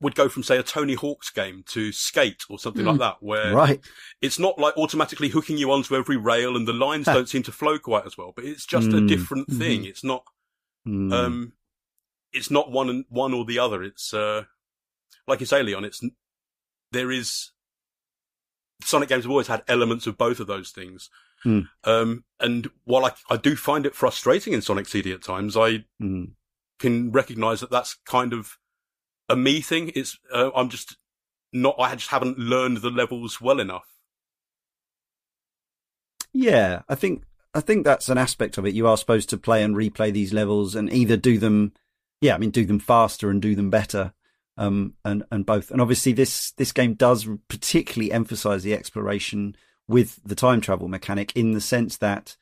would go from say a Tony Hawk's game to Skate or something like Mm. that, where right? it's not like automatically hooking you onto every rail and the lines don't seem to flow quite as well, but it's just a Mm. different thing. It's not, Mm. um, it's not one and one or the other. It's, uh, like you say, Leon, it's, there is, Sonic games have always had elements of both of those things. Mm. Um, and while I, I do find it frustrating in Sonic CD at times, I Mm. can recognize that that's kind of a me thing. It's, uh, I'm just not, I just haven't learned the levels well enough. Yeah, I think I think that's an aspect of it. You are supposed to play and replay these levels and either do them, yeah, I mean, do them faster and do them better, um, and and both. And obviously, this this game does particularly emphasize the exploration with the time travel mechanic in the sense that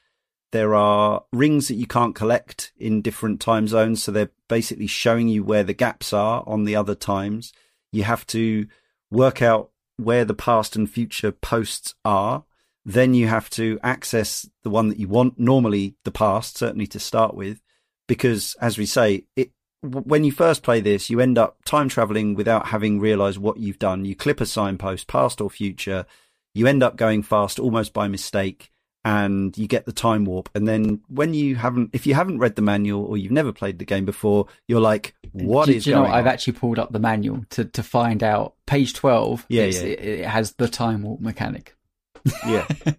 there are rings that you can't collect in different time zones, so they're basically showing you where the gaps are on the other times. You have to work out where the past and future posts are then you have to access the one that you want normally the past certainly to start with because as we say it when you first play this you end up time traveling without having realized what you've done you clip a signpost past or future you end up going fast almost by mistake and you get the time warp and then when you haven't if you haven't read the manual or you've never played the game before you're like what do, is do you know? I've on? actually pulled up the manual to to find out. Page twelve. Yeah, yeah. It, it has the time warp mechanic. yeah.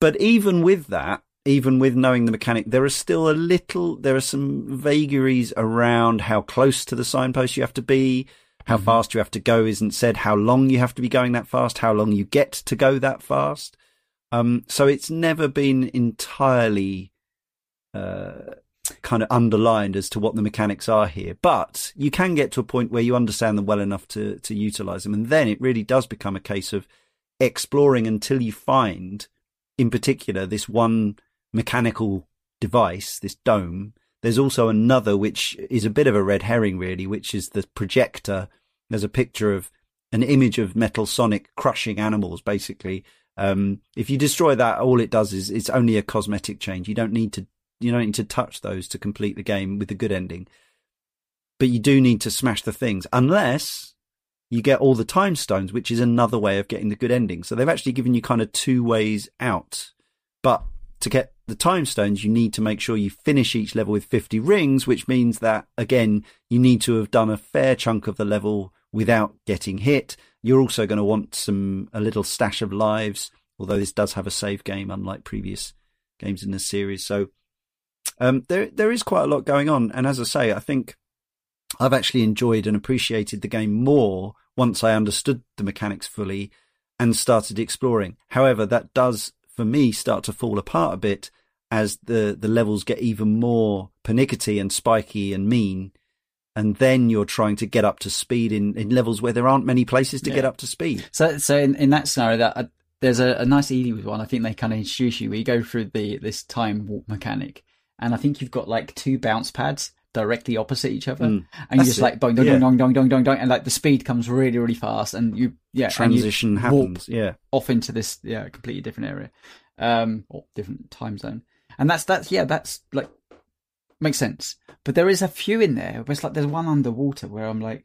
But even with that, even with knowing the mechanic, there are still a little, there are some vagaries around how close to the signpost you have to be, how Mhm. fast you have to go isn't said, how long you have to be going that fast, how long you get to go that fast. Um, so it's never been entirely, uh, kind of underlined as to what the mechanics are here, but you can get to a point where you understand them well enough to, to utilize them. And then it really does become a case of exploring until you find, in particular, this one mechanical device, this dome. There's also another, which is a bit of a red herring, really, which is the projector. There's a picture of an image of Metal Sonic crushing animals, basically. Um, if you destroy that, all it does is it's only a cosmetic change. You don't need to you don't need to touch those to complete the game with a good ending. But you do need to smash the things, unless you get all the time stones, which is another way of getting the good ending. So they've actually given you kind of two ways out. But to get the time stones, you need to make sure you finish each level with 50 rings, which means that, again, you need to have done a fair chunk of the level without getting hit. You're also going to want some, a little stash of lives, although this does have a save game, unlike previous games in the series. So, um, there, there is quite a lot going on. And as I say, I think I've actually enjoyed and appreciated the game more once I understood the mechanics fully and started exploring. However, that does for me start to fall apart a bit as the, the levels get even more pernickety and spiky and mean. And then you're trying to get up to speed in, in levels where there aren't many places to Yeah. get up to speed. So, so in, in that scenario, that uh, there's a, a nice easy one. I think they kind of introduce you where you go through the this time warp mechanic, and I think you've got like two bounce pads directly opposite each other, Mm. and you just it. like dong dong Yeah. dong dong dong dong dong, and like the speed comes really really fast, and you yeah and you Transition happens. Yeah. off into this yeah completely different area, um or different time zone, and that's that's yeah that's like makes sense. But there is a few in there. Where it's like there's one underwater where I'm like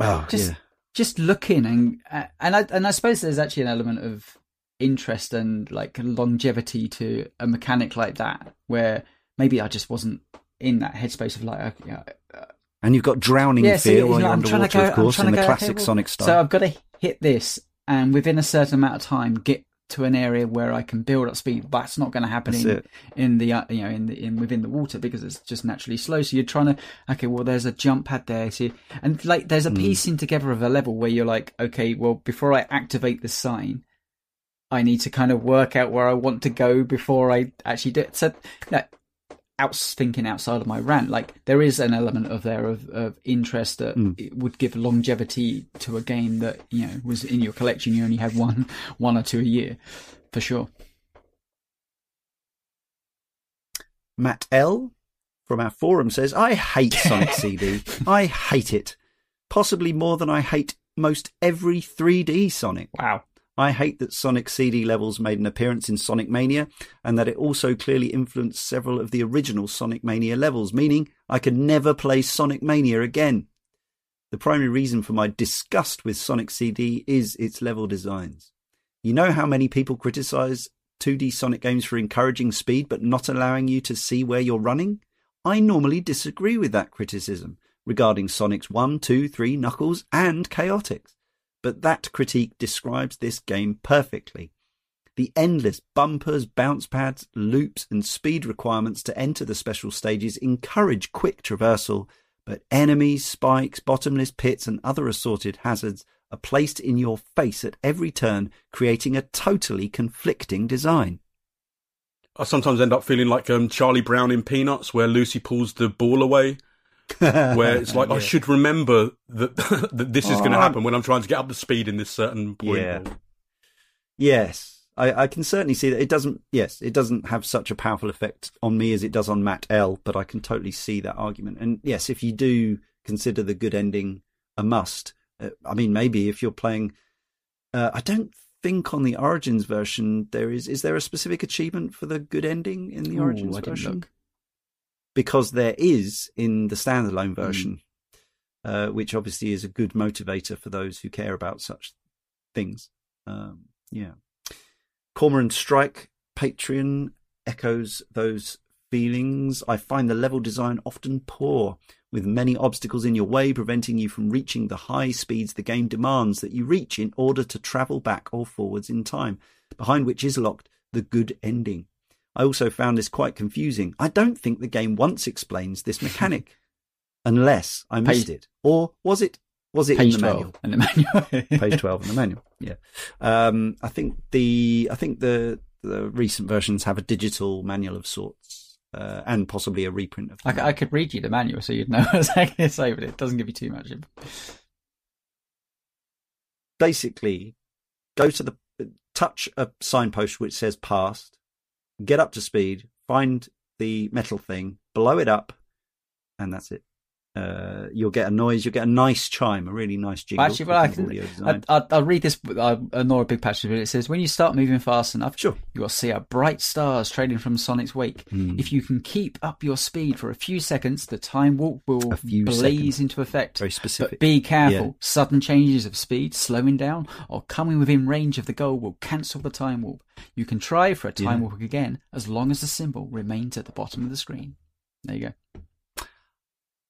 Oh, Just- yeah. just looking and and I and I suppose there's actually an element of interest and like longevity to a mechanic like that where maybe I just wasn't in that headspace of like okay, uh, And you've got drowning yeah, so fear you while you're I'm trying underwater, to go, of course, in trying the go, classic okay, well, Sonic style. So I've got to hit this and within a certain amount of time get to an area where I can build up speed. That's not going to happen in in the uh, you know in the in within the water because it's just naturally slow. So you're trying to okay, well there's a jump pad there, so you- and like there's a Hmm. piecing together of a level where you're like okay, well before I activate the sign, I need to kind of work out where I want to go before I actually do it. So out thinking outside of my rant, like there is an element of there of, of interest that Mm. it would give longevity to a game that you know was in your collection. You only had one one or two a year, for sure. Matt L from our forum says, I hate Sonic CD. I hate it. Possibly more than I hate most every 3D Sonic. Wow. I hate that Sonic CD levels made an appearance in Sonic Mania and that it also clearly influenced several of the original Sonic Mania levels, meaning I could never play Sonic Mania again. The primary reason for my disgust with Sonic CD is its level designs. You know how many people criticize 2D Sonic games for encouraging speed but not allowing you to see where you're running? I normally disagree with that criticism regarding Sonic's 1, 2, 3, Knuckles, and Chaotix. But that critique describes this game perfectly. The endless bumpers, bounce pads, loops, and speed requirements to enter the special stages encourage quick traversal, but enemies, spikes, bottomless pits, and other assorted hazards are placed in your face at every turn, creating a totally conflicting design. I sometimes end up feeling like um, Charlie Brown in Peanuts, where Lucy pulls the ball away. Where it's like I should remember that that this is going to Oh, happen when I'm trying to get up to speed in this certain point. Yeah. Yes, I, I can certainly see that it doesn't. Yes, it doesn't have such a powerful effect on me as it does on Matt L. But I can totally see that argument. And yes, if you do consider the good ending a must, uh, I mean, maybe if you're playing, uh, I don't think on the Origins version there is. Is there a specific achievement for the good ending in the Ooh, Origins I didn't version? Because there is in the Hmm. standalone version, uh, which obviously is a good motivator for those who care about such things. Um, yeah. Cormoran Strike Patreon echoes those feelings. I find the level design often poor, with many obstacles in your way, preventing you from reaching the high speeds the game demands that you reach in order to travel back or forwards in time, behind which is locked the good ending. I also found this quite confusing. I don't think the game once explains this mechanic, unless I missed Page- it. Or was it? Was it Page in the twelve manual? in the manual. page 12 in the manual yeah um i think the i think the the recent versions have a digital manual of sorts uh, and possibly a reprint of I, I could read you the manual so you'd know what I was going to say, but it doesn't give you too much. basically go to the touch a signpost which says past get up to speed find the metal thing blow it up and that's it uh, you'll get a noise. You'll get a nice chime, a really nice jingle. Actually, well, I can, I, design. I, I'll read this. I ignore a big passage, but it says when you start moving fast enough, Sure. you will see a bright stars trailing from Sonic's wake. Hmm. If you can keep up your speed for a few seconds, the time warp will blaze seconds. into effect. Very specific. But be careful. Yeah. Sudden changes of speed, slowing down, or coming within range of the goal will cancel the time warp. You can try for a time Yeah. warp again as long as the symbol remains at the bottom of the screen. There you go.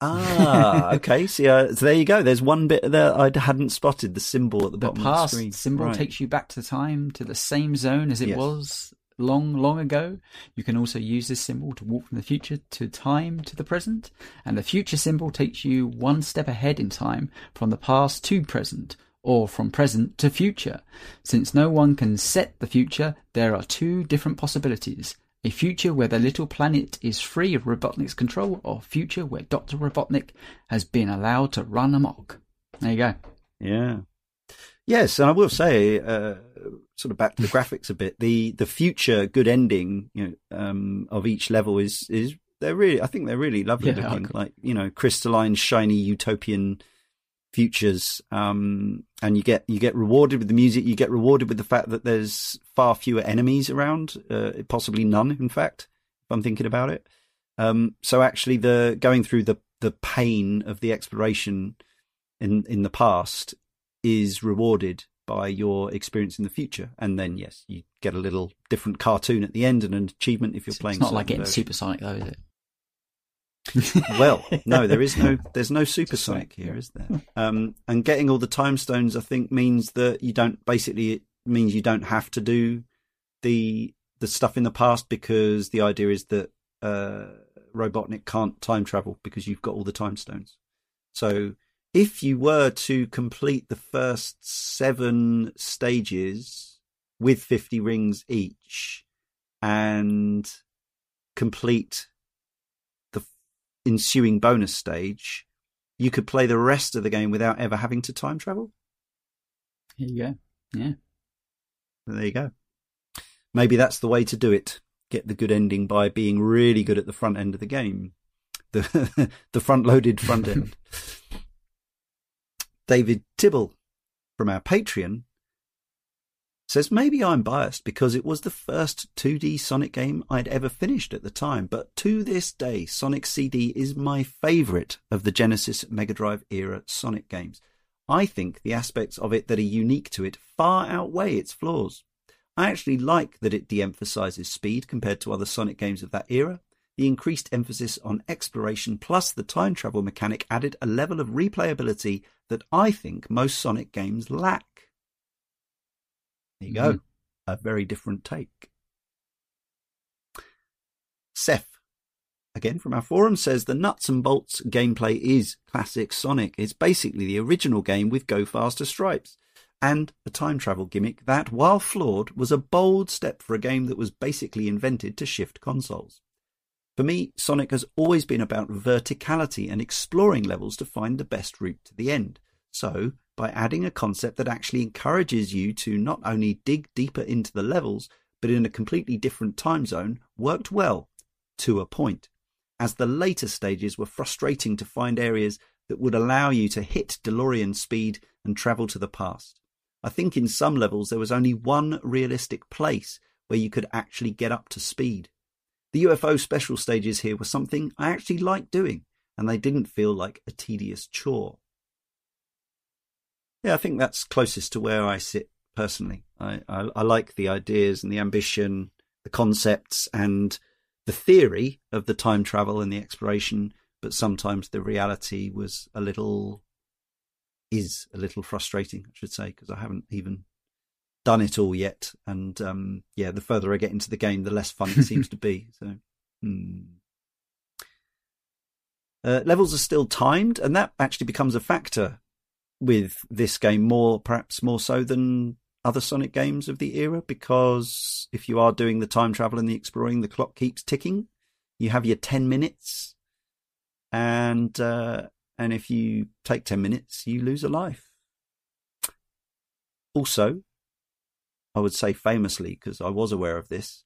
Ah, okay. See, uh, so there you go. There's one bit there I hadn't spotted the symbol at the The bottom past of the screen. The past symbol Right. takes you back to time to the same zone as it Yes. was long, long ago. You can also use this symbol to walk from the future to time to the present, and the future symbol takes you one step ahead in time from the past to present, or from present to future. Since no one can set the future, there are two different possibilities. A future where the little planet is free of Robotnik's control, or a future where Dr. Robotnik has been allowed to run amok. There you go. Yeah. Yes, and I will say, uh, sort of back to the graphics a bit. The the future good ending, you know, um, of each level is is they're really. I think they're really lovely Yeah, looking, like you know, crystalline, shiny, utopian futures. Um, and you get you get rewarded with the music. You get rewarded with the fact that there's far fewer enemies around, uh, possibly none, in fact. If I'm thinking about it. Um, so actually, the going through the the pain of the exploration in in the past is rewarded by your experience in the future, and then yes, you get a little different cartoon at the end and an achievement if you're It's playing. It's not like getting versions. Supersonic though, is it? Well, no, there is no there's no supersonic here, is there? Um, and getting all the time stones, I think, means that you don't basically it means you don't have to do the the stuff in the past because the idea is that uh, Robotnik can't time travel because you've got all the time stones. So if you were to complete the first seven stages with 50 rings each and complete ensuing bonus stage, you could play the rest of the game without ever having to time travel. Here you go. Yeah. There you go. Maybe that's the way to do it. Get the good ending by being really good at the front end of the game. The the front loaded front end. David Tibble from our Patreon says maybe I'm biased because it was the first 2D Sonic game I'd ever finished at the time, but to this day Sonic CD is my favorite of the Genesis Mega Drive era Sonic games. I think the aspects of it that are unique to it far outweigh its flaws. I actually like that it de emphasizes speed compared to other Sonic games of that era. The increased emphasis on exploration plus the time travel mechanic added a level of replayability that I think most Sonic games lack. There you go. Mhm. A very different take. Seth, again from our forum, says the nuts and bolts gameplay is classic Sonic. It's basically the original game with Go Faster Stripes and a time travel gimmick that, while flawed, was a bold step for a game that was basically invented to shift consoles. For me, Sonic has always been about verticality and exploring levels to find the best route to the end. So, by adding a concept that actually encourages you to not only dig deeper into the levels, but in a completely different time zone, worked well, to a point, as the later stages were frustrating to find areas that would allow you to hit DeLorean speed and travel to the past. I think in some levels there was only one realistic place where you could actually get up to speed. The UFO special stages here were something I actually liked doing, and they didn't feel like a tedious chore. Yeah, I think that's closest to where I sit personally. I, I, I like the ideas and the ambition, the concepts, and the theory of the time travel and the exploration, but sometimes the reality was a little, is a little frustrating, I should say, because I haven't even done it all yet. And um, yeah, the further I get into the game, the less fun it seems to be. So, hmm. uh, levels are still timed, and that actually becomes a factor with this game more, perhaps more so than other Sonic games of the era, because if you are doing the time travel and the exploring, the clock keeps ticking. You have your ten minutes, and uh, and if you take ten minutes, you lose a life. Also, I would say famously, because I was aware of this,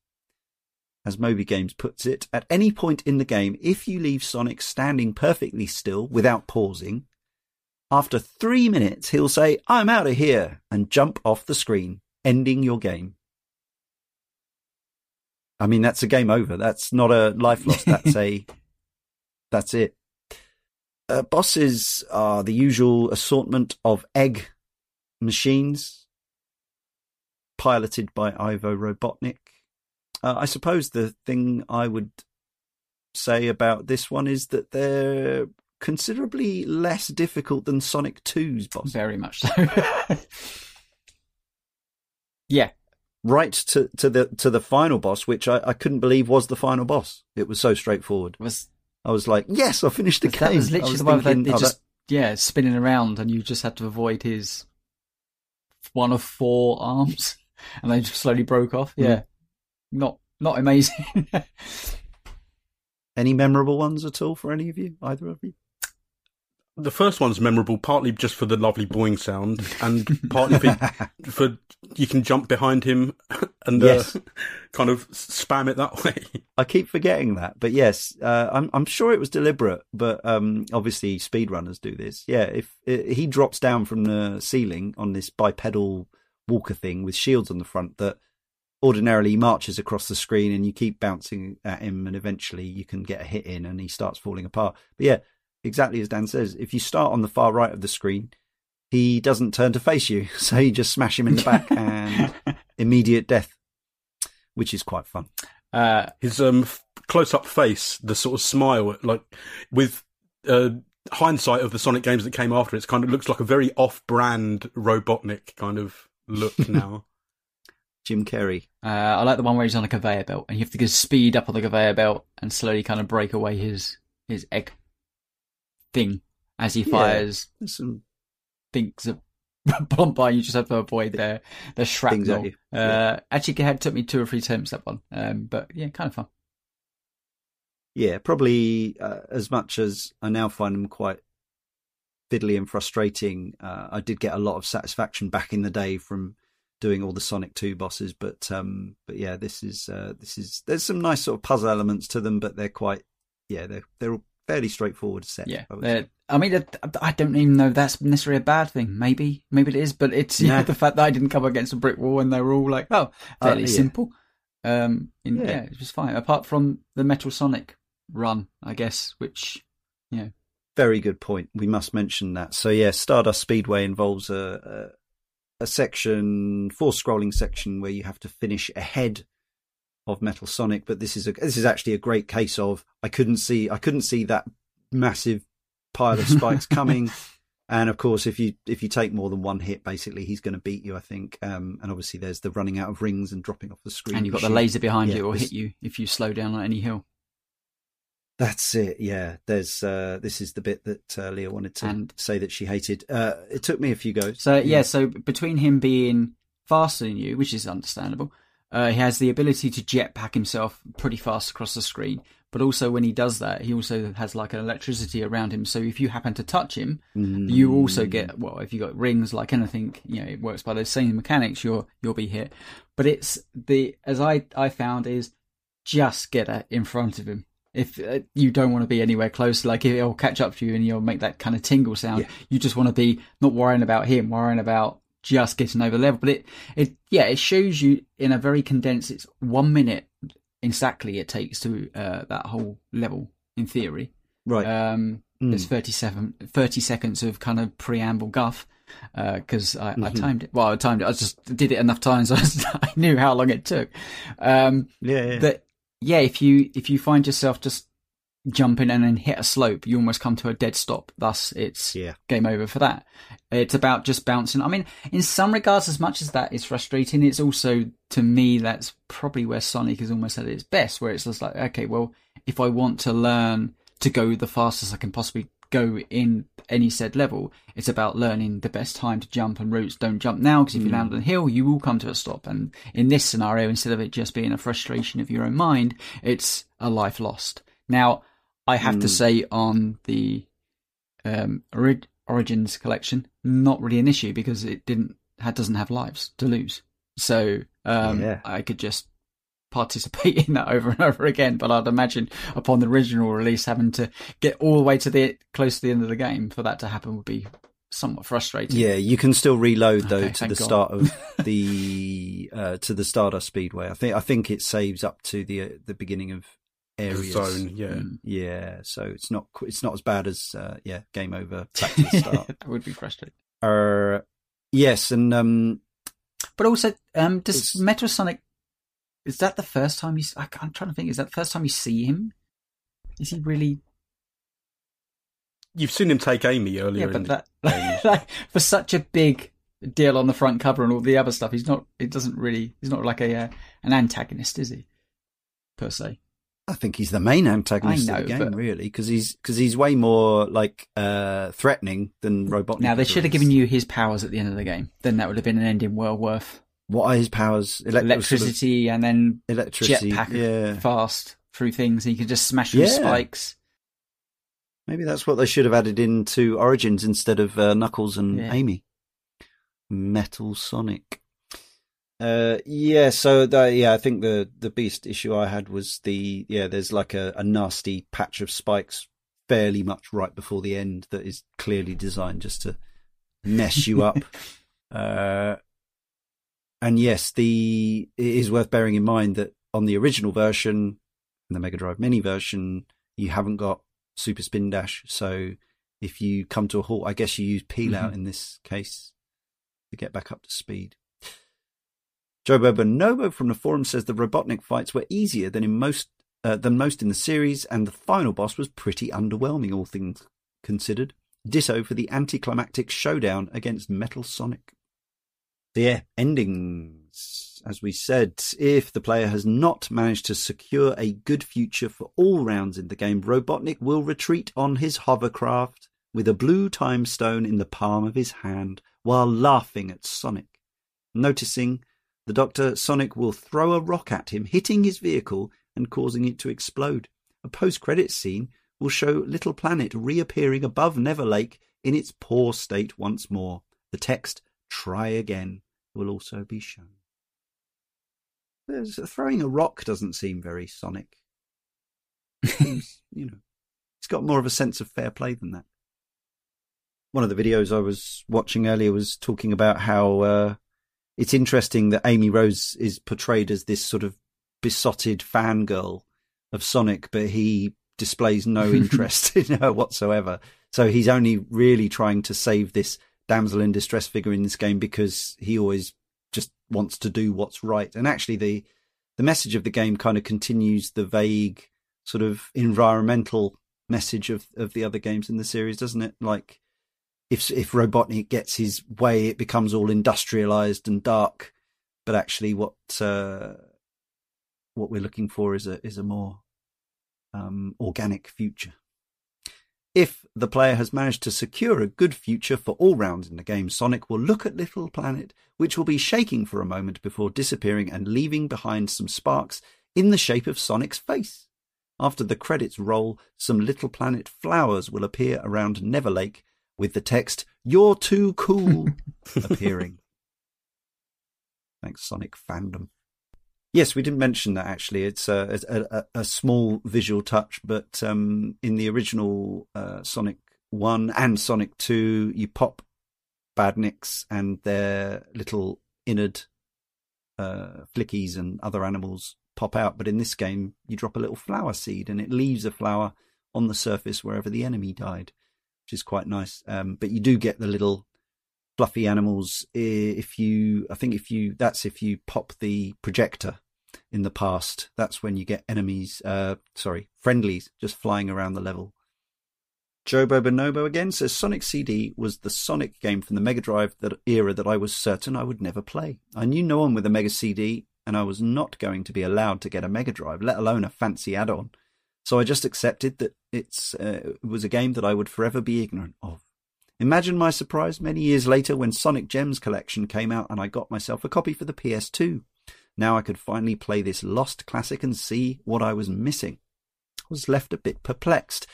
as Moby Games puts it, at any point in the game, if you leave Sonic standing perfectly still without pausing, after three minutes he'll say, I'm out of here, and jump off the screen, ending your game. I mean, that's a game over. That's not a life loss. That's a, that's it. Uh, bosses are the usual assortment of egg machines piloted by Ivo Robotnik. Uh, I suppose the thing I would say about this one is that they're considerably less difficult than Sonic 2's boss. Very much so. yeah. Right to, to the to the final boss, which I, I couldn't believe was the final boss. It was so straightforward. Was I was like, yes, I finished the that game. was I literally was the one thinking, oh, just yeah spinning around and you just had to avoid his one of four arms and they just slowly broke off. Mm. Yeah, not not amazing. Any memorable ones at all for any of you? Either of you? The first one's memorable partly just for the lovely boing sound and partly for, for you can jump behind him and uh, Yes. kind of spam it that way. I keep forgetting that, but yes, uh, I'm I'm sure it was deliberate. But um, obviously, speedrunners do this. Yeah, if uh, he drops down from the ceiling on this bipedal walker thing with shields on the front, that ordinarily marches across the screen, and you keep bouncing at him, and eventually you can get a hit in, and he starts falling apart. But yeah, exactly as Dan says, if you start on the far right of the screen, he doesn't turn to face you, so you just smash him in the back and immediate death, which is quite fun. Uh, His um f- close-up face, the sort of smile, like with uh, hindsight of the Sonic games that came after, it's kind of looks like a very off-brand Robotnik kind of look now. Jim Carrey. uh, I like the one where he's on a conveyor belt and you have to go speed up on the conveyor belt and slowly kind of break away his his egg thing as he Yeah. fires some things of bump by. You just have to avoid their their shrapnel. you. Uh, Yeah. Actually, it took me two or three attempts that one, um, but yeah, kind of fun. Yeah, probably uh, as much as I now find them quite fiddly and frustrating. Uh, I did get a lot of satisfaction back in the day from doing all the Sonic Two bosses, but um, but yeah, this is uh, this is there's some nice sort of puzzle elements to them, but they're quite yeah they're they're all fairly straightforward set. Yeah, I would they're- say. I mean, I don't even know if that's necessarily a bad thing. Maybe, maybe it is, but it's you know, the fact that I didn't come against a brick wall and they were all like, oh, fairly Uh, yeah. simple. Um, in, yeah. Yeah. it was fine. Apart from the Metal Sonic run, I guess, which yeah, Very good point. We must mention that. So yeah, Stardust Speedway involves a a, a section, four scrolling section where you have to finish ahead of Metal Sonic. But this is a this is actually a great case of I couldn't see I couldn't see that massive pile of spikes coming. And of course, if you if you take more than one hit, basically he's going to beat you. I think. Um, and obviously, there's the running out of rings and dropping off the screen. and you've got the laser behind Yeah, you or hit you if you slow down on any hill. That's it. Yeah, there's uh, this is the bit that uh, Leah wanted to And- say that she hated. Uh, it took me a few goes. So yeah, so between him being faster than you, which is understandable, uh, he has the ability to jetpack himself pretty fast across the screen. But also when he does that, he also has like an electricity around him. So if you happen to touch him, you also Mm. get well. If you got rings, like anything, you know, it works by those same mechanics. You'll you'll be hit. But it's the as I I found is just get it in front of him. If uh, you don't want to be anywhere close, like it'll catch up to you and you'll make that kind of tingle sound. Yeah. You just want to be not worrying about him, worrying about just getting over the level. But it, it, yeah, it shows you in a very condensed. It's one minute exactly it takes to uh, that whole level in theory. right. Um, Mm. There's 37, 30 seconds of kind of preamble guff because I, I Mhm. timed it. Well, I timed it. I just did it enough times. I, I knew how long it took. Um, yeah, yeah. that yeah, if you if you find yourself just jumping and then hit a slope, you almost come to a dead stop. Thus, it's yeah. game over for that. It's about just bouncing. I mean, in some regards, as much as that is frustrating, it's also to me that's probably where Sonic is almost at its best, where it's just like, okay, well, if I want to learn to go the fastest I can possibly go in any said level, it's about learning the best time to jump and routes. Don't jump now because if you hmm. land on a hill, you will come to a stop. And in this scenario, instead of it just being a frustration of your own mind, it's a life lost. Now, I have to Mm. say on the um, Ori- Origins collection, not really an issue because it didn't ha doesn't have lives to lose. So um, Yeah. I could just participate in that over and over again. But I'd imagine upon the original release, having to get all the way to the close to the end of the game for that to happen would be somewhat frustrating. Yeah, you can still reload though Okay, to the God. start of the uh, to the Stardust Speedway. I think I think it saves up to the uh, the beginning of areas. zone, yeah. Mm. Yeah, so it's not it's not as bad as uh, yeah, game over back to the start. that would be frustrating. uh, yes, and um, But also, um, does It's- Metal Sonic? Is that the first time you? I'm trying to think. Is that the first time you see him? Is he really? You've seen him take Amy earlier. Yeah, in but that like, for such a big deal on the front cover and all the other stuff, he's not. It doesn't really. He's not like a uh, an antagonist, is he? Per se. I think he's the main antagonist I of the game, but- really, because he's because he's way more like uh, threatening than Robotnik. Now they should have given you his powers at the end of the game. Then that would have been an ending well worth what are his powers? Elec- sort of electricity and then electricity. jetpack Yeah, fast through things. And you can just smash through Yeah. spikes. Maybe that's what they should have added into Origins instead of uh, Knuckles and Yeah. Amy. Metal Sonic. Uh, yeah, so the, yeah, I think the the Beast issue I had was the yeah. There's like a, a nasty patch of spikes, fairly much right before the end, that is clearly designed just to mess you up. Uh, and yes, the it is worth bearing in mind that on the original version, the Mega Drive Mini version, you haven't got Super Spin Dash. So if you come to a halt, I guess you use peel out in this case to get back up to speed. Joe Bobonobo from the forum says the Robotnik fights were easier than in most uh, than most in the series, and the final boss was pretty underwhelming, all things considered. Ditto for the anticlimactic showdown against Metal Sonic. So yeah, endings. As we said, if the player has not managed to secure a good future for all rounds in the game, Robotnik will retreat on his hovercraft with a blue time stone in the palm of his hand while laughing at Sonic. Noticing the Doctor, Sonic will throw a rock at him, hitting his vehicle and causing it to explode. A post credits scene will show Little Planet reappearing above Never Lake in its poor state once more. The text, try again, will also be shown. There's, throwing a rock doesn't seem very Sonic. Seems, you know, it's got more of a sense of fair play than that. One of the videos I was watching earlier was talking about how uh, it's interesting that Amy Rose is portrayed as this sort of besotted fangirl of Sonic, but he displays no interest in her whatsoever. So he's only really trying to save this damsel in distress figure in this game because he always just wants to do what's right. And actually, the the message of the game kind of continues the vague sort of environmental message of of the other games in the series, doesn't it? Like if if Robotnik gets his way, it becomes all industrialized and dark. But actually, what uh, what we're looking for is a is a more um, organic future. If the player has managed to secure a good future for all rounds in the game, Sonic will look at Little Planet, which will be shaking for a moment before disappearing and leaving behind some sparks in the shape of Sonic's face. After the credits roll, some Little Planet flowers will appear around Never Lake with the text, You're too cool, appearing. Thanks, Sonic fandom. Yes, we didn't mention that actually. It's a, a, a, small visual touch, but um, in the original uh, Sonic 1 and Sonic 2, you pop badniks and their little innard uh, flickies and other animals pop out. But in this game, you drop a little flower seed and it leaves a flower on the surface wherever the enemy died, which is quite nice. Um, but you do get the little fluffy animals if you i think if you that's if you pop the projector in the past. That's when you get enemies uh sorry friendlies just flying around the level. Joe bobonobo again says sonic cd was the sonic game from the mega drive that era that i was certain i would never play. I knew no one with a mega cd and i was not going to be allowed to get a mega drive let alone a fancy add-on so i just accepted that it's uh, it was a game that i would forever be ignorant of Imagine my surprise many years later when Sonic Gems collection came out and I got myself a copy for the PS2. Now I could finally play this lost classic and see what I was missing. I was left a bit perplexed.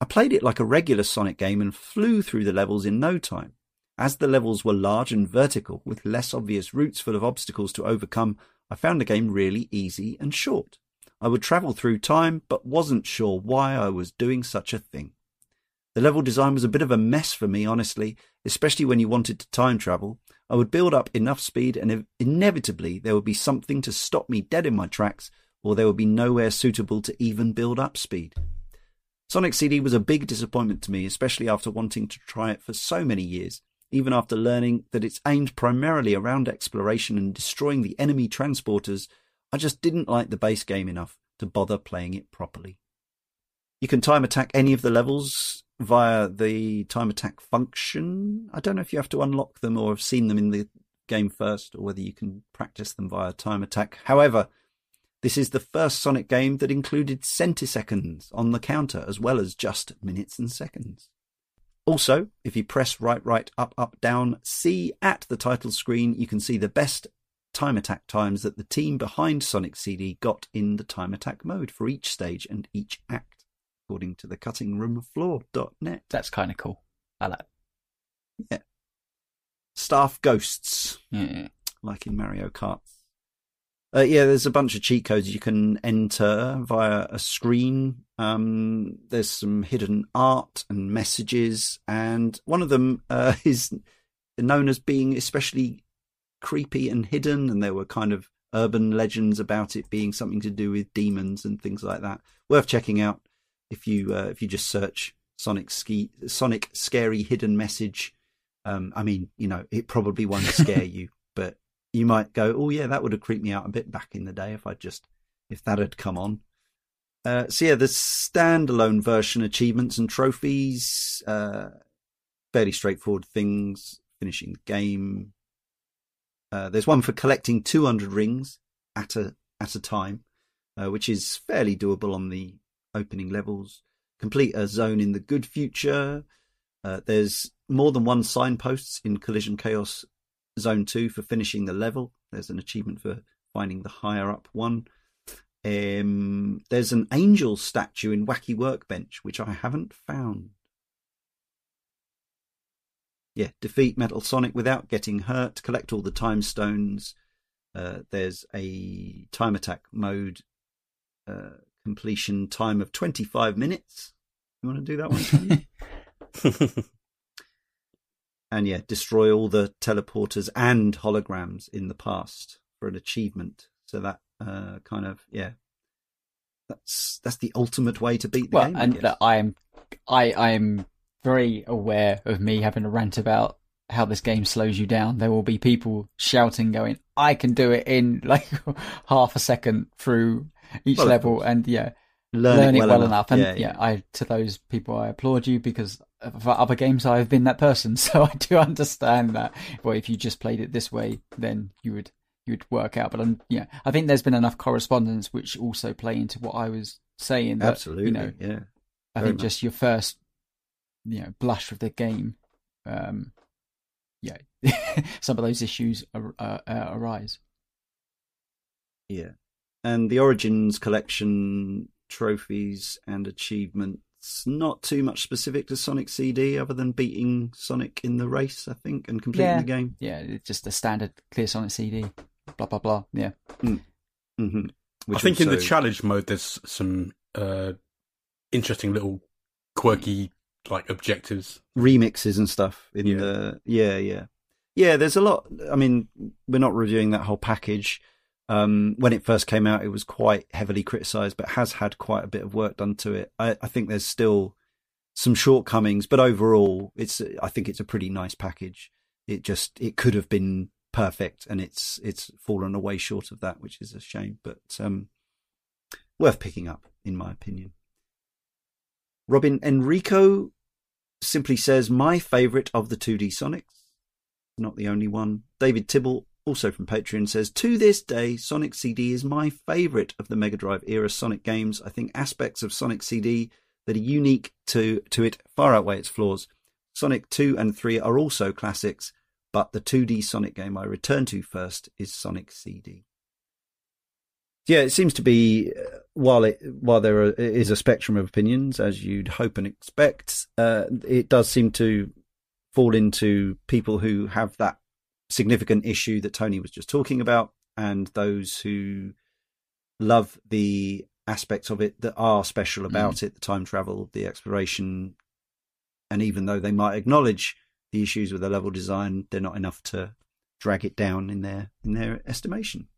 I played it like a regular Sonic game and flew through the levels in no time. As the levels were large and vertical, with less obvious routes full of obstacles to overcome, I found the game really easy and short. I would travel through time, but wasn't sure why I was doing such a thing. The level design was a bit of a mess for me, honestly, especially when you wanted to time travel. I would build up enough speed and inevitably there would be something to stop me dead in my tracks or there would be nowhere suitable to even build up speed. Sonic CD was a big disappointment to me, especially after wanting to try it for so many years, even after learning that it's aimed primarily around exploration and destroying the enemy transporters. I just didn't like the base game enough to bother playing it properly. You can time attack any of the levels via the time attack function. I don't know if you have to unlock them or have seen them in the game first, or whether you can practice them via time attack. However, this is the first Sonic game that included centiseconds on the counter as well as just minutes and seconds. Also, if you press right, right, up, up, down, C at the title screen, you can see the best time attack times that the team behind Sonic CD got in the time attack mode for each stage and each act. according to the cuttingroomfloor.net. That's kind of cool. I like. Staff ghosts, Yeah. like in Mario Kart. Uh, yeah, there's a bunch of cheat codes you can enter via a screen. Um, there's some hidden art and messages, and one of them uh, is known as being especially creepy and hidden. And there were kind of urban legends about it being something to do with demons and things like that. Worth checking out if you uh, if you just search Sonic ski Sonic scary hidden message. Um, I mean, you know, it probably won't scare you, but you might go, "Oh yeah, that would have creeped me out a bit back in the day if I just if that had come on." Uh, so yeah, the standalone version achievements and trophies, uh, fairly straightforward things. Finishing the game. Uh, there's one for collecting 200 rings at a at a time, uh, which is fairly doable on the opening levels. Complete a zone in the good future. Uh, there's more than one signposts in Collision Chaos Zone 2 for finishing the level. There's an achievement for finding the higher up one. Um, there's an angel statue in Wacky Workbench, which I haven't found. Yeah, defeat Metal Sonic without getting hurt, collect all the time stones. Uh, there's a time attack mode uh, completion time of 25 minutes. You want to do that one? And yeah, destroy all the teleporters and holograms in the past for an achievement. So that uh, kind of yeah, that's that's the ultimate way to beat the Well, game. I and look, I am, I I am very aware of me having a rant about how this game slows you down. There will be people shouting, going, "I can do it in like half a second through each Well, level," and yeah, learn, learn, it well, enough. And Yeah, yeah, I to those people, I applaud you because for other games, I've been that person, so I do understand that. Well, if you just played it this way, then you would you would work out. But um, yeah, I think there's been enough correspondence which also play into what I was saying. That, absolutely. you know, yeah, I Very think just your first, you know, blush with the game, um, yeah, some of those issues ar- uh, uh, arise. yeah. And the Origins collection trophies and achievements. Not too much specific to Sonic CD, other than beating Sonic in the race, I think, and completing Yeah. the game. Yeah, it's just a standard Clear Sonic CD. Blah blah blah. Yeah, hmm I think in the challenge mode, there's some uh, interesting little quirky like objectives. remixes and stuff in Yeah. the yeah yeah. Yeah there's a lot i mean we're not reviewing that whole package. Um when it first came out it was quite heavily criticized but has had quite a bit of work done to it. I, I think there's still some shortcomings but overall it's i think it's a pretty nice package. It just it could have been perfect and it's it's fallen away short of that which is a shame but um worth picking up in my opinion. Robin enrico simply says, My favourite of the 2D Sonics. Not the only one. David Tibble, also from Patreon, says, To this day, Sonic CD is my favourite of the Mega Drive era Sonic games. I think aspects of Sonic CD that are unique to, to it far outweigh its flaws. Sonic 2 and 3 are also classics, but the 2D Sonic game I return to first is Sonic CD. Yeah, it seems to be uh, while it while there are, is a spectrum of opinions, as you'd hope and expect, uh, it does seem to fall into people who have that significant issue that Tony was just talking about, and those who love the aspects of it that are special about it, the time travel, the exploration, and even though they might acknowledge the issues with the level design, they're not enough to drag it down in their in their estimation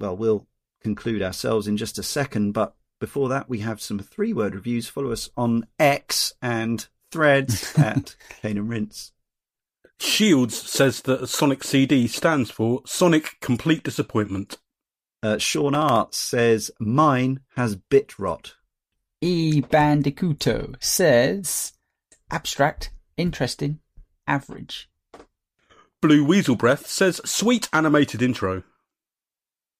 well, we'll conclude ourselves in just a second, but before that, we have some three word reviews. Follow us on X and threads at Cane and Rinse. Shields says that Sonic CD stands for Sonic Complete Disappointment. Uh, Sean Arts says, Mine has bit rot. E Bandicuto says abstract, interesting, average. Blue Weasel Breath says sweet animated intro.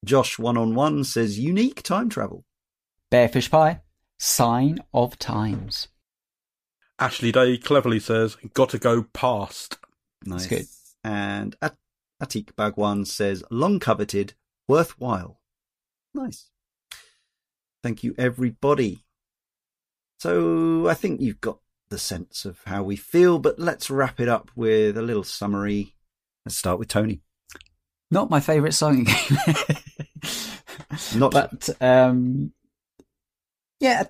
Josh One on One says, Unique time travel. Bearfish Pie, sign of times. Ashley Day cleverly says gotta go past. Nice. good. And At- Atik Bagwan says, Long coveted, worthwhile. Nice. Thank you, everybody. So I think you've got the sense of how we feel, but let's wrap it up with a little summary. Let's start with Tony. Not my favourite song game. Not but um, yeah,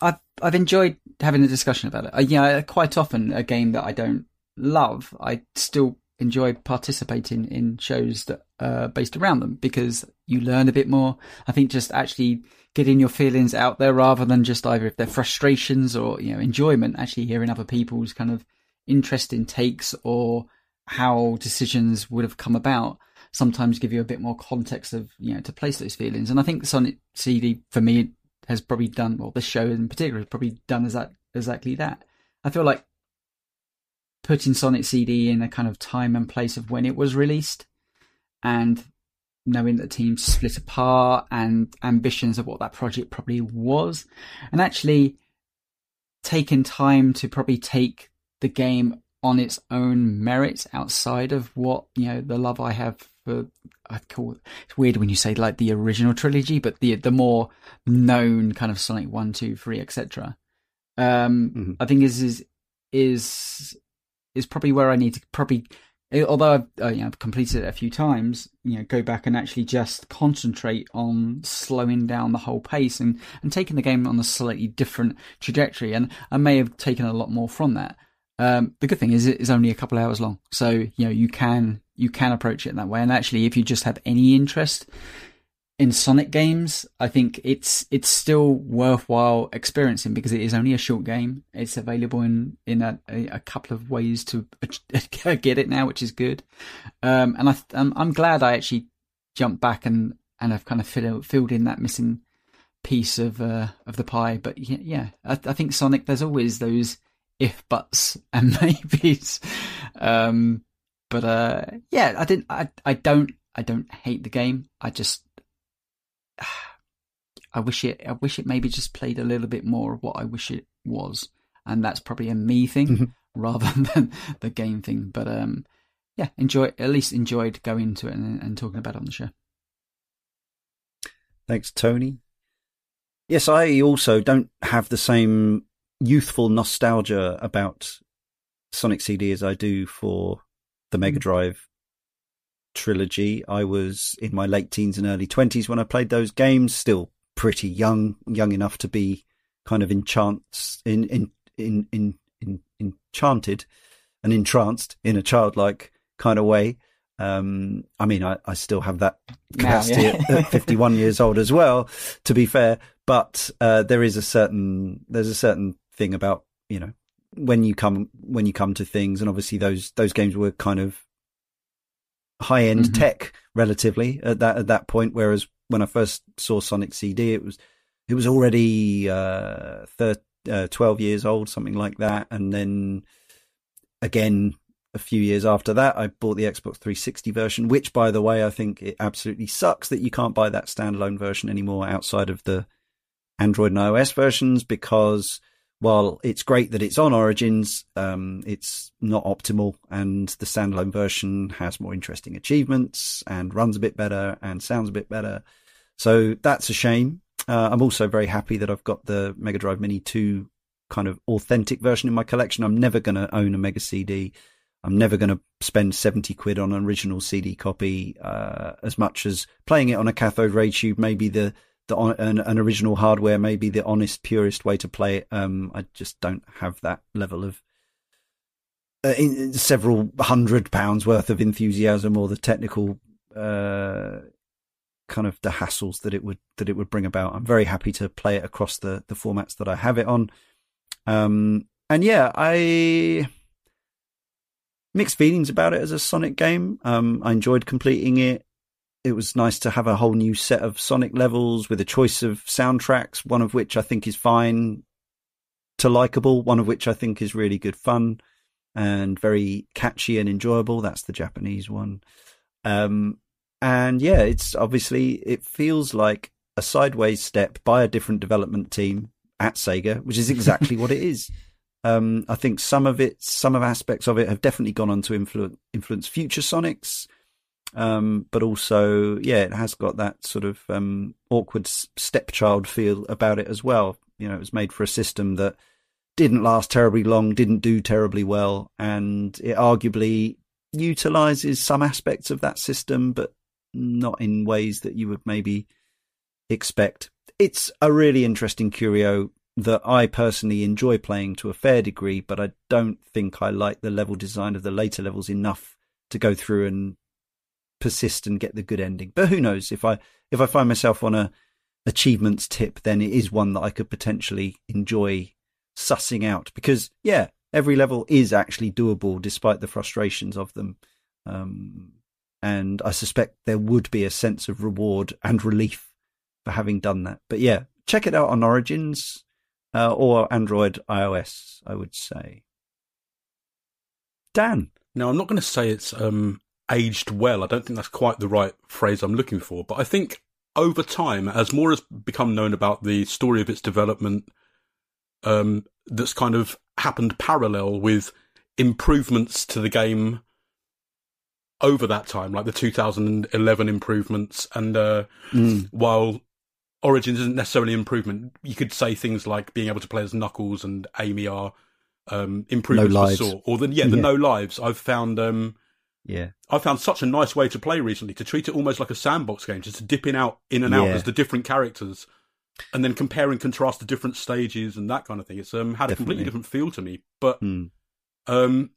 I've I've enjoyed having a discussion about it. Yeah, quite often a game that I don't love, I still enjoy participating in shows that are based around them because you learn a bit more. I think just actually getting your feelings out there rather than just either if they're frustrations or you know enjoyment, actually hearing other people's kind of interesting takes or how decisions would have come about sometimes give you a bit more context of you know to place those feelings. And I think Sonic CD for me has probably done well. This show in particular has probably done that exactly that. I feel like putting Sonic CD in a kind of time and place of when it was released, and knowing that the teams split apart and ambitions of what that project probably was, and actually taking time to probably take the game on its own merits outside of what you know the love I have for I call it, it's weird when you say like the original trilogy, but the the more known kind of Sonic one, two, three, etc. Um, mm-hmm. I think is is is is probably where I need to probably, although I've, uh, you know, I've completed it a few times, you know, go back and actually just concentrate on slowing down the whole pace and and taking the game on a slightly different trajectory. And I may have taken a lot more from that. Um, the good thing is it is only a couple hours long, so you know you can you can approach it in that way. And actually, if you just have any interest in Sonic games, I think it's it's still worthwhile experiencing because it is only a short game. It's available in in a, a couple of ways to get it now, which is good. Um, and I, I'm, I'm glad I actually jumped back and and have kind of filled filled in that missing piece of uh, of the pie. But yeah, yeah I, I think Sonic. There's always those if buts and maybes. Um, but uh, yeah, I didn't. I I don't. I don't hate the game. I just. I wish it. I wish it maybe just played a little bit more of what I wish it was, and that's probably a me thing mm-hmm. rather than the game thing. But um, yeah, enjoy. At least enjoyed going to it and, and talking about it on the show. Thanks, Tony. Yes, I also don't have the same youthful nostalgia about Sonic CD as I do for the Mega hmm. Drive trilogy. I was in my late teens and early 20s when I played those games, still pretty young, young enough to be kind of enchant, in, in, in, in, in, enchanted and entranced in a childlike kind of way. Um, I mean, I, I still have that capacity now, yeah. at 51 years old as well, to be fair, but, uh, there is a certain, there's a certain thing about you know when you come when you come to things, and obviously those those games were kind of high end mm-hmm. tech relatively at that at that point. Whereas when I first saw Sonic CD, it was it was already uh, thir- uh, twelve years old, something like that, and then again a few years after that, I bought the Xbox 360 version, which, by the way, I think it absolutely sucks that you can't buy that standalone version anymore outside of the Android and iOS versions because while it's great that it's on Origins, um, it's not optimal, and the standalone version has more interesting achievements and runs a bit better and sounds a bit better. So that's a shame. Uh, I'm also very happy that I've got the Mega Drive Mini 2 kind of authentic version in my collection. I'm never going to own a Mega CD. I'm never going to spend 70 quid on an original CD copy, uh, as much as playing it on a cathode ray tube may be the the an, an, original hardware may be the honest, purest way to play it. Um, I just don't have that level of uh, in, several hundred pounds worth of enthusiasm or the technical uh, kind of the hassles that it would that it would bring about. I'm very happy to play it across the the formats that I have it on. Um, and yeah, I mixed feelings about it as a Sonic game. Um, I enjoyed completing it it was nice to have a whole new set of Sonic levels with a choice of soundtracks, one of which I think is fine to likable, one of which I think is really good fun and very catchy and enjoyable. That's the Japanese one. Um, and yeah, it's obviously, it feels like a sideways step by a different development team at Sega, which is exactly what it is. Um, I think some of it, some of aspects of it have definitely gone on to influence, influence future Sonics. Um, but also, yeah, it has got that sort of um, awkward stepchild feel about it as well. You know, it was made for a system that didn't last terribly long, didn't do terribly well, and it arguably utilizes some aspects of that system, but not in ways that you would maybe expect. It's a really interesting curio that I personally enjoy playing to a fair degree, but I don't think I like the level design of the later levels enough to go through and persist and get the good ending. But who knows if I if I find myself on a achievements tip, then it is one that I could potentially enjoy sussing out because yeah, every level is actually doable despite the frustrations of them. Um, and I suspect there would be a sense of reward and relief for having done that. But yeah, check it out on Origins uh, or Android, iOS. I would say. Dan. Now, I'm not going to say it's um, aged well. I don't think that's quite the right phrase I'm looking for. But I think over time, as more has become known about the story of its development, um, that's kind of happened parallel with improvements to the game over that time, like the 2011 improvements. And uh, mm. while Origins isn't necessarily an improvement, you could say things like being able to play as Knuckles and Amy are um, improvements no lives. or the yeah the yeah. no lives. I've found um, yeah I found such a nice way to play recently to treat it almost like a sandbox game, just to dip in out in and out yeah. as the different characters, and then compare and contrast the different stages and that kind of thing. It's um, had Definitely. a completely different feel to me, but mm. um,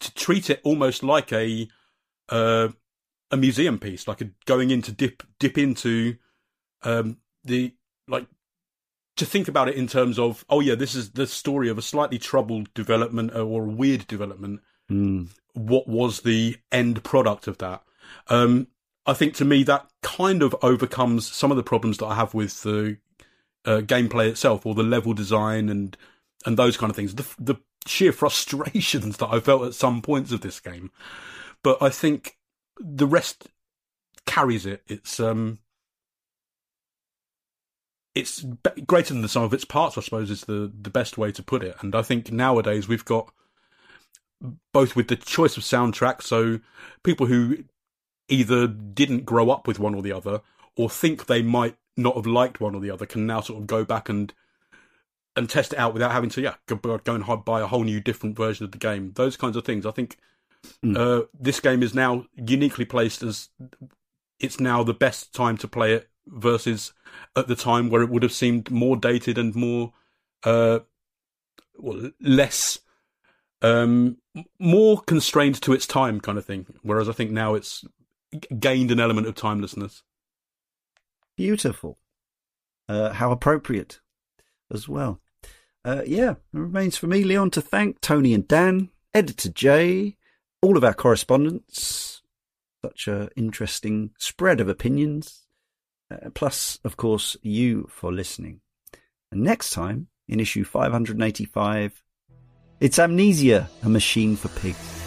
to treat it almost like a uh, a museum piece, like a, going in to dip dip into um, the like to think about it in terms of oh yeah, this is the story of a slightly troubled development or a weird development. Mm. What was the end product of that? Um, I think to me that kind of overcomes some of the problems that I have with the uh, gameplay itself or the level design and and those kind of things. The the sheer frustrations that I felt at some points of this game, but I think the rest carries it. It's um, it's greater than the sum of its parts. I suppose is the the best way to put it. And I think nowadays we've got both with the choice of soundtrack, so people who either didn't grow up with one or the other, or think they might not have liked one or the other, can now sort of go back and and test it out without having to yeah go, go and buy a whole new different version of the game. Those kinds of things. I think mm. uh, this game is now uniquely placed as it's now the best time to play it versus at the time where it would have seemed more dated and more uh, well, less um, more constrained to its time kind of thing. Whereas I think now it's gained an element of timelessness. Beautiful. Uh, how appropriate as well. Uh, yeah, it remains for me, Leon, to thank Tony and Dan, Editor Jay, all of our correspondents. Such a interesting spread of opinions. Uh, plus, of course, you for listening. And next time, in issue 585, it's Amnesia, a machine for pigs.